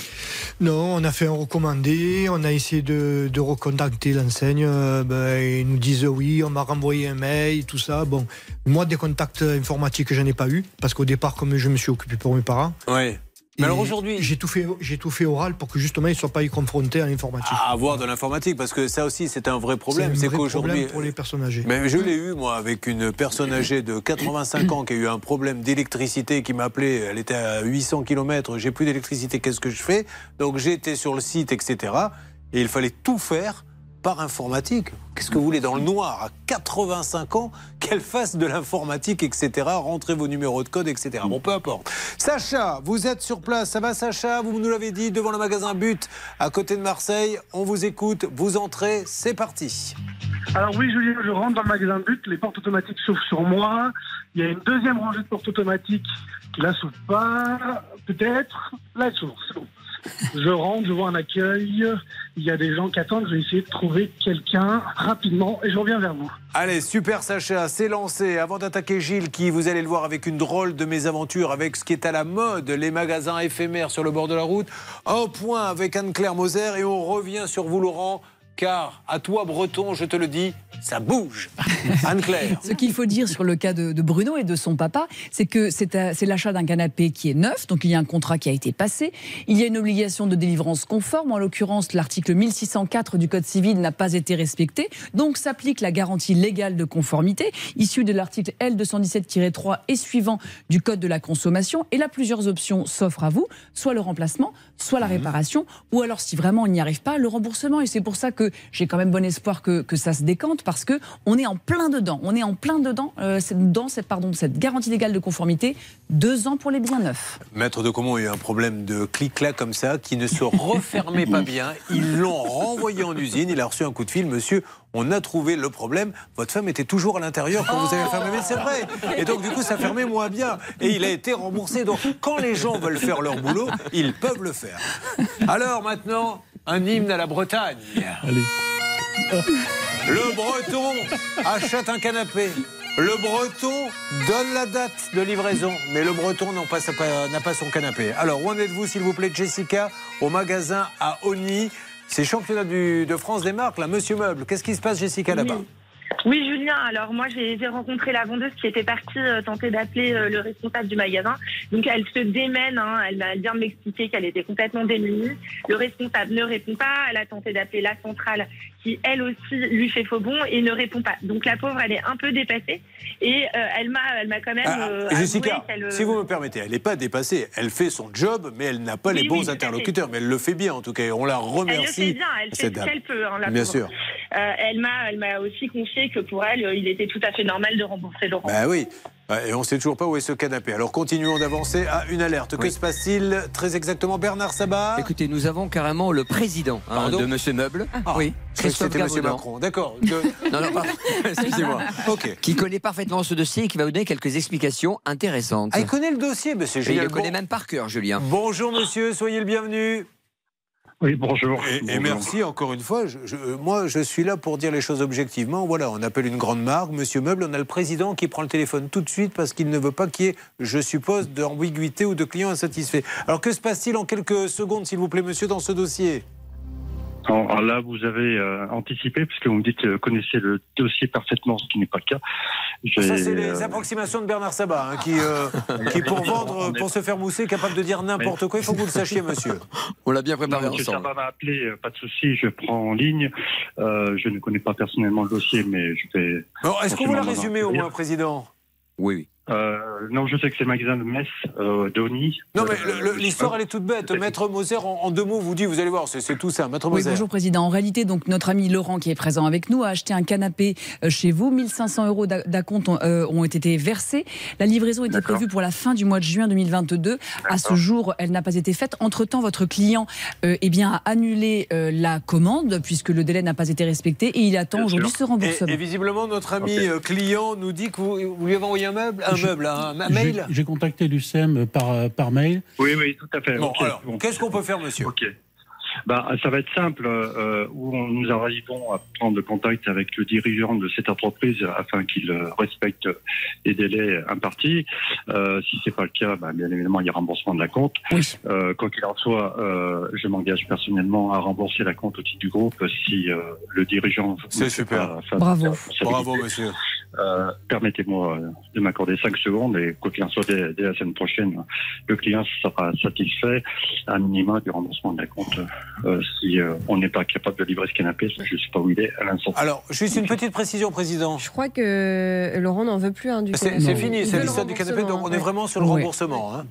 Non, on a fait un recommandé, on a essayé de, de recontacter l'enseigne. euh, ben, ils nous disent oui, on m'a renvoyé un mail, tout ça. Bon, moi, des contacts informatiques, j'en ai pas eu, parce qu'au départ, comme je me suis occupé pour mes parents. Oui. Mais alors aujourd'hui. J'ai tout, fait, j'ai tout fait oral pour que justement, ils ne soient pas y confrontés à l'informatique. À avoir de l'informatique, parce que ça aussi, c'est un vrai problème. C'est qu'aujourd'hui. problème pour les personnes âgées. Mais je l'ai eu, moi, avec une personne âgée de 85 ans qui a eu un problème d'électricité, qui m'a appelé, elle était à 800 km, j'ai plus d'électricité, qu'est-ce que je fais? Donc été sur le site, etc. Et il fallait tout faire par informatique. Qu'est-ce que vous voulez dans le noir à 85 ans qu'elle fasse de l'informatique, etc. Rentrez vos numéros de code, etc. Bon, peu importe. Sacha, vous êtes sur place. Ça va, Sacha? Vous nous l'avez dit devant le magasin But à côté de Marseille. On vous écoute. Vous entrez. C'est parti. Alors oui, Julien, je rentre dans le magasin but, les portes automatiques s'ouvrent sur moi. Il y a une deuxième rangée de portes automatiques qui la s'ouvre pas, peut-être. Là, elle s'ouvre. Je rentre, je vois un accueil, il y a des gens qui attendent, je vais essayer de trouver quelqu'un rapidement et je reviens vers vous. Allez, super Sacha, c'est lancé. Avant d'attaquer Gilles, qui, vous allez le voir, avec une drôle de mésaventure, avec ce qui est à la mode, les magasins éphémères sur le bord de la route. Un point avec Anne-Claire Moser et on revient sur vous, Laurent, car à toi, Breton, je te le dis, ça bouge. Anne-Claire. Ce qu'il faut dire sur le cas de, de Bruno et de son papa, c'est que c'est l'achat d'un canapé qui est neuf, donc il y a un contrat qui a été passé. Il y a une obligation de délivrance conforme. En l'occurrence, l'article 1604 du Code civil n'a pas été respecté. Donc s'applique la garantie légale de conformité, issue de l'article L217-3 et suivant du Code de la consommation. Et là, plusieurs options s'offrent à vous soit le remplacement, soit la réparation, ou alors, si vraiment on n'y arrive pas, le remboursement. Et c'est pour ça que j'ai quand même bon espoir que, ça se décante, parce que on est en plein dedans. On est en plein dedans, euh, dans cette garantie légale de conformité, deux ans pour les biens neufs. Maître de Comont a eu un problème de clic-clac comme ça, qui ne se refermait pas bien. Ils l'ont renvoyé en usine. Il a reçu un coup de fil. Monsieur, on a trouvé le problème. Votre femme était toujours à l'intérieur quand vous avez fermé. Mais c'est vrai. Et donc, du coup, ça fermait moins bien. Et il a été remboursé. Donc, quand les gens veulent faire leur boulot, ils peuvent le faire. Alors, maintenant, un hymne à la Bretagne. Allez. Le Breton achète un canapé. Le Breton donne la date de livraison, mais le Breton n'a pas, son canapé. Alors, où en êtes-vous, s'il vous plaît, Jessica, au magasin à Oni C'est championnat du- de France des marques, là, Monsieur Meuble. Qu'est-ce qui se passe, Jessica, là-bas? Oui, Julien. Alors moi, j'ai rencontré la vendeuse qui était partie euh, tenter d'appeler euh, le responsable du magasin. Donc elle se démène. hein. Elle m'a bien m'expliquer qu'elle était complètement démunie. Le responsable ne répond pas. Elle a tenté d'appeler la centrale qui, elle aussi, lui fait faux bon et ne répond pas. Donc la pauvre, elle est un peu dépassée et euh, elle m'a, elle m'a quand même. Ah, avoué Jessica, si vous me permettez, elle n'est pas dépassée. Elle fait son job, mais elle n'a pas Oui, les bons oui, interlocuteurs. Mais elle le fait bien, en tout cas. et On la Elle le remercie. fait bien, elle fait ce qu'elle peut. hein, la Bien pauvre. sûr. Euh, elle m'a, elle m'a aussi confié que pour elle, il était tout à fait normal de rembourser Laurent. Ben oui. Et on ne sait toujours pas où est ce canapé. Alors continuons d'avancer à une alerte. Que Oui. se passe-t-il très exactement, Bernard Sabat? Écoutez, nous avons carrément le président hein, de Monsieur Meuble. Ah, oui, c'était Monsieur. Macron. D'accord. Que- Non, non, pardon. Excusez-moi. Ok. Qui connaît parfaitement ce dossier et qui va vous donner quelques explications intéressantes. Ah, il connaît le dossier, mais c'est Et il le connaît Bon- même par cœur, Julien. Bonjour monsieur, soyez le bienvenu. Oui, bonjour. Et, merci encore une fois. Je- je- moi, je suis là pour dire les choses objectivement. Voilà, on appelle une grande marque, Monsieur Meuble. On a le président qui prend le téléphone tout de suite parce qu'il ne veut pas qu'il y ait, je suppose, d'ambiguïté ou de clients insatisfaits. Alors, que se passe-t-il en quelques secondes, s'il vous plaît, monsieur, dans ce dossier? Alors, là, vous avez euh, anticipé, puisque vous me dites que vous connaissez le dossier parfaitement, ce qui n'est pas le cas. Ça, c'est les euh, approximations de Bernard Sabat, hein, qui, euh, qui, pour vendre, pour se faire mousser, est capable de dire n'importe quoi. Il faut que vous le sachiez, monsieur. On l'a bien préparé Non, monsieur ensemble. Sabat m'a appelé, euh, pas de souci, je prends en ligne. Euh, je ne connais pas personnellement le dossier, mais je vais. Est-ce qu'on vous l'a résumé au moins, président? Oui, oui. Euh, non, je sais que c'est le magasin de Metz, euh, d'Oni. Non, mais Euh, l'histoire, elle est toute bête. Maître Moser, en, en deux mots, vous dit, vous allez voir, c'est tout ça. Maître Oui, Moser. bonjour Président. En réalité, donc notre ami Laurent, qui est présent avec nous, a acheté un canapé euh, chez vous. 1500 euros d'a- d'acompte ont, euh, ont été versés. La livraison était prévue pour la fin du mois de juin 2022. À ce jour, elle n'a pas été faite. Entre-temps, votre client euh, eh bien, a annulé euh, la commande puisque le délai n'a pas été respecté et il attend aujourd'hui ce remboursement. Et, et visiblement, notre ami client nous dit que vous, vous lui avez envoyé un meuble, un Je- meuble, un, un J'ai- mail. J'ai contacté l'UCM par, par mail. Oui, oui, tout à fait. Bon, alors, bon. qu'est-ce qu'on peut faire, monsieur? Ok. Bah, ça va être simple. Euh, où on- nous arrivons à prendre contact avec le dirigeant de cette entreprise afin qu'il euh, respecte les délais impartis. Euh, si c'est pas le cas, bah, bien évidemment, il y a remboursement de la compte. Euh, quoi qu'il en soit, euh, je m'engage personnellement à rembourser la compte au titre du groupe si euh, le dirigeant. C'est super. pas Bravo. Bravo, monsieur. Euh, Permettez-moi de m'accorder 5 secondes et quoi qu'il en soit, dès, dès la semaine prochaine, le client sera satisfait à minima du remboursement de la compte. Euh, si euh, on n'est pas capable de livrer ce canapé, je ne sais pas où il est à l'instant. Alors, juste une petite précision, président. Je crois que Laurent n'en veut plus hein, du C'est canapé. c'est fini, c'est l'histoire du canapé, donc on est vraiment sur le Ouais. remboursement. hein.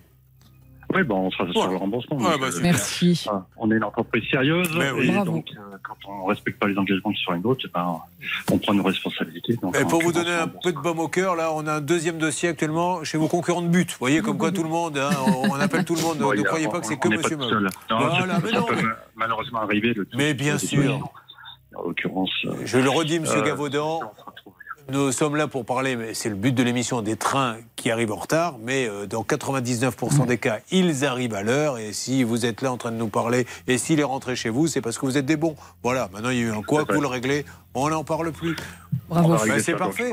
Oui, bon, on sera sur le remboursement. Ouais, bah, euh. Merci. on est une entreprise sérieuse Mais oui. et Bravo. donc euh, quand on ne respecte pas les engagements qui sont les nôtres, eh ben, on prend nos responsabilités. Donc, Et pour vous donner un peu de baume au cœur, là, on a un deuxième dossier actuellement chez vos concurrents de but. Vous voyez, comme quoi tout le monde, hein, on appelle tout le monde. Ne croyez pas on- que c'est que monsieur Meuble. Voilà, ça, mais ça non, peut mais- malheureusement arriver. Le Mais bien sûr. En l'occurrence. euh, Je le redis, monsieur Gavaudan. Nous sommes là pour parler, mais c'est le but de l'émission, des trains qui arrivent en retard, mais euh, dans 99% des cas, ils arrivent à l'heure, et si vous êtes là en train de nous parler, et s'il est rentré chez vous, c'est parce que vous êtes des bons. Voilà, maintenant il y a eu un quoi, vous le réglez, on n'en parle plus. Bravo. Bah, régler c'est parfait.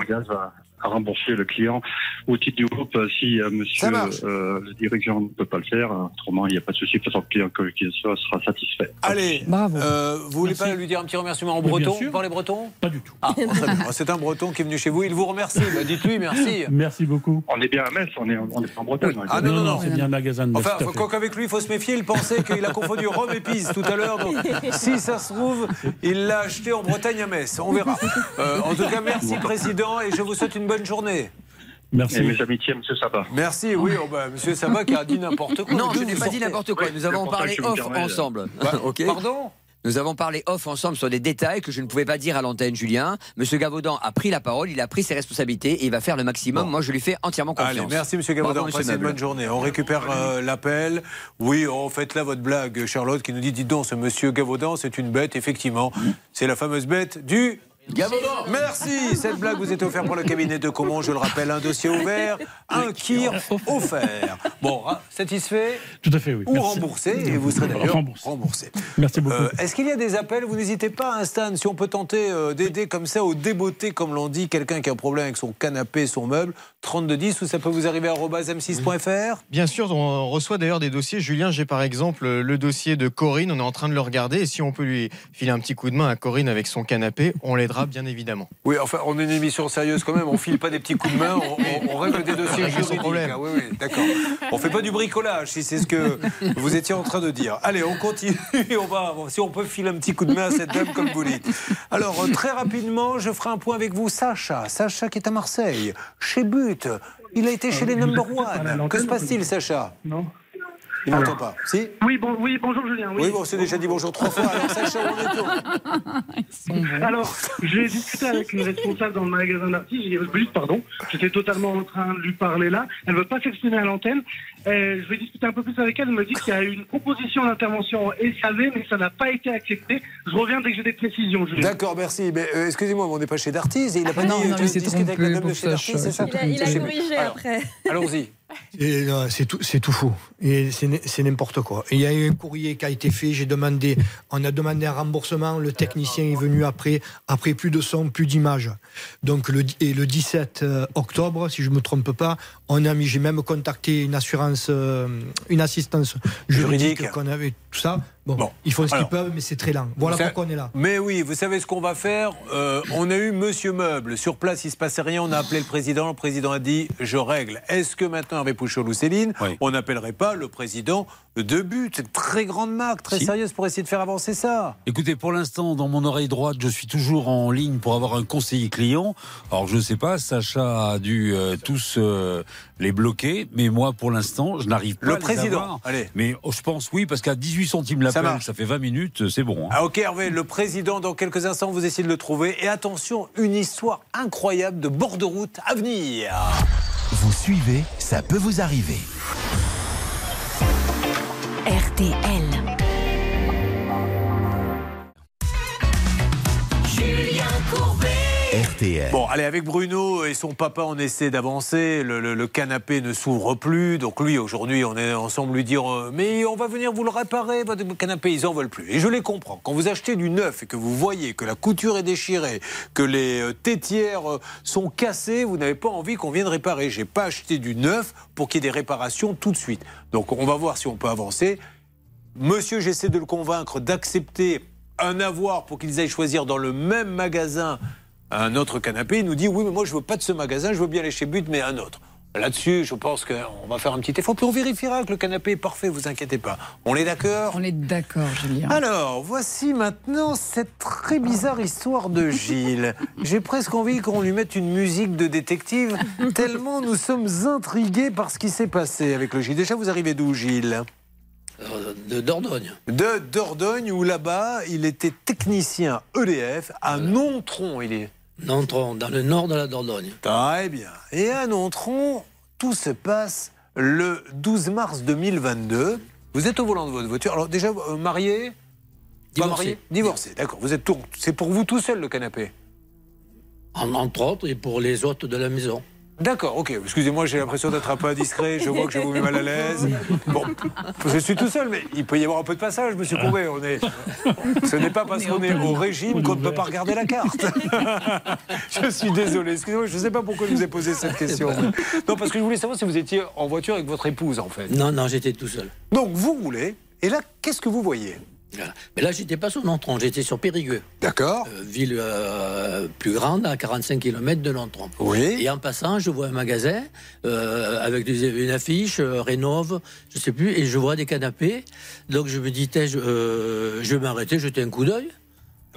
À, rembourser le client au titre du groupe euh, si euh, monsieur euh, le dirigeant ne peut pas le faire. euh, Autrement, il n'y a pas de souci. De toute façon, le client que- qu'il soit sera satisfait. Allez, Bravo. euh, vous voulez Merci. pas lui dire un petit remerciement en breton sûr. Vous parlez breton Pas du tout. Ah, bien. C'est un breton qui est venu chez vous, il vous remercie. Bah, Dites-lui merci. Merci beaucoup. On est bien à Metz, on est, on est en Bretagne. on est Ah bien. non, non, non. c'est bien un magasin de Enfin, Metz, à faut- quoi qu'avec lui, il faut se méfier. Il pensait qu'il a confondu Rome et Pise tout à l'heure. Donc, si ça se trouve, il l'a acheté en Bretagne à Metz. On verra. Euh, en tout cas, merci, Président, et je vous souhaite une bonne journée. Merci. Et mes amitiés, monsieur Sabat. Merci, oui, oh, bah, monsieur Sabat qui a dit n'importe quoi. Non, je n'ai pas dit n'importe quoi. Oui, Nous avons parlé off de- ensemble. Bah. Pardon Nous avons parlé off ensemble sur des détails que je ne pouvais pas dire à l'antenne, Julien. Monsieur Gavaudan a pris la parole, il a pris ses responsabilités et il va faire le maximum. Bon. Moi, je lui fais entièrement confiance. Allez, merci Monsieur Gavaudan. Passez une bonne journée. On récupère euh, l'appel. Oui, oh, faites là votre blague, Charlotte, qui nous dit dites donc, ce Monsieur Gavaudan, c'est une bête, effectivement. C'est la fameuse bête du Merci. Cette blague vous est offerte pour le cabinet de Comont. Je le rappelle, un dossier ouvert, un kir offert. Bon, hein, satisfait Tout à fait, oui. Ou Merci. remboursé, et vous serez d'ailleurs Remboursé. remboursé. Merci beaucoup. Euh, Est-ce qu'il y a des appels? Vous n'hésitez pas, hein, Stan, si on peut tenter euh, d'aider comme ça au débeauté, comme l'on dit, quelqu'un qui a un problème avec son canapé, son meuble, 3210, ou ça peut vous arriver à m6.fr Bien sûr, on reçoit d'ailleurs des dossiers. Julien, j'ai par exemple le dossier de Corinne, on est en train de le regarder. Et si on peut lui filer un petit coup de main à Corinne avec son canapé, on l'aidera bien évidemment. Oui, enfin, on est une émission sérieuse quand même. On file pas des petits coups de main, on, règle des dossiers juridiques. problème. Ah oui, oui, d'accord. On fait pas du bricolage, si c'est ce que vous étiez en train de dire. Allez, on continue. On va, si on peut filer un petit coup de main à cette dame, comme vous dites. Alors, très rapidement, je ferai un point avec vous, Sacha. Sacha qui est à Marseille, chez But. Il a été chez les Number One. Que se passe-t-il, Sacha? Non. Il n'entend pas. Si Oui, bon, oui, bonjour Julien. Oui, bon, c'est déjà dit bonjour trois fois. Alors, Sacha, on est tout. Alors, j'ai discuté avec une responsable dans le magasin d'artistes, j'ai dit, pardon, j'étais totalement en train de lui parler là. Elle ne veut pas s'exprimer à l'antenne. Euh, je vais discuter un peu plus avec elle. Elle me dit qu'il y a eu une proposition d'intervention SAV, mais ça n'a pas été accepté. Je reviens dès que j'ai des précisions, Julien. D'accord, merci. Mais euh, excusez-moi, mais on n'est pas chez Darty. Il n'a pas Ah non, dit non, s'est discutes avec la dame de chez Darty, Sacha, c'est ça Il a, il a C'est- corrigé après. Allons-y. Non, C'est tout, tout faux. Et c'est n'importe quoi. Il y a eu un courrier qui a été fait. J'ai demandé, on a demandé un remboursement. Le technicien est venu après, après plus de son, plus d'images. Donc le, et le 17 euh, octobre, si je me trompe pas, on a mis. J'ai même contacté une assurance, euh, une assistance juridique, Juridique. qu'on avait tout ça. Bon, ils font ce qu'ils peuvent, mais c'est très lent. Voilà Ça- pourquoi on est là. Mais oui, vous savez ce qu'on va faire Euh, On a eu Monsieur Meuble. Sur place, il se passait rien. On a appelé le président. Le président a dit Je règle. Est-ce que maintenant, Hervé Pouchol ou Céline, on n'appellerait pas le président de but C'est une très grande marque, très Si. sérieuse pour essayer de faire avancer ça. Écoutez, pour l'instant, dans mon oreille droite, je suis toujours en ligne pour avoir un conseiller client. Alors, je ne sais pas, Sacha a dû euh, tous euh, les bloquer, mais moi, pour l'instant, je n'arrive pas Le à les président, avoir. allez. Mais oh, je pense oui, parce qu'à 18 centimes Ça l'appel, marche. ça, fait 20 minutes, c'est bon. hein. Ah ok Hervé, le président, dans quelques instants, vous essayez de le trouver. Et attention, une histoire incroyable de bord de route à venir. Vous suivez, ça peut vous arriver. RTL. RTL. Bon, allez, avec Bruno et son papa, on essaie d'avancer. Le, canapé ne s'ouvre plus. Donc lui, aujourd'hui, on est ensemble lui dire euh, Mais on va venir vous le réparer, votre canapé. Ils en veulent plus. Et je les comprends. Quand vous achetez du neuf et que vous voyez que la couture est déchirée, que les euh, euh, sont cassées, vous n'avez pas envie qu'on vienne réparer. J'ai pas acheté du neuf pour qu'il y ait des réparations tout de suite. Donc on va voir si on peut avancer. Monsieur, j'essaie de le convaincre d'accepter un avoir pour qu'ils aillent choisir dans le même magasin un autre canapé. Il nous dit oui, mais moi je veux pas de ce magasin, je veux bien aller chez But, mais un autre. Là-dessus, je pense qu'on va faire un petit effort, puis on vérifiera que le canapé est parfait, vous inquiétez pas. On est d'accord? On est d'accord, Julien. alors, voici maintenant cette très bizarre histoire de Gilles. J'ai presque envie qu'on lui mette une musique de détective, tellement nous sommes intrigués par ce qui s'est passé avec le Gilles. Déjà, vous arrivez d'où, Gilles? De Dordogne. De Dordogne, où là-bas, il était technicien EDF à Nontron. Il est. Nontron, dans le nord de la Dordogne. Très bien. Et à Nontron, tout se passe le 12 mars 2022. Vous êtes au volant de votre voiture. Alors déjà, euh, marié? Pas Divorcé. marié? Divorcé, d'accord. Vous êtes tout... C'est pour vous tout seul le canapé? En- entre autres, et pour les hôtes de la maison. D'accord, ok. Excusez-moi, j'ai l'impression d'être un peu indiscret. Je vois que je vous mets mal à l'aise. Bon, je suis tout seul, mais il peut y avoir un peu de passage, monsieur Courbet. On est... Ce n'est pas parce qu'on est au régime qu'on ne peut pas regarder la carte. je suis désolé. Excusez-moi, je ne sais pas pourquoi je vous ai posé cette question. Non, parce que je voulais savoir si vous étiez en voiture avec votre épouse, en fait. Non, non, j'étais tout seul. Donc, vous roulez. Et là, qu'est-ce que vous voyez? Voilà. Mais là, j'étais pas sur Nontron, j'étais sur Périgueux. D'accord. Euh, ville euh, plus grande, à 45 km de Nontron. Oui. Et en passant, je vois un magasin euh, avec des- une affiche, euh, Rénove, je sais plus, et je vois des canapés. Donc je me dis, je, euh, je vais m'arrêter, jeter un coup d'œil.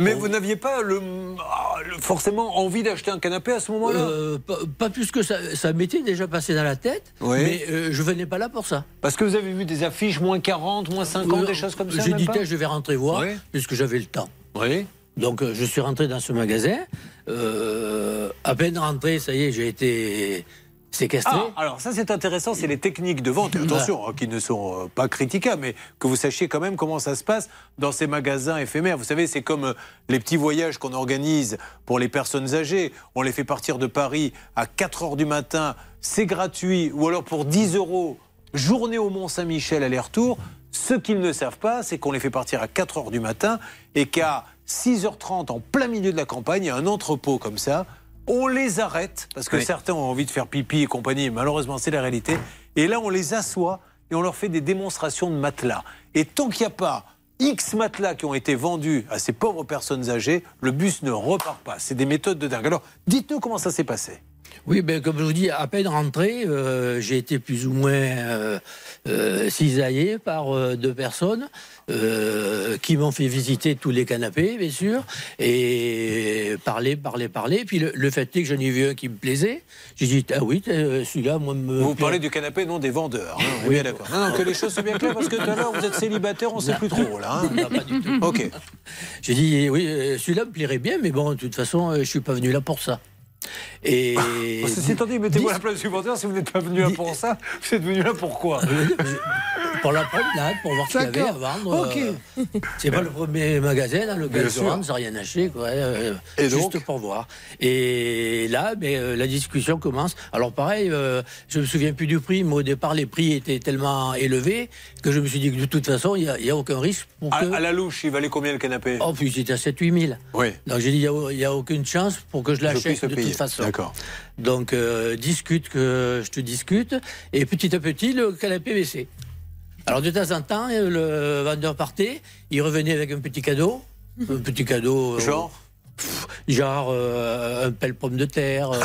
Mais vous n'aviez pas le, ah, le- forcément envie d'acheter un canapé à ce moment-là? Euh, pas, pas plus que ça, ça m'était déjà passé dans la tête, Oui. mais euh, je venais pas là pour ça. Parce que vous avez vu des affiches moins 40, moins 50, des choses comme ça J'ai dit, je vais rentrer voir, Oui. puisque j'avais le temps. Oui. Donc euh, je suis rentré dans ce magasin. Euh, à peine rentré, ça y est, j'ai été séquestré. Ah, alors ça c'est intéressant, c'est les techniques de vente, attention, hein, qui ne sont euh, pas critiquables, mais que vous sachiez quand même comment ça se passe dans ces magasins éphémères. Vous savez, c'est comme euh, les petits voyages qu'on organise pour les personnes âgées. On les fait partir de Paris à 4 heures du matin, c'est gratuit, ou alors pour 10 euros, journée au Mont-Saint-Michel aller-retour. Ce qu'ils ne savent pas, c'est qu'on les fait partir à 4 heures du matin et qu'à 6h30, en plein milieu de la campagne, il y a un entrepôt comme ça. On les arrête parce que Oui. certains ont envie de faire pipi et compagnie. Malheureusement, c'est la réalité. Et là, on les assoit et on leur fait des démonstrations de matelas. Et tant qu'il n'y a pas X matelas qui ont été vendus à ces pauvres personnes âgées, le bus ne repart pas. C'est des méthodes de dingue. Alors, dites-nous comment ça s'est passé. Oui, ben, comme je vous dis, à peine rentré, euh, j'ai été plus ou moins euh, euh, cisaillé par euh, deux personnes qui m'ont fait visiter tous les canapés, bien sûr, et parler, parler, parler. Puis le, le fait est que j'en ai vu un qui me plaisait. J'ai dit, ah oui, celui-là, moi, me. Vous parlez du canapé, non des vendeurs. hein, on est bien d'accord. Non, non, que les choses soient bien claires parce que tout à l'heure, vous êtes célibataire, on ne sait plus trop. Là, hein. Non, pas du tout. Ok. J'ai dit, oui, celui-là me plairait bien, mais bon, de toute façon, je suis pas venu là pour ça. Et. Dit, mettez-vous à la place du vendeur. Si vous n'êtes pas venu là pour ça, vous êtes venu là pour quoi? Pour la promenade, pour voir ce qu'il y avait à vendre. Ok. euh, C'est pas le premier magasin je sûr. rentre sans rien acheter, quoi. euh, Et juste pour voir. Et là, ben, euh, la discussion commence. Alors pareil, euh, je me souviens plus du prix, mais au départ, les prix étaient tellement élevés que je me suis dit que de toute façon, il n'y a, aucun risque pour à, que... à la louche, il valait combien le canapé? Oh, puis j'étais à 7-8 000. Oui. Donc j'ai dit, il n'y a, aucune chance pour que je l'achète de payer. toute façon. D'accord. Donc euh, discute que je te discute. Et petit à petit, le canapé baissait. Alors de temps en temps, le vendeur partait, il revenait avec un petit cadeau. Un petit cadeau. euh, Genre? pff, Genre euh, un pelle pomme de terre.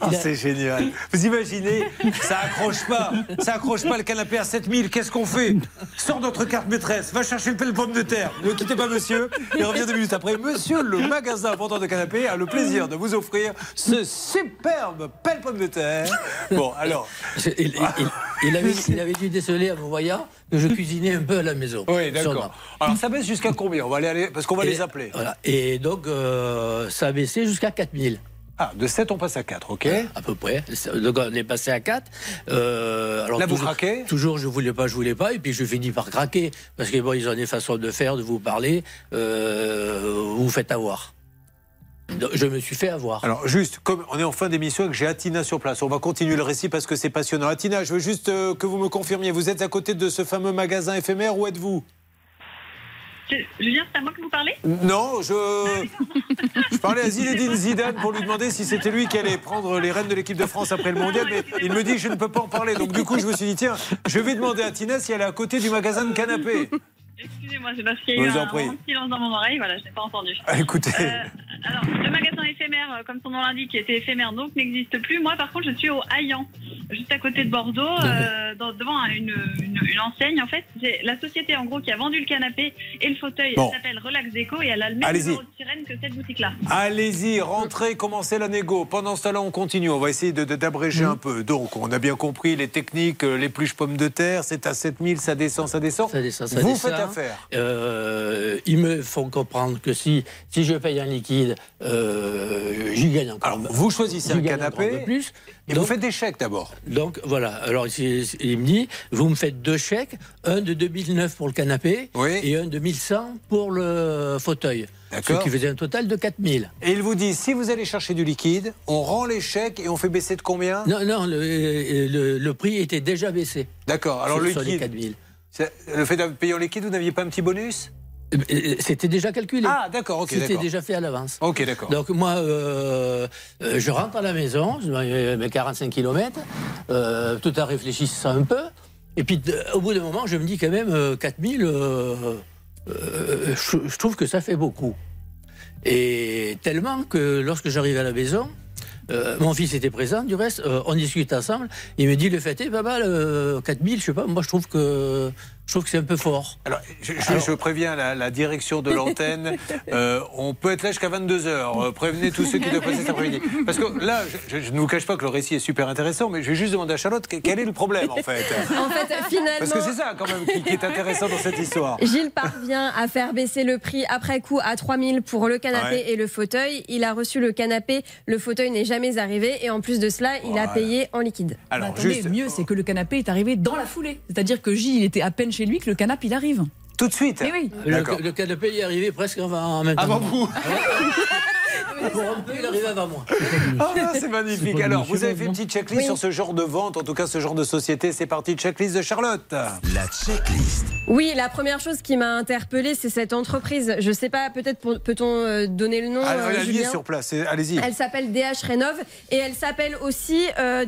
Ah, c'est génial. Vous imaginez, ça accroche pas. Ça accroche pas le canapé à 7000. Qu'est-ce qu'on fait? Sors notre carte maîtresse, va chercher le pelle pomme de terre. Ne quittez pas monsieur. Et revient deux minutes après. Monsieur, le magasin vendeur de canapé a le plaisir de vous offrir ce superbe pelle pomme de terre. Bon, alors. il, il- il- il avait, il avait dû déceler en me voyant que je cuisinais un peu à la maison. Oui, d'accord. Alors ça baisse jusqu'à combien? On va aller, aller- parce qu'on va Et- les appeler. Voilà. Et donc, euh, ça a baissé jusqu'à 4000. Ah, de 7, on passe à 4, ok À peu près. Donc, on est passé à 4. Euh, alors, Là, vous toujours, craquez Toujours, je voulais pas, je voulais pas. Et puis, je finis par craquer. Parce que, bon, ils ont des façons de faire, de vous parler. Euh, vous vous faites avoir. Je me suis fait avoir. Alors juste, comme on est en fin d'émission et que j'ai Atina sur place, on va continuer le récit parce que c'est passionnant. Atina, je veux juste euh, que vous me confirmiez, vous êtes à côté de ce fameux magasin éphémère, où êtes-vous? Julien, c'est à moi que vous parlez Non, je... parlais à Zinedine Zidane pour lui demander si c'était lui qui allait prendre les rênes de l'équipe de France après le mondial, mais il me dit je ne peux pas en parler. Donc du coup, je me suis dit, tiens, je vais demander à Tina si elle est à côté du magasin de canapé. Excusez-moi, c'est parce qu'il y a eu un silence dans mon oreille, voilà, je n'ai pas entendu. Ah, écoutez. Euh, alors, le magasin éphémère, euh, comme son nom l'indique, qui était éphémère, donc n'existe plus. Moi, par contre, je suis au Haillan, juste à côté de Bordeaux, euh, dans- devant une, une- une enseigne. En fait, c'est la société, en gros, qui a vendu le canapé et le fauteuil. Bon. Elle s'appelle Relax Déco et elle a le même Allez-y. numéro de sirène que cette boutique-là. Allez-y, rentrez, commencez la négo. Pendant ce temps-là, on continue. On va essayer de- de- d'abréger un peu. Donc, on a bien compris les techniques, les pluches pommes de terre. C'est à 7000, ça descend, ça descend. Ça descend, ça Vous descend. faites Euh, ils me font comprendre que si, si je paye un liquide, euh, j'y gagne encore. Alors, vous choisissez un canapé plus. et vous faites des chèques d'abord. Donc voilà, alors il, il me dit, vous me faites deux chèques, un de 2009 pour le canapé et un de 1100 pour le fauteuil. Ce qui faisait un total de 4000. Et il vous dit, si vous allez chercher du liquide, on rend les chèques et on fait baisser de combien? Non, non, le, le- le prix était déjà baissé. D'accord, alors le liquide. 4000. Le fait de payer en liquide, vous n'aviez pas un petit bonus? Euh, C'était déjà calculé. Ah, d'accord, ok, C'était déjà fait à l'avance. Ok, d'accord. Donc moi, euh, euh, je rentre à la maison, je mes 45 km, euh, tout en réfléchissant un peu. Et puis au bout d'un moment, je me dis quand même, euh, 4000, euh, euh, je, je trouve que ça fait beaucoup. Et tellement que lorsque j'arrive à la maison, euh, mon fils était présent, du reste, euh, on discute ensemble. Il me dit le fait est, papa, le 4000, je sais pas, moi je trouve que je trouve que c'est un peu fort. Alors, je, je- je préviens la, la direction de l'antenne. euh, on peut être là jusqu'à 22h. prévenez tous ceux qui doivent passer cet après-midi. Parce que là, je, je- ne vous cache pas que le récit est super intéressant, mais je vais juste demander à Charlotte que- quel est le problème en fait. En fait, finalement. Parce que c'est ça quand même qui, qui est intéressant dans cette histoire. Gilles parvient à faire baisser le prix après coup à 3000 pour le canapé Ouais. et le fauteuil. Il a reçu le canapé, le fauteuil n'est jamais arrivé. Et en plus de cela, il a payé en liquide. Bah, attendez, mieux, c'est que le canapé est arrivé dans la foulée. C'est-à-dire que J, il était à peine chez lui que le canapé, il arrive. Tout de suite Eh oui. Le, le canapé est arrivé presque en, en même temps. Avant vous il arrive avant moi. Ah, c'est magnifique. Alors, vous avez fait une petite checklist Oui. sur ce genre de vente, en tout cas ce genre de société. C'est parti, checklist de Charlotte. La checklist. Oui, la première chose qui m'a interpellée, c'est cette entreprise. Je sais pas, peut-être pour- peut-on euh, donner le nom Ah, euh, elle est Julien sur place. Allez-y. Elle s'appelle DH Rénov et elle s'appelle aussi euh,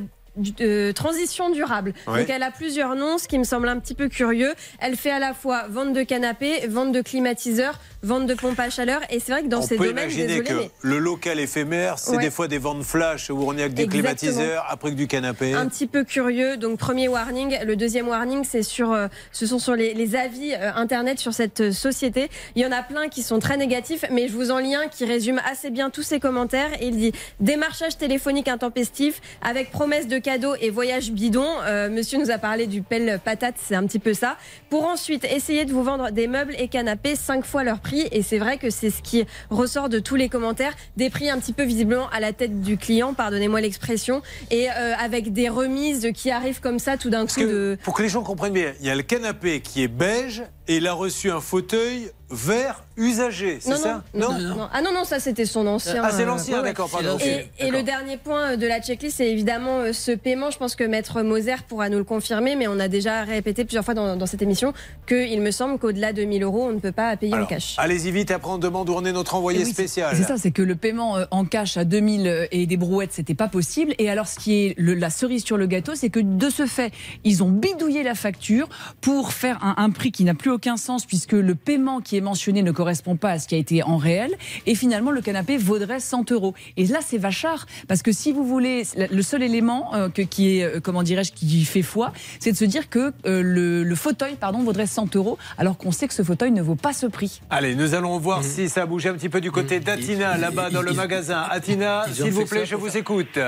euh, Transition durable. Ouais. Donc elle a plusieurs noms, ce qui me semble un petit peu curieux. Elle fait à la fois vente de canapés, vente de climatiseurs, vente de pompes à chaleur. Et c'est vrai que dans on ces peut domaines, imaginer désolé, que mais le local éphémère, c'est Ouais. des fois des ventes flash où on est avec des Exactement. climatiseurs, après que du canapé. un petit peu curieux. Donc premier warning, le deuxième warning, c'est sur, euh, ce sont sur les, les avis euh, internet sur cette euh, société. Il y en a plein qui sont très négatifs, mais je vous en lis un qui résume assez bien tous ces commentaires. Il dit démarchage téléphonique intempestif avec promesse de cadeaux et voyage bidon. Euh, monsieur nous a parlé du pelle patate, c'est un petit peu ça. Pour ensuite essayer de vous vendre des meubles et canapés cinq fois leur prix. Et c'est vrai que c'est ce qui ressort de tous les commentaires. Des prix un petit peu visiblement à la tête du client, pardonnez-moi l'expression, et euh, avec des remises qui arrivent comme ça tout d'un coup. de... Pour que les gens comprennent bien, il y a le canapé qui est beige et il a reçu un fauteuil vert usagé, c'est Non, ça non, non, non. Ah non, non, ça c'était son ancien. Ah, c'est euh, l'ancien, ouais. d'accord, pardon. Et, et le dernier point de la checklist, c'est évidemment euh, ce paiement. Je pense que Maître Moser pourra nous le confirmer, mais on a déjà répété plusieurs fois dans, dans cette émission qu'il me semble qu'au-delà de 1000 euros, on ne peut pas payer en cash. Allez-y vite, après on demande où en est notre envoyé oui, spécial. C'est ça, c'est que le paiement euh, en cash à 2000 euh, et des brouettes, c'était pas possible. Et alors, ce qui est le- la cerise sur le gâteau, c'est que de ce fait, ils ont bidouillé la facture pour faire un, un prix qui n'a plus aucun sens puisque le paiement qui est mentionné ne correspond pas à ce qui a été en réel. Et finalement, le canapé vaudrait 100 euros. Et là, c'est vachard parce que si vous voulez, le seul élément euh, que, qui est, euh, comment dirais-je, qui fait foi, c'est de se dire que euh, le, le fauteuil, pardon, vaudrait 100 euros, alors qu'on sait que ce fauteuil ne vaut pas ce prix. Allez, nous allons voir Mhm. si ça a bougé un petit peu du côté d'Atina, là-bas dans le ils- magasin. Atina, s'il vous plaît, ça je vous écoute.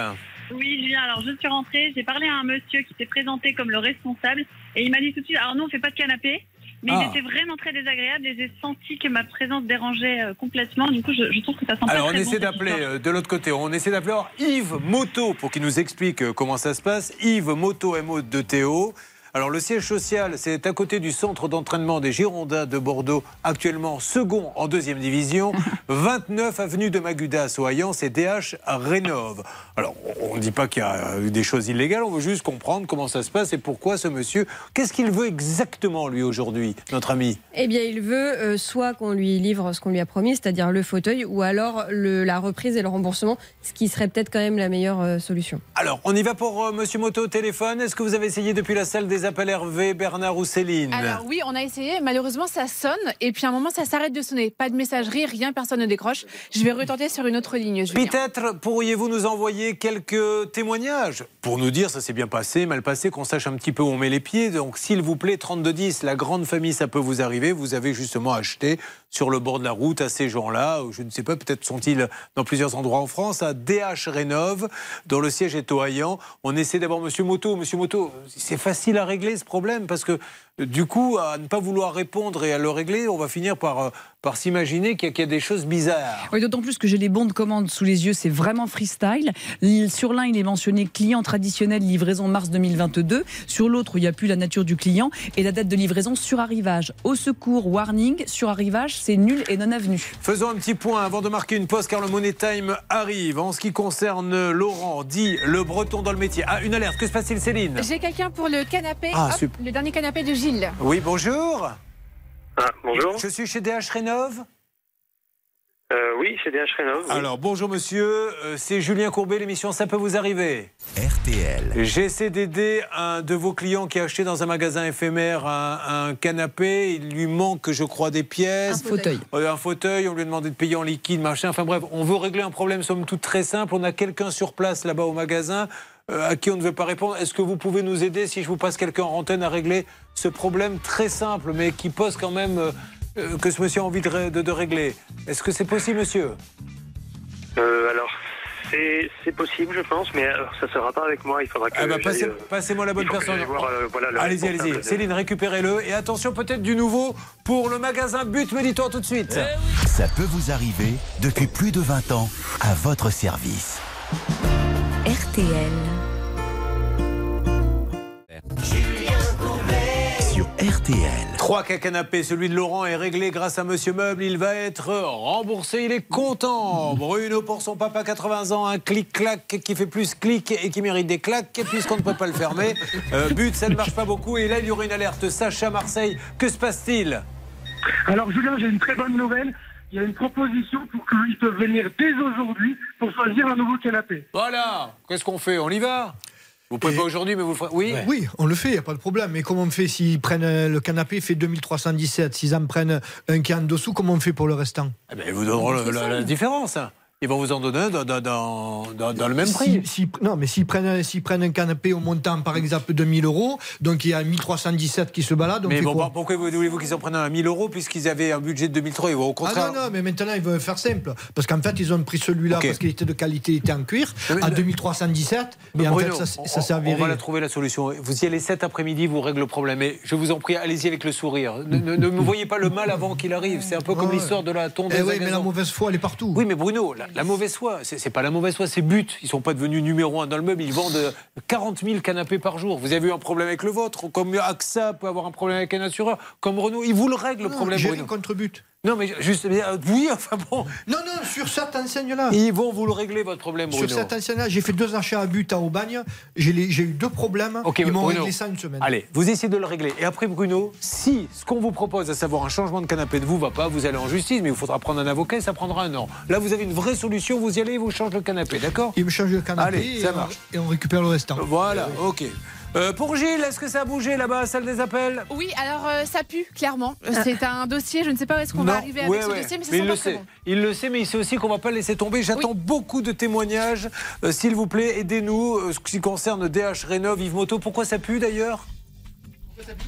Oui, Julien, alors je suis rentrée, j'ai parlé à un monsieur qui s'est présenté comme le responsable et il m'a dit tout de suite, alors nous on fait pas de canapé, mais Ah. il était vraiment très désagréable et j'ai senti que ma présence dérangeait euh, complètement, du coup je, je trouve que ça sent pas Alors, on très essaie d'appeler euh, de l'autre côté. On essaie d'appeler Yves Moto pour qu'il nous explique euh, comment ça se passe. Yves Moto MO de Théo. Alors, le siège social, c'est à côté du centre d'entraînement des Girondins de Bordeaux, actuellement second en deuxième division, 29 avenue de Magudas, au Hayan, c'est DH Rénove. Alors, on ne dit pas qu'il y a eu des choses illégales, on veut juste comprendre comment ça se passe et pourquoi ce monsieur, qu'est-ce qu'il veut exactement, lui, aujourd'hui, notre ami? Eh bien, il veut euh, soit qu'on lui livre ce qu'on lui a promis, c'est-à-dire le fauteuil, ou alors le- la reprise et le remboursement, ce qui serait peut-être quand même la meilleure euh, solution. Alors, on y va pour euh, Monsieur Moto au téléphone. Est-ce que vous avez essayé depuis la salle des appels Hervé, Bernard ou Céline Alors oui, on a essayé. Malheureusement, ça sonne. Et puis à un moment, ça s'arrête de sonner. Pas de messagerie, rien, personne ne décroche. Je vais retenter sur une autre ligne. Peut-être pourriez-vous nous envoyer quelques témoignages pour nous dire ça s'est bien passé, mal passé, qu'on sache un petit peu où on met les pieds. Donc, s'il vous plaît, 3210, la grande famille, ça peut vous arriver. Vous avez justement acheté sur le bord de la route à ces gens-là, je ne sais pas, peut-être sont-ils dans plusieurs endroits en France, à DH Rénove, dont le siège est au Hayan. On essaie d'abord Monsieur Moto. Monsieur Moto, c'est facile à régler ce problème parce que du coup, à ne pas vouloir répondre et à le régler, on va finir par, euh, par s'imaginer qu'il y, a- qu'il y a des choses bizarres. Oui, d'autant plus que j'ai les bons de commande sous les yeux, c'est vraiment freestyle. Sur l'un, il est mentionné client traditionnel, livraison mars 2022. Sur l'autre, il n'y a plus la nature du client et la date de livraison sur arrivage. Au secours, warning, sur arrivage, c'est nul et non avenu. Faisons un petit point avant de marquer une pause car le Money Time arrive. En ce qui concerne Laurent, dit le breton dans le métier. Ah, une alerte, que se passe-t-il Céline? J'ai quelqu'un pour le canapé. Ah, Hop, super. le dernier canapé de Gilles. Oui, bonjour. bonjour. Je suis chez DH Rénove. Euh, oui, c'est DH Rénov. oui. Alors, bonjour monsieur, Euh, c'est Julien Courbet, l'émission Ça peut vous arriver. RTL. J'essaie d'aider un de vos clients qui a acheté dans un magasin éphémère un, un canapé. Il lui manque, je crois, des pièces. Un fauteuil. Euh, un fauteuil, on lui a demandé de payer en liquide, machin. Enfin bref, on veut régler un problème, somme toute, très simple. On a quelqu'un sur place là-bas au magasin euh, à qui on ne veut pas répondre. Est-ce que vous pouvez nous aider si je vous passe quelqu'un en antenne à régler ce problème très simple, mais qui pose quand même euh, euh, que ce monsieur a envie de, ré- de- de régler Est-ce que c'est possible, monsieur? Euh, alors, c'est possible, je pense, mais alors, ça ne sera pas avec moi. Il faudra que. Ah bah, passez- euh, Passez-moi la bonne personne. euh, voilà, allez-y, allez-y. Céline, récupérez-le. Et attention, peut-être du nouveau pour le magasin But Méditor tout de suite. Ça peut vous arriver depuis plus de 20 ans à votre service. RTL. Sur RTL. Trois cas canapés, celui de Laurent est réglé grâce à Monsieur Meuble. Il va être remboursé, il est content. Bruno pour son papa 80 ans, un clic-clac qui fait plus clic et qui mérite des claques puisqu'on ne peut pas le fermer. Euh, but, ça ne marche pas beaucoup et là il y aurait une alerte. Sacha Marseille, que se passe-t-il? Alors Julien, j'ai une très bonne nouvelle. Il y a une proposition pour qu'ils peuvent venir dès aujourd'hui pour choisir un nouveau canapé. Voilà, qu'est-ce qu'on fait? On y va? Vous pouvez pas aujourd'hui, mais vous le ferez. Oui Oui, on le fait, il n'y a pas de problème. Mais comment on fait s'ils prennent euh, le canapé, fait 2317 S'ils en prennent un qui est en dessous, comment on fait pour le restant? Eh ben, ils vous donneront la, la différence. Ils vont vous en donner dans, dans- dans- dans- dans le même prix. Si- si- non, mais s'ils prennent, prennent un canapé au montant, par exemple, de 1000 euros, donc il y a 1317 qui se baladent. on Mais fait bon, quoi pourquoi vous- voulez-vous qu'ils en prennent un à 1000 euros puisqu'ils avaient un budget de 2003 Ils vont au Ah contraire. non, non, mais maintenant ils veulent faire simple. Parce qu'en fait, ils ont pris celui-là parce qu'il était de qualité, il était en cuir, Mais- à mais- 2317. Mais Et en Bruno, fait, ça, on- ça s'est on, avéré. va la trouver la solution. Vous y allez cet après-midi, vous règlez le problème. Mais je vous en prie, allez-y avec le sourire. Ne, ne- ne me voyez pas le mal avant qu'il arrive. C'est un peu comme Ouais. l'histoire de la tondeuse. Eh oui, mais la mauvaise foi, elle est partout. Oui, mais Bruno, la, la mauvaise foi, c'est pas la mauvaise foi, c'est but. Ils sont pas devenus numéro un dans le meuble. Ils vendent euh, 40 000 canapés par jour. Vous avez eu un problème avec le vôtre, comme AXA peut avoir un problème avec un assureur, comme Renault. Ils vous le règlent le Non, problème, j'ai Bruno. Non, mais juste, mais, euh, oui, enfin bon. Non, non, sur cette enseigne-là. Ils vont vous le régler, votre problème, Bruno. Sur cette enseigne-là, j'ai fait deux achats à but à Aubagne. J'ai eu deux problèmes. Ils m'ont réglé ça une semaine. Allez, vous essayez de le régler. Et après, Bruno, si ce qu'on vous propose, à savoir un changement de canapé, ne vous va pas, vous allez en justice, mais il faudra prendre un avocat et ça prendra un an. Là, vous avez une vraie solution, vous y allez, ils vous changent le canapé, d'accord? Il me change le canapé Allez, et, ça on, marche. et on récupère le restant. Voilà, ok. Euh, pour Gilles, est-ce que ça a bougé là-bas, salle des appels? Oui, alors euh, ça pue, clairement. Euh, C'est un dossier, je ne sais pas où est-ce qu'on va arriver avec ouais, ce ouais. dossier, mais ça Mais sent il pas le sait. bon. Il le sait, mais il sait aussi qu'on ne va pas le laisser tomber. J'attends beaucoup de témoignages. Euh, S'il vous plaît, aidez-nous. Ce qui concerne DH Rénov, Yves Moto, pourquoi ça pue d'ailleurs?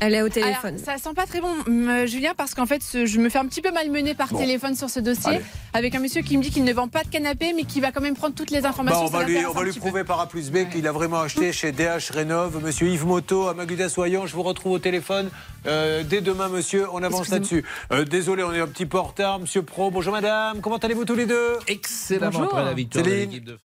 Elle est au Alors, téléphone. ça sent pas très bon, euh, Julien, parce qu'en fait, ce- je me fais un petit peu malmener par Bon. téléphone sur ce dossier, Allez. avec un monsieur qui me dit qu'il ne vend pas de canapé, mais qui va quand même prendre toutes les Bah, informations. on va lui, on va lui prouver par A plus B qu'il a vraiment acheté chez DH Rénov. Monsieur Yves Moto, à Maguda Soyant, je vous retrouve au téléphone. Euh, dès demain, monsieur, on avance là-dessus. Euh, désolé, on est un petit peu en retard. Monsieur Pro, bonjour madame, comment allez-vous tous les deux? Excellent Bonjour. après la victoire de Céline l'équipe de